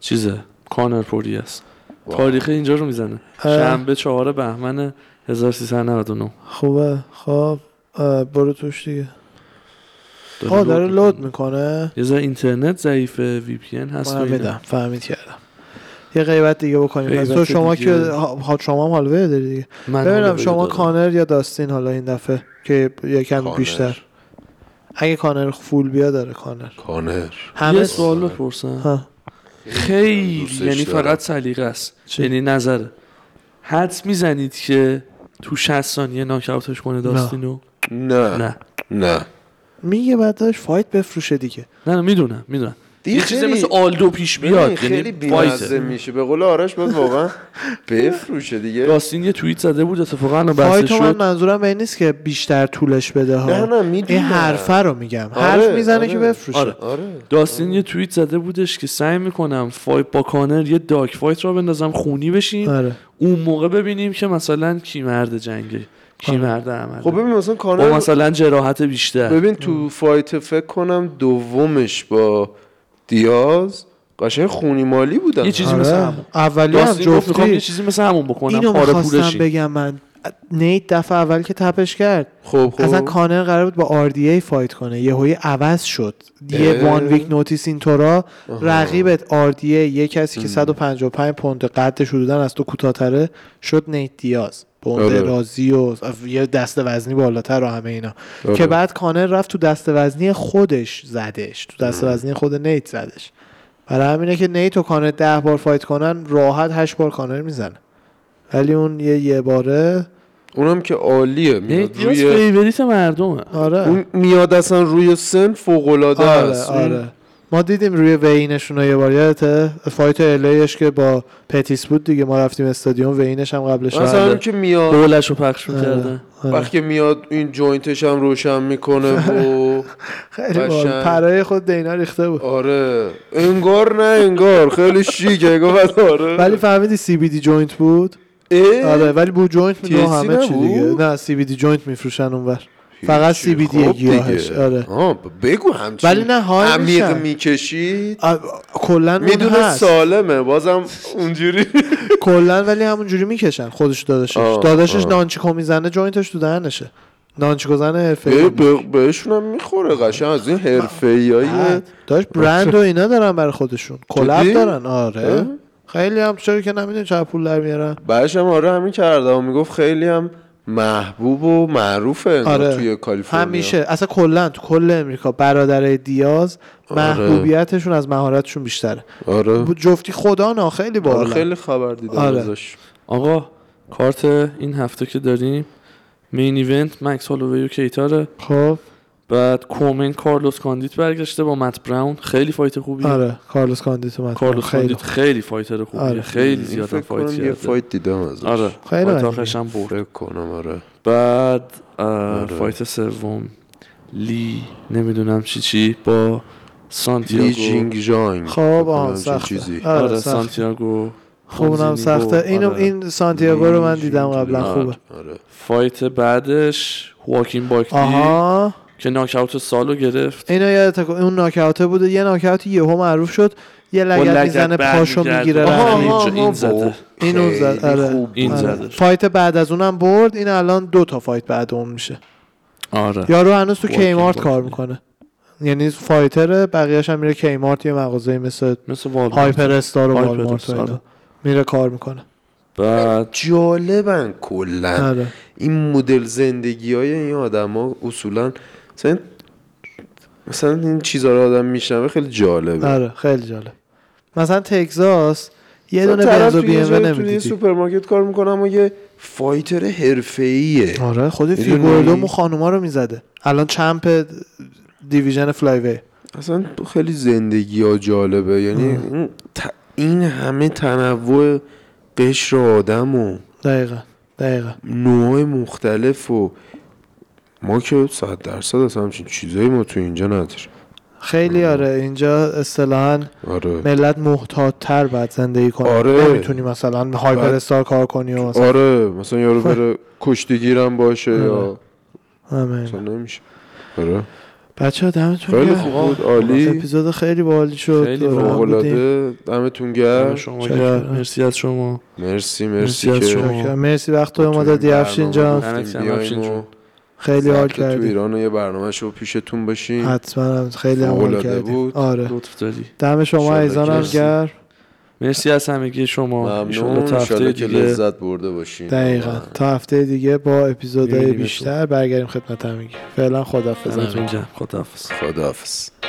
چیزه؟ کانر پوریه است. تاریخ اینجا رو می‌زنه. شنبه چهار بهمن 1399 خوبه. خب برو توش دیگه. داره داره load می‌کنه. یه ذره اینترنت ضعیفه VPN هست. فهمیدم فهمید کردم یه غیبت دیگه بکنیم. تو شما دیگه. که ها شما هم حالوه داری دیگه. ببینم شما دارم. کانر یا داستین حالا این دفعه که یه کمی کانر. بیشتر. اگه کانر فول بیا داره کانر. کانر. یه همه سوال بپرسم. ها. خیلی یعنی. فقط سلیقه است؟ یعنی نظره حدس می‌زنید که تو 60 ثانیه ناکاوتش کنه داستینو؟ نه. نه. نه. میگه بعد داشت فایت بفروشه دیگه. نه نه می‌دونم می‌دونم. دیگه یه چیزی مثل آلدو پیش بیاد ببین، خیلی یعنی بیمزه میشه. به قول آرش باید واقعا بفروشه دیگه. داستین یه توییت زده بود اتفاقا بحث رو من شد منظورم به این نیست که بیشتر طولش بده ها. نه نه می‌دونم. این حرفه رو میگم. آره، حرف می‌زنه آره. که بفروشه. آره. آره. داستین یه توییت زده بودش که سعی می‌کنم fight با کانر یه dog fight رو بندازم خونی بشیم آره. اون موقع ببینیم که مثلا کی مرد جنگه. کی آره. مرد عمله. خب ببین مثلا با کانر مثلا جراحت بیشتر. ببین تو fight فکر کنم دومش با دیاز قشنگ خونی مالی بودن. یه چیزی آره. مثل همون. اولی هم می‌خوام یه جفتی. چیزی مثل همون بکنم. اینو پولشی. بگم من. نیت دفعه اول که تپش کرد خب خب. اصلا کانر قرار بود با RDA فایت کنه. یهویی عوض شد. یه. وان ویک نوتیس اینطورا. رقیبت RDA یه کسی که 155 پوند قدش حدودا از تو کوتاه‌تره شد نیت دیاز. بونده آره. رازی و یه دست وزنی بالاتر و همه اینا. آره. که بعد کانر رفت تو دست وزنی خودش زدش. تو دست وزنی خود نیت زدش. برای همینه که نیت و کانر ده بار فایت کنن راحت هشت بار کانر می‌زنه. ولی اون یه یه باره اونم که عالیه. میاد روی فیوریت مردمه. آره. اون میاد اصلا روی سن فوق العاده آره است. آره. ما دیدیم روی وینشون رو یه بار. یادته فایت الیش که با پتیس بود دیگه ما رفتیم استادیوم وینش هم قبلش مثلا که میاد. بولش رو پخش آره، می‌کردن. آره. وقتی میاد این جوینتش هم روشن می‌کنه و خیلی. پرای خود دینا ریخته بود. آره. انگار نه انگار. خیلی شیکه. گفت آره. ولی فهمیدی سی بی دی جوینت بود؟ آره ولی بو جوینت می‌دونه THC همه چی؟ دیگه. نه سی بی دی جوینت میفروشن اونور. فقط هیچی. CBD خب گیاهش،. آره. بگو همچین ولی نه های عمیق. می‌کشید کلا می‌دونه سالمه بازم اونجوری کلا ولی همونجوری می‌کشن خودش داداشش داداشش. نانچیکو می‌زنه جوینتش تو دهنشه نانچیکو به- حرفه‌ای به- بهشون هم می‌خوره قشنگ از این حرفه های داشت برند و اینا دارن برای خودشون کلاب؟ دارن آره؟ خیلی هم چرا که نمی‌دونی چقدر پول در میارن بعدش هم آره همین کرده و می‌گفت خیلی هم محبوب و معروفه آره. توی کالیفرنیا. همیشه. اصلا کلا تو کل امریکا برادرای دیاز آره. محبوبیتشون از مهارتشون بیشتره. آره. جفتی خدا نه خیلی آره بالا خیلی خبر دیدم آره. ازش. آقا کارت این هفته که داریم main event مکس هالووی و کیتاره. خب. بعد co-main کارلوس کاندیت برگشته با مت براون. خیلی fight خوبیه. آره کارلوس کاندیتو من کارلوس خیلی کاندیت خیلی fighter خوبیه. آره. خیلی زیاد fight کنم یه کرده. fight دیدم ازش. آره. خیلی. آخرش هم برد. کنم آره. بعد آره. fight سوم. لی نمی‌دونم چی چی با لی سانتیاگو. جینگ جانگ خب آه چیزی. آره, آره. سانتیاگو. خب اونم سخته. اینو آره. این سانتیاگو رو من دیدم قبلا. خوبه. آره. فایت بعدش واکین باکلی آها. که ناکاوت سالو گرفت اینو یادت اون ناکاوته بوده یه ناکاوت یهو معروف شد یه لگت لگت می‌زنه پاشو. می‌گیره آها، رنگ. آها. این زده. اینو زد آره خوب این آره. زده. فایت بعد از اونم برد این الان دو تا فایت بعد اون میشه آره یارو هنوز تو کیمارت. کار می‌کنه یعنی fighter ه بقیه‌اش هم میره کیمارت یه مغازه مثل مثل والمارت هایپر استار و والمارت. اینا میره کار می‌کنه بعد جالبن کلا آره این مدل زندگی های این آدما اصولا مثلا مثلا این چیزا رو آدم میشنوه خیلی جالبه. آره خیلی جالب. مثلا تگزاس یه دونه طرف بنز و توی بی ام یه نمی‌دیدی سوپرمارکت کار می‌کنه اما یه fighter حرفه‌ایه. آره خود؟ فیگردو مو خانوما رو می‌زده. الان champ division flyweight. اصلا خیلی زندگی ها جالبه. یعنی این همه تنوع قشر آدم و دقیقا دقیقا. نوع مختلف و ما که صد درصد اصلا همچین چیزایی ما تو اینجا نداریم. خیلی آره. اینجا اصطلاحا آره. ملت محتاط تر باید زندگی کنه. آره. نمی‌تونی مثلا هایپر بعد- استار کار کنی و مثلا آره مثلا یارو بره کشتیگیرم باشه یا آره. همین. مثلا نمیشه. آره. بچه ها دمتون خیلی. خوب بود عالی. اپیزود خیلی باحالی شد. خیلی دور هم فوق بودیم. العاده دمتون گرم؟ مرسی از شما. مرسی مرسی مرسی از که شما. مرسی وقت تو ما این دادی افشین جان. خیلی حال ضبط تو کردی. ایران و یه برنامه شو پیشتون باشیم حتما. خیلی هم حال کردی. بود. آره. لطف داری دم شما ایزان هم گرم. مرسی. از همگی شما. ممنون. تا هفته دیگه. لذت برده باشیم دقیقا. تا هفته دیگه با اپیزودهای. بیشتر برگردیم خدمت همگی. فعلا خدافظ خداحافظ. خداحافظ.